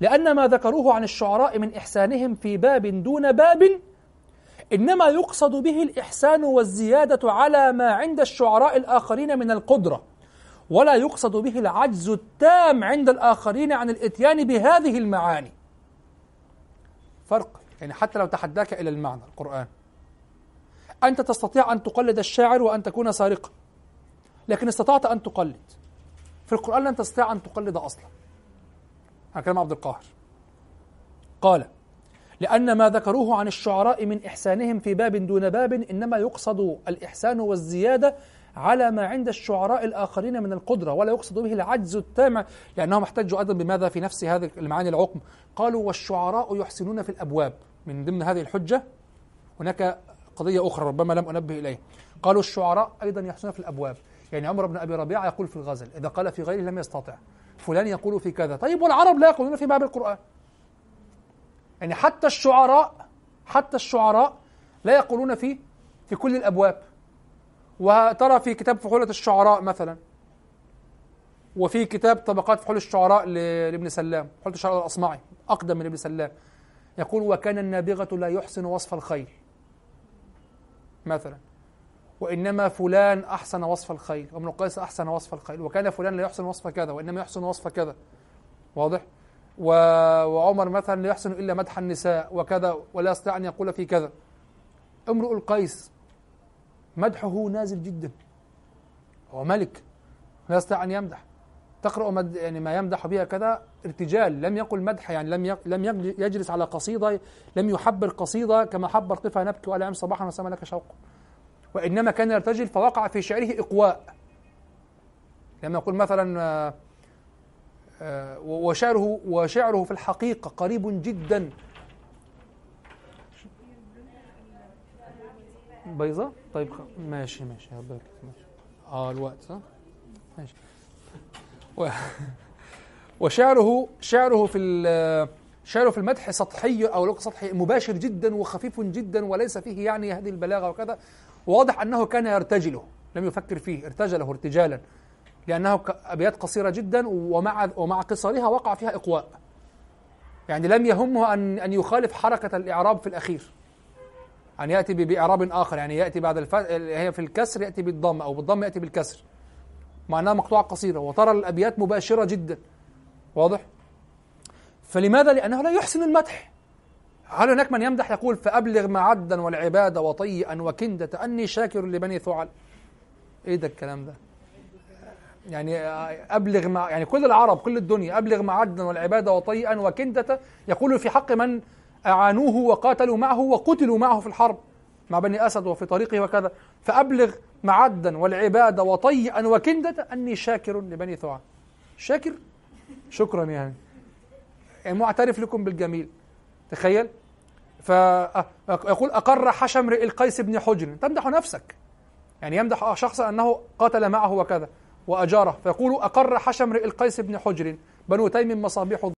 لأن ما ذكروه عن الشعراء من إحسانهم في باب دون باب إنما يقصد به الإحسان والزيادة على ما عند الشعراء الآخرين من القدرة ولا يقصد به العجز التام عند الآخرين عن الإتيان بهذه المعاني. فرق يعني حتى لو تحداك إلى المعنى القرآن. أنت تستطيع أن تقلد الشاعر وأن تكون سارقا لكن استطعت أن تقلد. في القرآن لن تستطيع أن تقلد أصلا. كلام عبد القاهر. قال لأن ما ذكروه عن الشعراء من إحسانهم في باب دون باب إنما يقصد الإحسان والزيادة على ما عند الشعراء الآخرين من القدرة ولا يقصد به العجز التام لأنهم احتجوا أيضا بماذا في نفس هذه المعاني العقم. قالوا والشعراء يحسنون في الأبواب. من ضمن هذه الحجة هناك قضية أخرى ربما لم أنبه إليه. قالوا الشعراء أيضا يحسنون في الأبواب. يعني عمر بن أبي ربيعة يقول في الغزل إذا قال في غيره لم يستطع. فلان يقول في كذا. طيب والعرب لا يقولون في باب القرآن. يعني حتى الشعراء حتى الشعراء لا يقولون في في كل الأبواب. وترى في كتاب فحولة الشعراء مثلا وفي كتاب طبقات فحول الشعراء لابن سلام فحولة الشعراء الأصمعي أقدم من ابن سلام. يقول وكان النابغة لا يحسن وصف الخيل مثلا. وإنما فلان أحسن وصف الخيل وابن قيس أحسن وصف الخيل وكان فلان لا يحسن وصف كذا. وإنما يحسن وصف كذا. واضح. وعمر مثلا لا يحسن إلا مدح النساء وكذا ولا يستطيع أن يقول في كذا. امرؤ القيس مدحه نازل جدا. هو ملك لا يستطيع أن يمدح. تقرأ مد... يعني ما يمدح بها كذا ارتجال. لم يقل مدح يعني لم. لم يجلس على قصيدة لم يحبر قصيدة كما حبر طفا نبكي ولا يم صباحا وسما لك شوق. وإنما كان يرتجل فوقع في شعره إقواء. لما يقول مثلا آه، وشعره وشعره في الحقيقة قريب جدا. بيضاء طيب ماشي ماشي ماشي. آه الوقت صح؟ ماشي. وشعره شعره في شعره في المدح سطحي أو لغة سطحي مباشر جدا وخفيف جدا وليس فيه يعني هذه البلاغة وكذا. واضح أنه كان يرتجله لم يفكر فيه ارتجله ارتجالا. لأنه ك- أبيات قصيرة جدا ومع ومع قصرها وقع فيها إقواء. يعني لم يهمه أن أن يخالف حركة الإعراب في الأخير. أن يأتي ب- بإعراب آخر. يعني يأتي بعد الف... هي في الكسر يأتي بالضم أو بالضم يأتي بالكسر. مع أنها مقطوعة قصيرة. وترى الأبيات مباشرة جدا. واضح؟ فلماذا؟ لأنه لا يحسن المدح. هل هناك من يمدح؟ يقول فأبلغ معدا والعباد وطيئا وكندة أني شاكر لبني ثعل إيه ده الكلام ده؟ يعني أبلغ مع يعني كل العرب كل الدنيا أبلغ معدا والعباد وطيئا وكندة. يقول في حق من أعانوه وقاتلوا معه وقتلوا معه في الحرب مع بني أسد وفي طريقه وكذا. فأبلغ معدا والعباد وطيئا وكندة أني شاكر لبني ثعلب شاكر؟ شكرا يعني. يعني معترف لكم بالجميل. تخيل؟ فيقول أقر حشى امرئ القيس بن حجر تمدح نفسك. يعني يمدح شخصا أنه قاتل معه وكذا. وأجاره. فيقول أقر حشى امرئ القيس بن حجر. بنو تيم مصابيح